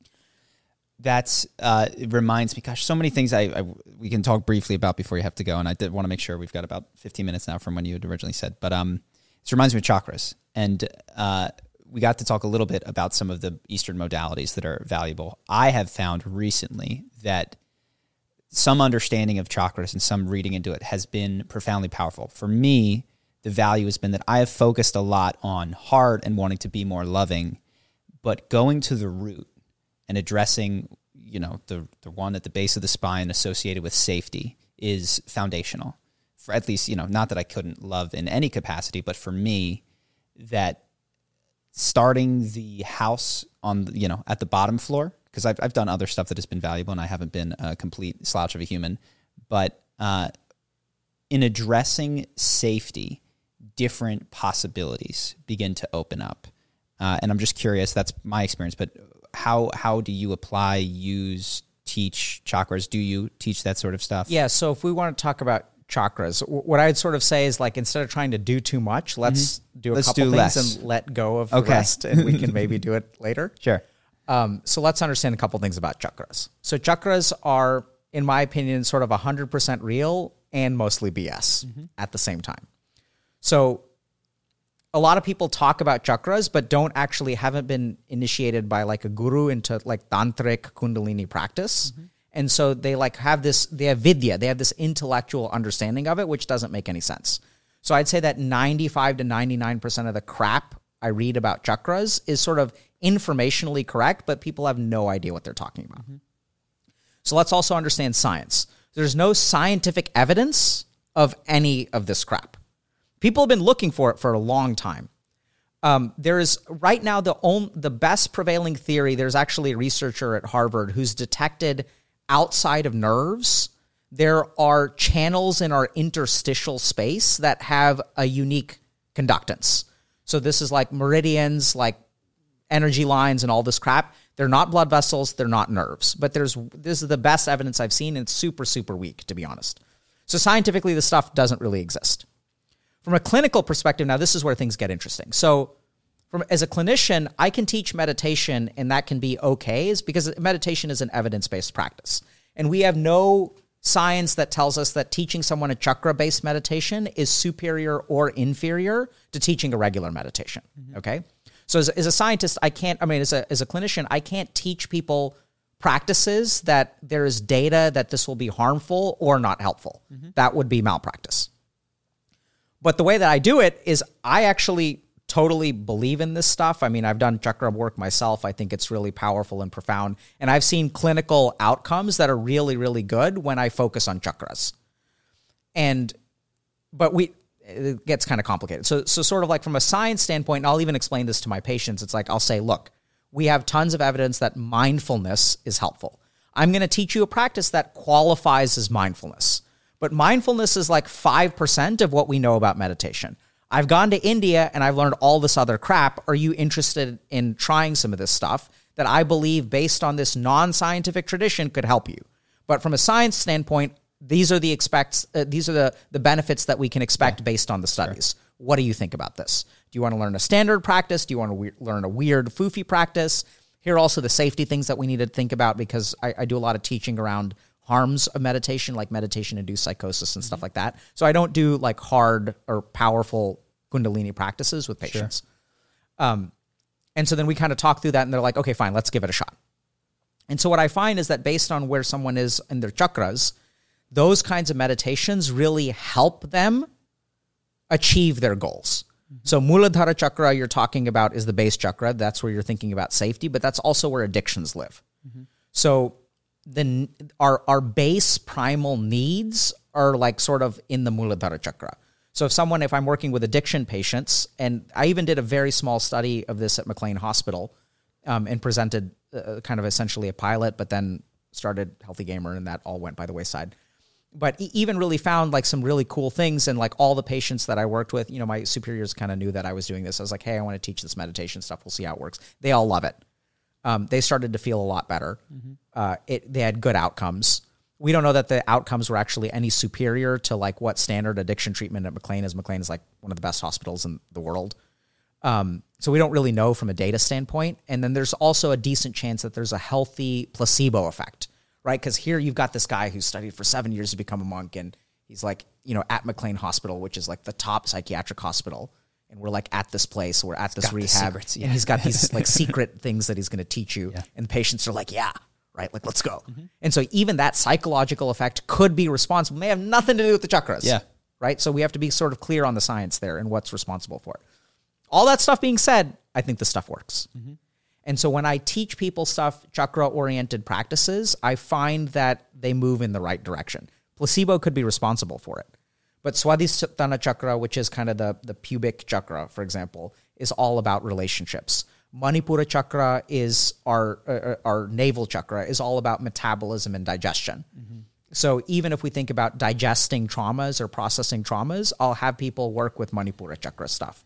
That's uh, it reminds me. Gosh, so many things I, I we can talk briefly about before you have to go, and I did want to make sure we've got about fifteen minutes now from when you had originally said. But um, this reminds me of chakras, and uh, we got to talk a little bit about some of the Eastern modalities that are valuable. I have found recently that some understanding of chakras and some reading into it has been profoundly powerful. For me, the value has been that I have focused a lot on heart and wanting to be more loving, but going to the root and addressing, you know, the the one at the base of the spine associated with safety is foundational. For at least, you know, not that I couldn't love in any capacity, but for me, that starting the house on you know at the bottom floor because I've I've done other stuff that has been valuable and I haven't been a complete slouch of a human, but uh, in addressing safety, different possibilities begin to open up, uh, and I'm just curious. That's my experience, but how how do you apply, use, teach chakras? Do you teach that sort of stuff? Yeah. So if we want to talk about chakras, w- what I'd sort of say is like instead of trying to do too much, let's do a Mm-hmm. Let's couple do things less. and let go of Okay. the rest, and we can maybe do it later. sure. Um, so let's understand a couple things about chakras. So chakras are, in my opinion, sort of 100% real and mostly BS at the same time. So a lot of people talk about chakras, but don't actually haven't been initiated by like a guru into like tantric kundalini practice. Mm-hmm. And so they like have this, they have vidya, they have this intellectual understanding of it, which doesn't make any sense. So I'd say that 95 to 99% of the crap I read about chakras is sort of informationally correct, but people have no idea what they're talking about. Mm-hmm. So let's also understand science. There's no scientific evidence of any of this crap. People have been looking for it for a long time. Um, there is right now the the best prevailing theory. There's actually a researcher at Harvard who's detected outside of nerves. There are channels in our interstitial space that have a unique conductance. So this is like meridians, like energy lines and all this crap. They're not blood vessels, they're not nerves. But there's this is the best evidence I've seen, and it's super, super weak, to be honest. So scientifically, this stuff doesn't really exist. From a clinical perspective, now this is where things get interesting. So, from as a clinician, I can teach meditation, and that can be okay, is because meditation is an evidence based practice, and we have no science that tells us that teaching someone a chakra based meditation is superior or inferior to teaching a regular meditation. Mm-hmm. Okay. So as, as a scientist, I can't, I mean, as a, as a clinician, I can't teach people practices that there is data that this will be harmful or not helpful. Mm-hmm. That would be malpractice. But the way that I do it is I actually totally believe in this stuff. I mean, I've done chakra work myself. I think it's really powerful and profound. And I've seen clinical outcomes that are really, really good when I focus on chakras. And, but we, it gets kind of complicated. So, so sort of like from a science standpoint, and I'll even explain this to my patients. It's like, I'll say, look, we have tons of evidence that mindfulness is helpful. I'm going to teach you a practice that qualifies as mindfulness. But mindfulness is like 5% of what we know about meditation. I've gone to India and I've learned all this other crap. Are you interested in trying some of this stuff that I believe, based on this non scientific tradition, could help you? But from a science standpoint, these are the expects. Uh, these are the the benefits that we can expect based on the studies. What do you think about this? Do you want to learn a standard practice? Do you want to we- learn a weird foofy practice? Here are also the safety things that we need to think about because I, I do a lot of teaching around harms of meditation, like meditation induced psychosis and stuff mm-hmm. like that. So I don't do like hard or powerful Kundalini practices with patients. Um, and so then we kind of talk through that and they're like, okay, fine, let's give it a shot. And so what I find is that based on where someone is in their chakras, those kinds of meditations really help them achieve their goals. Mm-hmm. So Muladhara chakra you're talking about is the base chakra. That's where you're thinking about safety, but that's also where addictions live. Mm-hmm. So the our our base primal needs are like sort of in the Muladhara chakra. So if someone, if I'm working with addiction patients, and I even did a very small study of this at McLean Hospital, um, and presented uh, kind of essentially a pilot, but then started Healthy Gamer, and that all went by the wayside. But even really found like some really cool things, and like all the patients that I worked with, you know, my superiors kind of knew that I was doing this. I was like, hey, I want to teach this meditation stuff. We'll see how it works. They all love it. Um, they started to feel a lot better. Uh, it, they had good outcomes. We don't know that the outcomes were actually any superior to like what standard addiction treatment at McLean is. McLean is like one of the best hospitals in the world. Um, so we don't really know from a data standpoint. And then there's also a decent chance that there's a healthy placebo effect, right? Because here you've got this guy who studied for seven years to become a monk, and he's like, you know, at McLean Hospital, which is like the top psychiatric hospital. And we're like at this place, we're at this rehab, secrets, and he's got these like secret things that he's going to teach you. And patients are like, yeah, right, like let's go. Mm-hmm. And so even that psychological effect could be responsible. May have nothing to do with the chakras. Yeah. Right. So we have to be sort of clear on the science there and what's responsible for it. All that stuff being said, I think the stuff works. And so when I teach people stuff, chakra oriented practices, I find that they move in the right direction. Placebo could be responsible for it. But Swadhisthana chakra, which is kind of the, the pubic chakra, for example, is all about relationships. Manipura chakra is our, uh, our navel chakra, is all about metabolism and digestion. So even if we think about digesting traumas or processing traumas, I'll have people work with Manipura chakra stuff.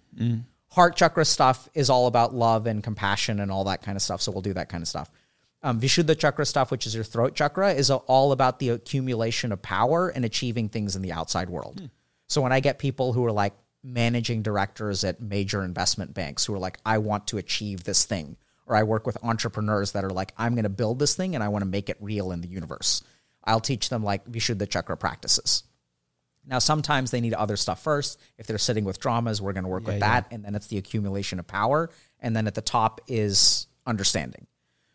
Heart chakra stuff is all about love and compassion and all that kind of stuff. So we'll do that kind of stuff. Um, Vishuddha chakra stuff, which is your throat chakra, is all about the accumulation of power and achieving things in the outside world. So when I get people who are like managing directors at major investment banks who are like, I want to achieve this thing, or I work with entrepreneurs that are like, I'm going to build this thing and I want to make it real in the universe. I'll teach them like Vishuddha chakra practices. Now, sometimes they need other stuff first. If they're sitting with dramas, we're going to work with that. And then it's the accumulation of power. And then at the top is understanding.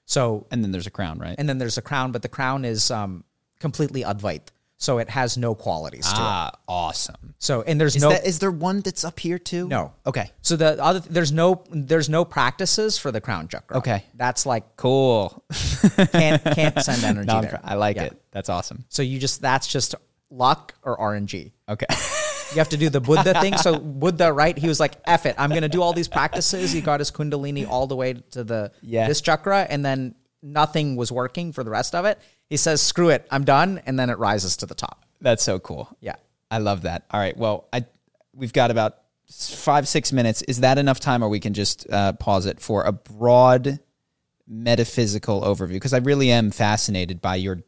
So, And then there's a crown, right? and then there's a crown, but the crown is um, completely Advait. So it has no qualities to it. ah, awesome. So, and there's Is, no. that, is there one that's up here too? No. Okay. so the other there's no there's no practices for the crown chakra. Okay. that's like Cool. can't can't send energy No, there. I like Yeah. it. That's awesome. So you just that's just luck or RNG. Okay. You have to do the Buddha thing. So Buddha, right? He was like, "F it, I'm going to do all these practices." He got his Kundalini all the way to the Yeah. this chakra, and then nothing was working for the rest of it. He says, "Screw it, I'm done," and then it rises to the top. That's so cool. Yeah. I love that. All right. Well, I we've got about five six minutes. Is that enough time, or we can just uh, pause it for a broad metaphysical overview? Because I really am fascinated by your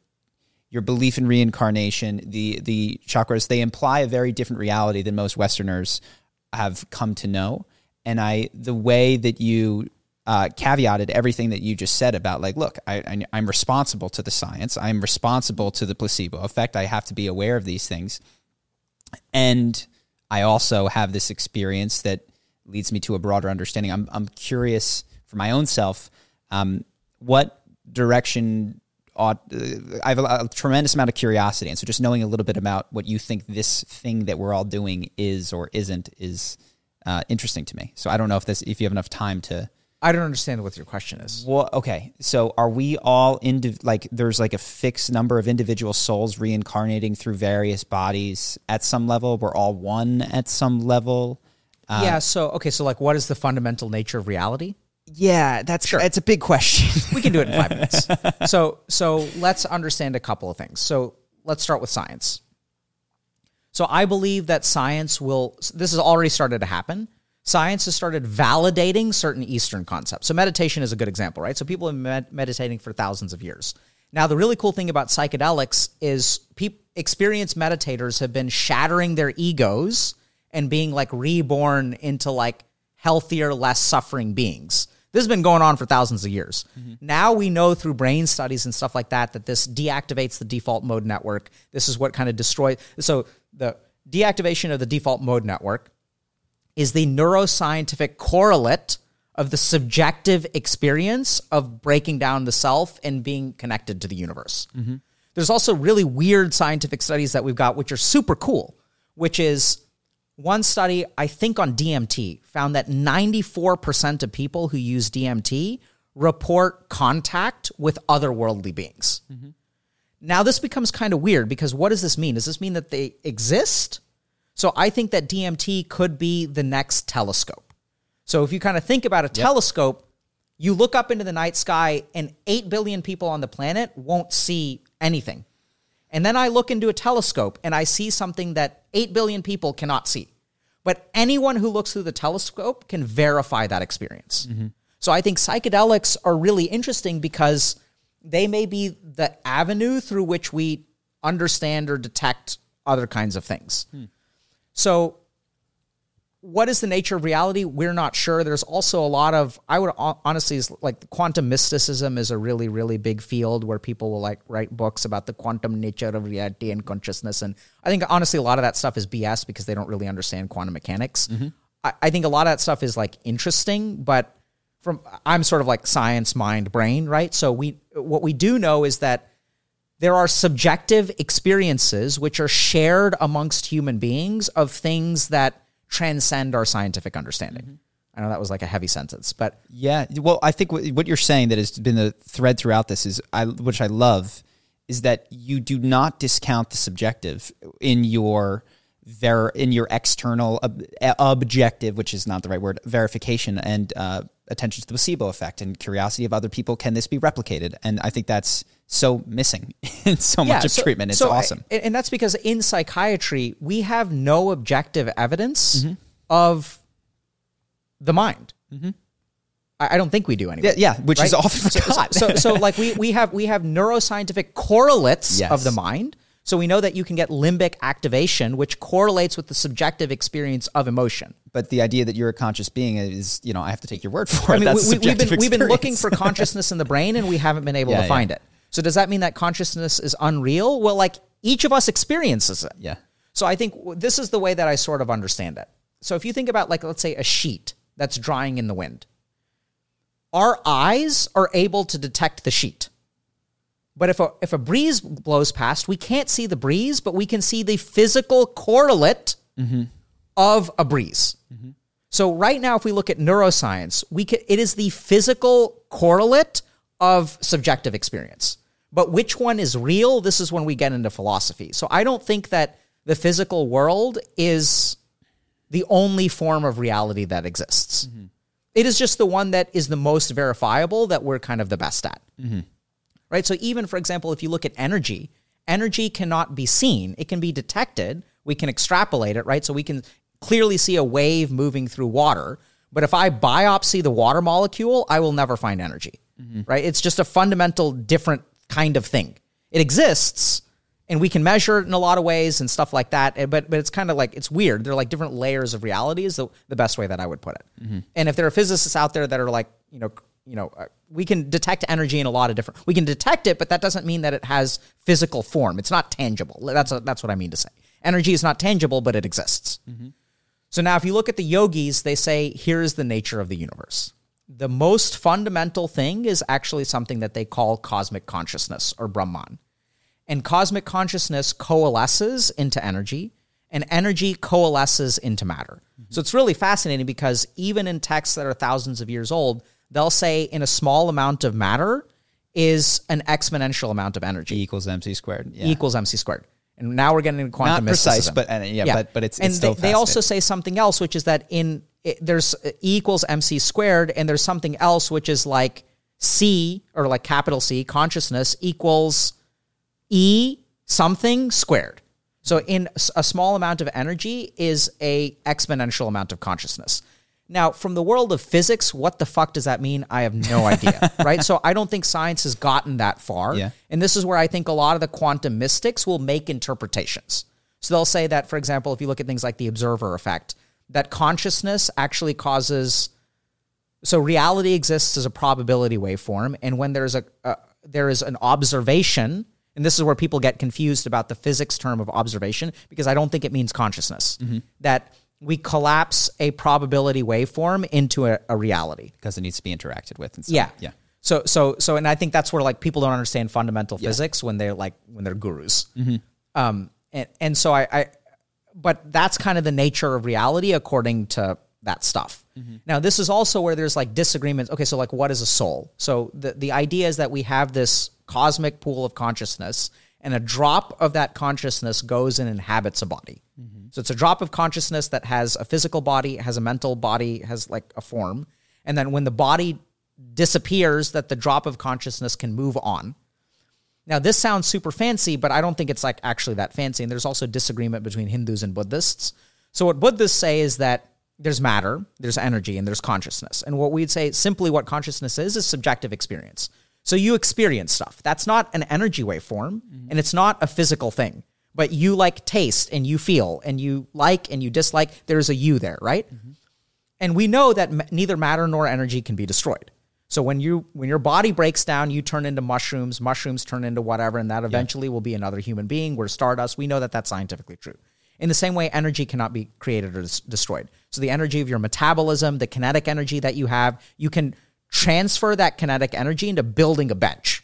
your belief in reincarnation, the the chakras, they imply a very different reality than most Westerners have come to know. And I, the way that you uh, caveated everything that you just said about like, look, I, I, I'm responsible to the science. I'm responsible to the placebo effect. I have to be aware of these things. And I also have this experience that leads me to a broader understanding. I'm, I'm curious for my own self, um, what direction I have a, a, tremendous amount of curiosity. And so just knowing a little bit about what you think this thing that we're all doing is or isn't is uh, interesting to me. So I don't know if this, if you have enough time to. I don't understand what your question is. Well, okay. So are we all into like there's like a fixed number of individual souls reincarnating through various bodies at some level? We're all one at some level. Uh, yeah. So okay. So like, what is the fundamental nature of reality? Yeah, that's sure. It's a big question. we can do it in five minutes. So so let's understand a couple of things. So let's start with science. So I believe that science will. This has already started to happen. Science has started validating certain Eastern concepts. So meditation is a good example, right? So people have been med- meditating for thousands of years. Now, the really cool thing about psychedelics is pe- experienced meditators have been shattering their egos and being like reborn into like healthier, less suffering beings. This has been going on for thousands of years. Mm-hmm. Now we know through brain studies and stuff like that that this deactivates the default mode network. This is what kind of destroys. So the deactivation of the default mode network is the neuroscientific correlate of the subjective experience of breaking down the self and being connected to the universe. Mm-hmm. There's also really weird scientific studies that we've got, which are super cool, which is one study, I think on DMT, found that 94% of people who use DMT report contact with otherworldly beings. Mm-hmm. Now, this becomes kind of weird because what does this mean? Does this mean that they exist? So I think that DMT could be the next telescope. So if you kind of think about a yep. telescope, you look up into the night sky and 8 billion people on the planet won't see anything. And then I look into a telescope and I see something that 8 billion people cannot see. But anyone who looks through the telescope can verify that experience. Mm-hmm. So I think psychedelics are really interesting because they may be the avenue through which we understand or detect other kinds of things. Hmm. So what is the nature of reality? We're not sure. There's also a lot of I would honestly like quantum mysticism is a really really big field where people will like write books about the quantum nature of reality and consciousness. And I think honestly a lot of that stuff is BS because they don't really understand quantum mechanics. Mm-hmm. I, I think a lot of that stuff is like interesting, but from I'm sort of like science mind brain, right? So we what we do know is that there are subjective experiences which are shared amongst human beings of things that transcend our scientific understanding. Mm-hmm. I know that was like a heavy sentence, but yeah. Well, I think what you're saying that has been the thread throughout this is, I, which I love, is that you do not discount the subjective in your ver in your external ob- objective, which is not the right word, verification and uh, attention to the placebo effect and curiosity of other people. Can this be replicated? And I think that's so missing in so yeah, much of so, treatment. It's so awesome. I, and that's because in psychiatry, we have no objective evidence mm-hmm. of the mind. Mm-hmm. I, I, don't think we do anyway. Yeah, yeah which right? is often forgot. So, so, so, like we, we have we have neuroscientific correlates yes. of the mind. So we know that you can get limbic activation, which correlates with the subjective experience of emotion. But the idea that you're a conscious being is, you know, I have to take your word for it. I mean, we, have been, we've been looking for consciousness in the brain, and we haven't been able yeah, to find yeah. it. So does that mean that consciousness is unreal? Well, like each of us experiences it. Yeah. So I think this is the way that I sort of understand it. So if you think about like let's say a sheet that's drying in the wind. Our eyes are able to detect the sheet. But if a if a breeze blows past, we can't see the breeze, but we can see the physical correlate mm-hmm. of a breeze. Mm-hmm. So right now, if we look at neuroscience, we can, it is the physical correlate of subjective experience. But which one is real? This is when we get into philosophy. So I don't think that the physical world is the only form of reality that exists. Mm-hmm. It is just the one that is the most verifiable that we're kind of the best at. Mm-hmm. Right? So even for example, if you look at energy, energy cannot be seen. It can be detected. We can extrapolate it, right? So we can clearly see a wave moving through water. But if I biopsy the water molecule, I will never find energy mm-hmm. right? It's just a fundamental different kind of thing. It exists and we can measure it in a lot of ways and stuff like that. eh, But but it's kind of like it's weird. They're like different layers of reality is the, the best way that I would put it. And if there are physicists out there that are like you know you know uh, we can detect energy in a lot of different. We can detect it, but that doesn't mean that it has physical form. It's not tangible. That's a, that's what I mean to say. Energy is not tangible, but it exists. So now, if you look at the yogis, they say, here's the nature of the universe. The most fundamental thing is actually something that they call cosmic consciousness or Brahman. And cosmic consciousness coalesces into energy, and energy coalesces into matter. Mm-hmm. So it's really fascinating because even in texts that are thousands of years old, they'll say in a small amount of matter is an exponential amount of energy E equals mc squared. Yeah. equals mc squared. And now we're getting into quantum Not precise, mysticism. but- uh, and- yeah, but- but it's- and it's they, they also say something else, which is that in it, there's E equals mc squared, and there's something else which is like c or like capital C consciousness equals e something squared. So in a small amount of energy is a exponential amount of consciousness. Now, from the world of physics, what the fuck does that mean? I have no idea, right? So I don't think science has gotten that far. Yeah. And this is where I think a lot of the quantum mystics will make interpretations. So they'll say that, for example, if you look at things like the observer effect, that consciousness actually causes so reality exists as a probability waveform and when there's a, a there is an observation and this is where people get confused about the physics term of observation because i don't think it means consciousness that we collapse a probability waveform into a, a reality. Because it needs to be interacted with. And so, yeah. Yeah. so so so and i think that's where like people don't understand fundamental physics when they're like when they're gurus. Um and and so i i but that's kind of the nature of reality according to that stuff. Mm-hmm. Now, this is also where there's like disagreements. Okay, so like what is a soul? So the the idea is that we have this cosmic pool of consciousness and a drop of that consciousness goes and inhabits a body. Mm-hmm. So it's a drop of consciousness that has a physical body, has a mental body, has like a form. And then when the body disappears that the drop of consciousness can move on. Now, this sounds super fancy, but I don't think it's like actually that fancy. And there's also disagreement between Hindus and Buddhists. So, what Buddhists say is that there's matter, there's energy, and there's consciousness. And what we'd say simply what consciousness is is subjective experience. So, you experience stuff. That's not an energy waveform, mm-hmm. and it's not a physical thing. But you like taste and you feel and you like and you dislike. There's a you there, right? Mm-hmm. And we know that m- neither matter nor energy can be destroyed. So when you when your body breaks down, you turn into mushrooms. Mushrooms turn into whatever, and that eventually will be another human being. We're stardust. We know that that's scientifically true. In the same way, energy cannot be created or des- destroyed. So the energy of your metabolism, the kinetic energy that you have, you can transfer that kinetic energy into building a bench,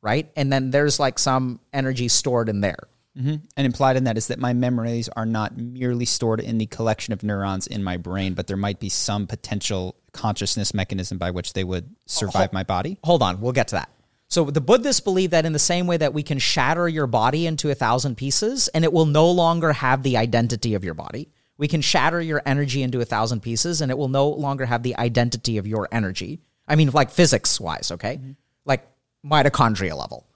right? And then there's like some energy stored in there. Mm-hmm. And implied in that is that my memories are not merely stored in the collection of neurons in my brain, but there might be some potential consciousness mechanism by which they would survive my body. hold on, we'll get to that. So the Buddhists believe that in the same way that we can shatter your body into a thousand pieces and it will no longer have the identity of your body, we can shatter your energy into a thousand pieces and it will no longer have the identity of your energy. I mean, like physics wise, okay? Mm-hmm. Like mitochondria level.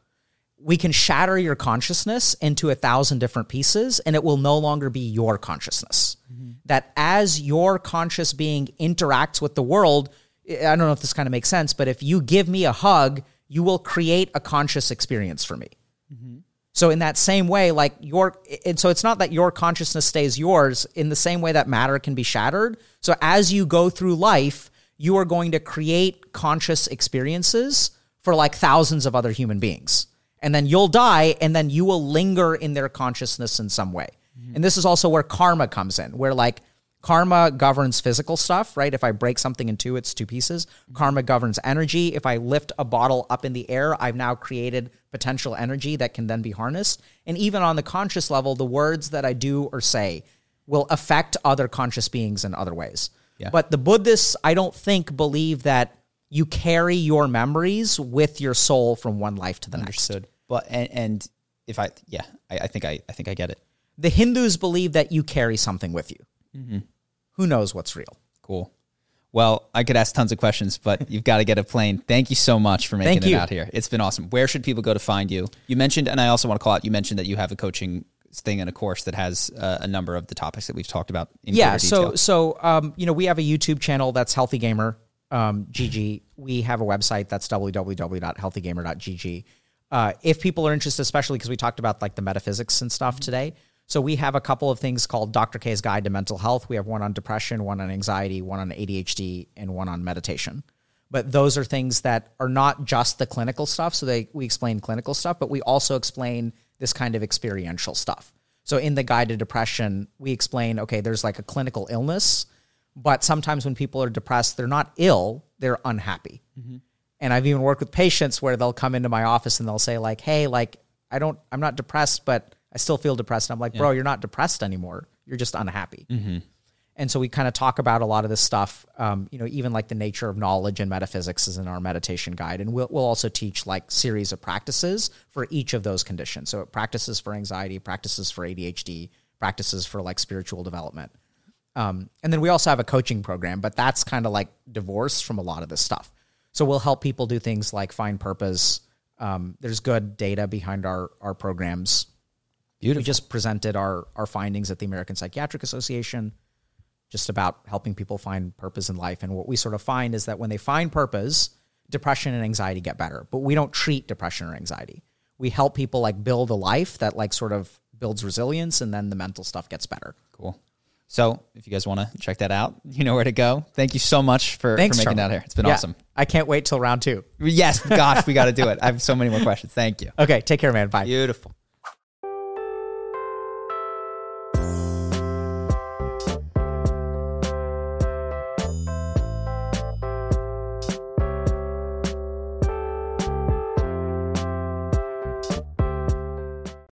We can shatter your consciousness into a thousand different pieces and it will no longer be your consciousness. Mm-hmm. That as your conscious being interacts with the world, I don't know if this kind of makes sense, but if you give me a hug, you will create a conscious experience for me. Mm-hmm. So in that same way, like your, and so it's not that your consciousness stays yours in the same way that matter can be shattered. So as you go through life, you are going to create conscious experiences for like thousands of other human beings. And then you'll die and then you will linger in their consciousness in some way. And this is also where karma comes in, where like karma governs physical stuff, right? If I break something in two, it's two pieces. Karma governs energy. If I lift a bottle up in the air, I've now created potential energy that can then be harnessed. And even on the conscious level, the words that I do or say will affect other conscious beings in other ways. Yeah. But the Buddhists, I don't think, believe that you carry your memories with your soul from one life to the next. But and, and if I yeah, I, I think I I think I get it. The Hindus believe that you carry something with you. Mm-hmm. Who knows what's real? Cool. Well, I could ask tons of questions, but you've got to get a plane. Thank you so much for making it out here. It's been awesome. Where should people go to find you? You mentioned, and I also want to call out. You mentioned that you have a coaching thing and a course that has uh, a number of the topics that we've talked about. In yeah so so um, you know we have a youtube channel that's healthy gamer um, gg we have a website that's www.healthygamer.gg Uh, if people are interested, especially because we talked about like the metaphysics and stuff today. So we have a couple of things called Dr. K's Guide to Mental Health. We have one on depression, one on anxiety, one on ADHD, and one on meditation. But those are things that are not just the clinical stuff. So they we explain clinical stuff, but we also explain this kind of experiential stuff. So in the Guide to Depression, we explain okay, there's like a clinical illness, but sometimes when people are depressed, they're not ill, they're unhappy. And I've even worked with patients where they'll come into my office and they'll say like, "Hey, like I don't, I'm not depressed, but I still feel depressed." And I'm like, "Bro, you're not depressed anymore. You're just unhappy." And so we kind of talk about a lot of this stuff, um, you know, even like the nature of knowledge and metaphysics is in our meditation guide. And we'll, we'll also teach like series of practices for each of those conditions. So practices for anxiety, practices for ADHD, practices for like spiritual development. Um, and then we also have a coaching program, but that's kind of like divorced from a lot of this stuff. So we'll help people do things like find purpose. Um, there's good data behind our our programs. Beautiful. We just presented our our findings at the American Psychiatric Association, just about helping people find purpose in life. And what we sort of find is that when they find purpose, depression and anxiety get better. But we don't treat depression or anxiety. We help people like build a life that like sort of builds resilience, and then the mental stuff gets better. Cool. So if you guys want to check that out, you know where to go. Thank you so much for, Thanks, for making Charlie. that here. It's been Yeah. awesome. I can't wait till round two. Yes, gosh, we got to do it. I have so many more questions. Thank you. Okay, take care, man. Bye. Beautiful.